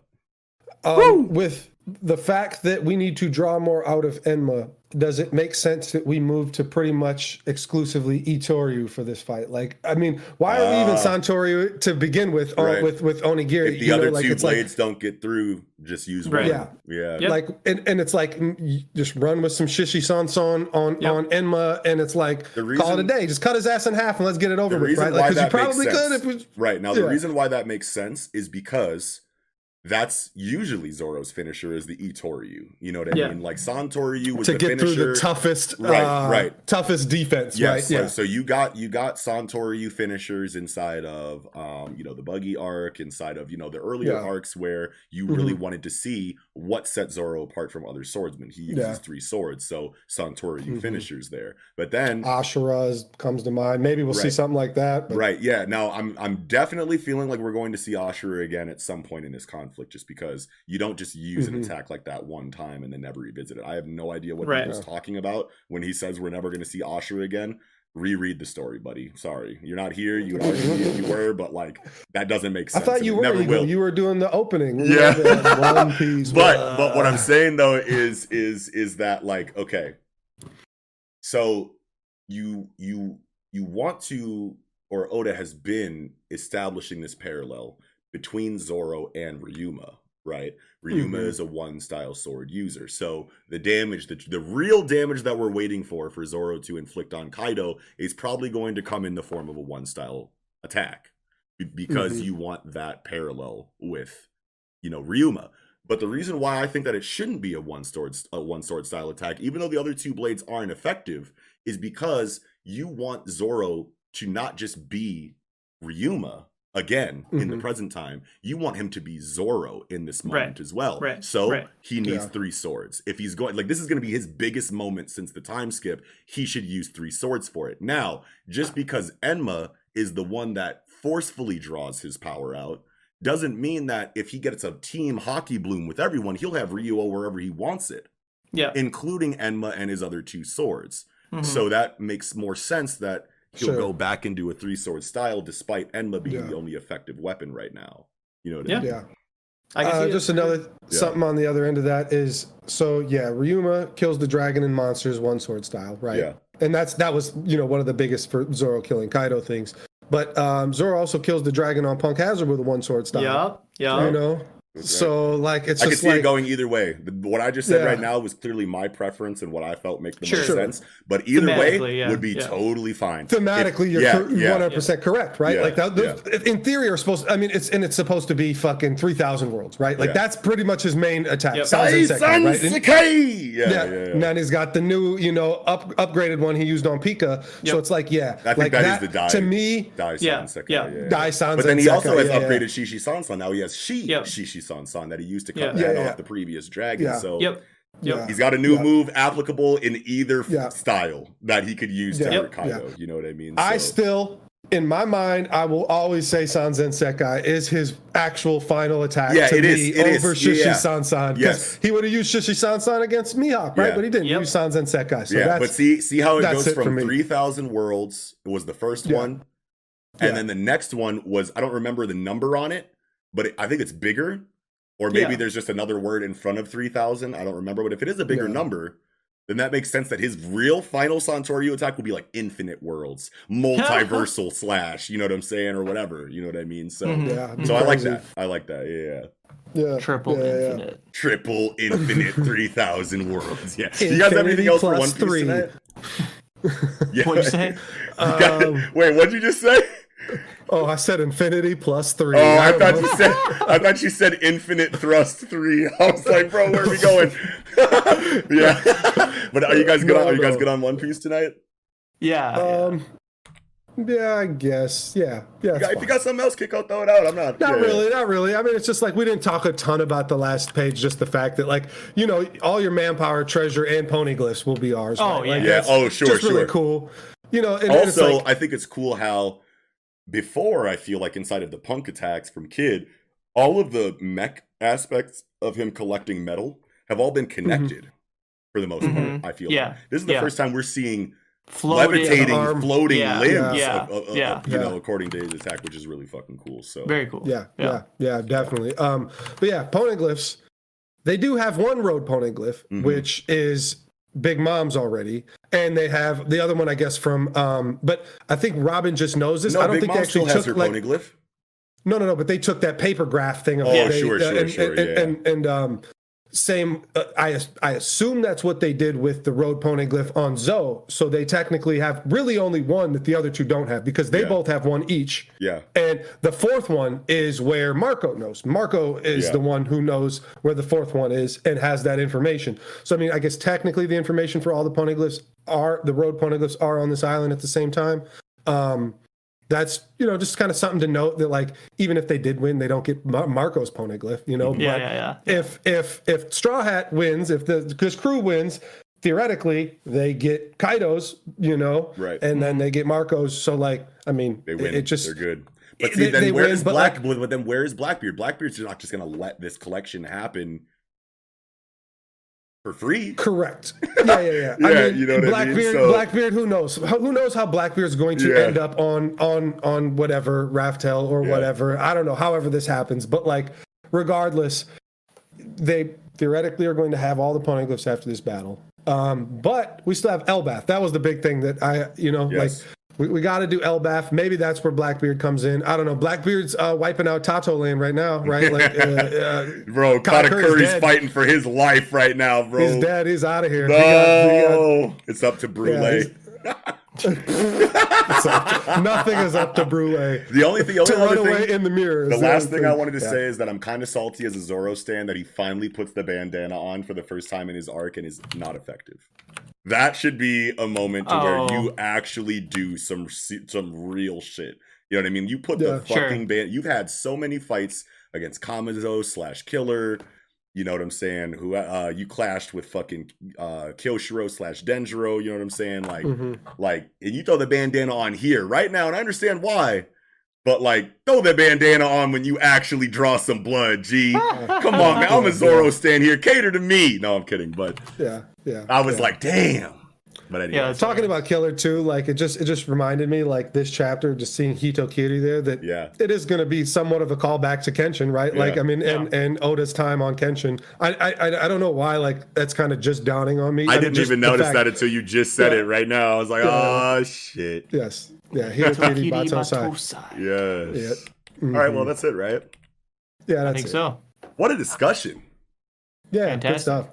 Um, with the fact that we need to draw more out of Enma, does it make sense that we move to pretty much exclusively Itoryu for this fight? Like, I mean, why are we even Ah. Santoryu to begin with? Or Right. with with Onigiri, If the you know, other like two it's like blades don't get through, just use Right. one. Yeah. Yeah. Yep. like and, and it's like mm, just run with some shishi sanson on Yep. on Enma and it's like The call it a day just cut his ass in half and let's get it over the with reason right why like because you that makes probably sense, could if it was right now the yeah. reason why that makes sense is because that's usually Zoro's finisher is the Itoryu. You know what I Yeah. mean? Like Santoryu was to the finisher. To get finisher. through the toughest Right, uh, right. toughest defense Yes, right so, yeah so you got you got Santoryu finishers inside of um, you know, the buggy arc, inside of, you know, the earlier Yeah. arcs where you really Mhm. wanted to see what set Zoro apart from other swordsmen. He uses Yeah. three swords, so Santoryu Mhm. finishers there. But then Ashura comes to mind maybe we'll see something like that but Right. Yeah. Now I'm I'm definitely feeling like we're going to see Ashura again at some point in this conflict, just because you don't just use an Mhm. attack like that one time and then never revisit it. I have no idea what Right. he was talking about when he says we're never going to see Ashura again. Reread the story, buddy. Sorry, you're not here. You you were, but like that doesn't make sense. I thought you were never Eagle. will. you were doing the opening Yeah. Yeah, one piece but but what I'm saying though is is is that like okay, so you you you want to or Oda has been establishing this parallel between Zoro and Ryuma, right? Ryuma Mhm. is a one style sword user, so the damage the the real damage that we're waiting for for Zoro to inflict on Kaido is probably going to come in the form of a one style attack be- because Mhm. you want that parallel with you know Ryuma. But the reason why I think that it shouldn't be a one sword a one sword style attack, even though the other two blades aren't effective, is because you want Zoro to not just be Ryuma again in the Mhm. present time, you want him to be Zoro in this moment Right. as well. Right. So Right. he needs Yeah. three swords. If he's going like this is going to be his biggest moment since the time skip, he should use three swords for it. Now, just because Enma is the one that forcefully draws his power out doesn't mean that if he gets a team haki bloom with everyone, he'll have Ryuo wherever he wants it, Yeah. including Enma and his other two swords. Mhm. So that makes more sense that he'll Sure. go back into a three sword style despite Enma being Yeah. the only effective weapon right now. You know what Yeah. I mean? Yeah. I can Uh, see just another Yeah. something on the other end of that is so yeah, Ryuma kills the dragon and monsters one sword style, right? Yeah. And that's that was you know one of the biggest for Zoro killing Kaido things. But um, Zoro also kills the dragon on Punk Hazard with a one sword style. Yeah, yeah. You know, so like it's I can see like it going either way. What I just said Yeah. right now was clearly my preference and what I felt make the Sure. most sense. But either way yeah, would be yeah. totally fine. thematically If- you're yeah, cor- yeah. 100% correct right Yeah, like that those, in theory are supposed i mean it's and it's supposed to be fucking 3000 worlds right like Yeah. that's pretty much his main attack Yep. Sanzen Sekai, right? And- Yeah, yeah, yeah, yeah. and then he's got the new, you know, up upgraded one he used on Pika. Yep. So it's like, yeah, I think like that is that, the Dai. to me. Daisan Yeah, Sekai, yeah. yeah. Dai-san But then he also has upgraded. Shishi Sansan. Now he has Shi Yep. Shishi Sansan that he used to cut Yeah. the Yeah, yeah, off yeah. the previous dragon. Yeah. So Yep. Yep. He's got a new Yeah. move applicable in either f- style that he could use to Yeah. hurt Yep. Kaido. You know what I mean? I still, in my mind, I will always say Sanzen Sekai is his actual final attack Yeah, to it me is, it is, over Shishi yeah. Sansan. Because Yes. he would have used Shishi Sansan against Mihawk, right? Yeah. But he didn't Yep. use Sanzen Sekai. So yeah, that's, but see, see how it that's goes it for from me. three thousand worlds It was the first Yeah. one, and Yeah. then the next one was I don't remember the number on it, but it, I think it's bigger, or maybe Yeah. there's just another word in front of three thousand. I don't remember, but if it is a bigger Yeah. number, then that makes sense that his real final Santoryu attack will be like infinite worlds, multiversal slash. You know what I'm saying, or whatever. You know what I mean? So, Mhm. yeah. it'd be so I like that. I like that. Yeah, yeah. Yeah. Triple yeah, yeah. infinite. triple infinite three thousand worlds. Yeah. you guys have anything else for plus One Piece three. tonight? Yeah. What'd you say? You got- Um, wait, what'd you just say? Oh, I said infinity plus three. Oh, I don't thought know. you said I thought you said infinite thrust three. I was like, bro, where are we going? yeah. but are you guys good No, on are you guys no. good on One Piece tonight? Yeah. Um, yeah, I guess. Yeah, yeah. it's If you got something else, kick out, throw it out. I'm not. Not yeah. really, not really. I mean, it's just like we didn't talk a ton about the last page. Just the fact that, like, you know, all your manpower, treasure, and poneglyphs will be ours. Oh, right? yeah. Like, Yeah. Oh, sure, just sure. really cool. You know, and, and it's also, like, I think it's cool how before I feel like inside of the punk attacks from Kid, all of the mech aspects of him collecting metal have all been connected for the most Mhm. part. I feel Yeah. like. this is the Yeah. first time we're seeing Floating. levitating, arm. floating Yeah. limbs, Yeah. Of, of- of- Yeah. you Yeah. know, according to his attack, which is really fucking cool. So Very cool. yeah, yeah, yeah, definitely. Um, but yeah, poneglyphs. They do have one road poneglyph, Mhm. which is Big Mom's already, and they have the other one, I guess, from. Um, but I think Robin just knows this. no, I don't Big think Mom they actually still has took her like. poneglyph. No, no, no. But they took that paper graph thing of Oh, they, sure, sure, and, sure, and, yeah. and, and um, same. Uh, I I assume that's what they did with the road poneglyph on Zou. So they technically have really only one that the other two don't have because they Yeah. both have one each. Yeah, And the fourth one is where Marco knows. Marco is Yeah. the one who knows where the fourth one is and has that information. So I mean, I guess technically the information for all the poneglyphs are the road poneglyphs are on this island at the same time. Um, that's you know just kind of something to note that like even if they did win, they don't get Mar- Marco's poneglyph. You know, Yeah, But yeah, yeah. If if if Straw Hat wins, if the because crew wins. Theoretically, they get Kaido's, you know, Right. and then they get Marco's. So, like, I mean, they win. it just They're good. But They- see, then they where win, is Black? like- but then where is Blackbeard? Blackbeard's not just gonna let this collection happen for free. Correct. Yeah, yeah, yeah. Yeah, you know what I mean? Blackbeard, So- Blackbeard. Who knows? Who knows how Blackbeard's going to Yeah. end up on on on whatever Raftel or Yeah. whatever. I don't know. However this happens, but like, regardless, they theoretically are going to have all the poneglyphs after this battle. Um, but we still have Elbaf. That was the big thing that I, you know, Yes. like. We, we got to do Elbaf. Maybe that's where Blackbeard comes in. I don't know. Blackbeard's uh, wiping out Totto Land right now, right? Like, uh, uh, Bro, Katakuri's Katakuri's dead. fighting for his life right now, bro. his dad is out of here. No, We got- we got- it's up to Brule. It's nothing is up to Brule. the only thing, the only To run other away in the mirror. the last other thing I wanted to Yeah. say is that I'm kind of salty as a Zoro stan that he finally puts the bandana on for the first time in his arc and is not effective. That should be a moment to where Oh. you actually do some some real shit. You know what I mean? You put Yeah. the Sure. fucking band. You've had so many fights against Kamazo slash Killer. You know what I'm saying? Who uh you clashed with fucking uh Kyoshiro slash Denjiro. You know what I'm saying? Like Mhm. like and you throw the bandana on here right now, and I understand why. But like, throw that bandana on when you actually draw some blood. G, come on, man. I'm a Zoro stand here. Cater to me. No, I'm kidding. But Yeah, yeah. I was yeah. like, damn. But anyway, Yeah, talking about Killer too, like it just it just reminded me like this chapter, just seeing Hito Kiri there, that yeah, it is going to be somewhat of a callback to Kenshin, right? Like I mean, and and Oda's time on Kenshin. I I I I don't know why like that's kind of just dawning on me. I mean, didn't just even the notice fact- that until you just said Yeah. it right now. I was like, Yeah. oh shit. Yes, yeah, Hito Kiri Kiri Battosai. Battosai. Yes. Yeah. All right, well that's it, right? yeah, I that's think it. so. What a discussion. Yeah, good Fantastic. stuff.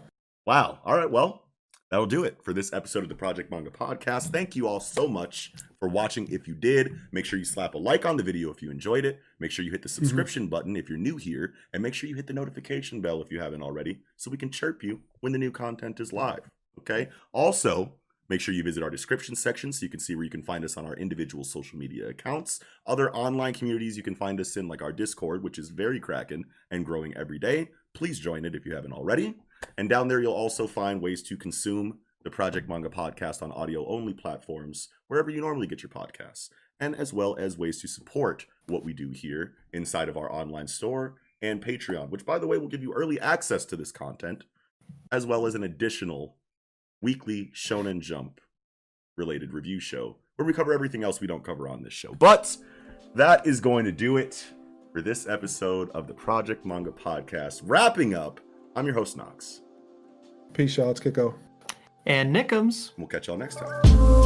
Wow. All right. Well, that'll do it for this episode of the Project Manga Podcast. Thank you all so much for watching. If you did, make sure you slap a like on the video if you enjoyed it. Make sure you hit the mm-hmm. subscription button if you're new here. And make sure you hit the notification bell if you haven't already so we can chirp you when the new content is live. Okay. Also, make sure you visit our description section so you can see where you can find us on our individual social media accounts. Other online communities you can find us in, like our Discord, which is very cracking and growing every day. Please join it if you haven't already. And down there, you'll also find ways to consume the Project Manga podcast on audio only platforms, wherever you normally get your podcasts, and as well as ways to support what we do here inside of our online store and Patreon, which, by the way, will give you early access to this content, as well as an additional weekly Shonen Jump related review show where we cover everything else we don't cover on this show. But that is going to do it for this episode of the Project Manga podcast. Wrapping up, I'm your host, Knox. Peace, y'all. It's Kiko. And Nickums. We'll catch y'all next time.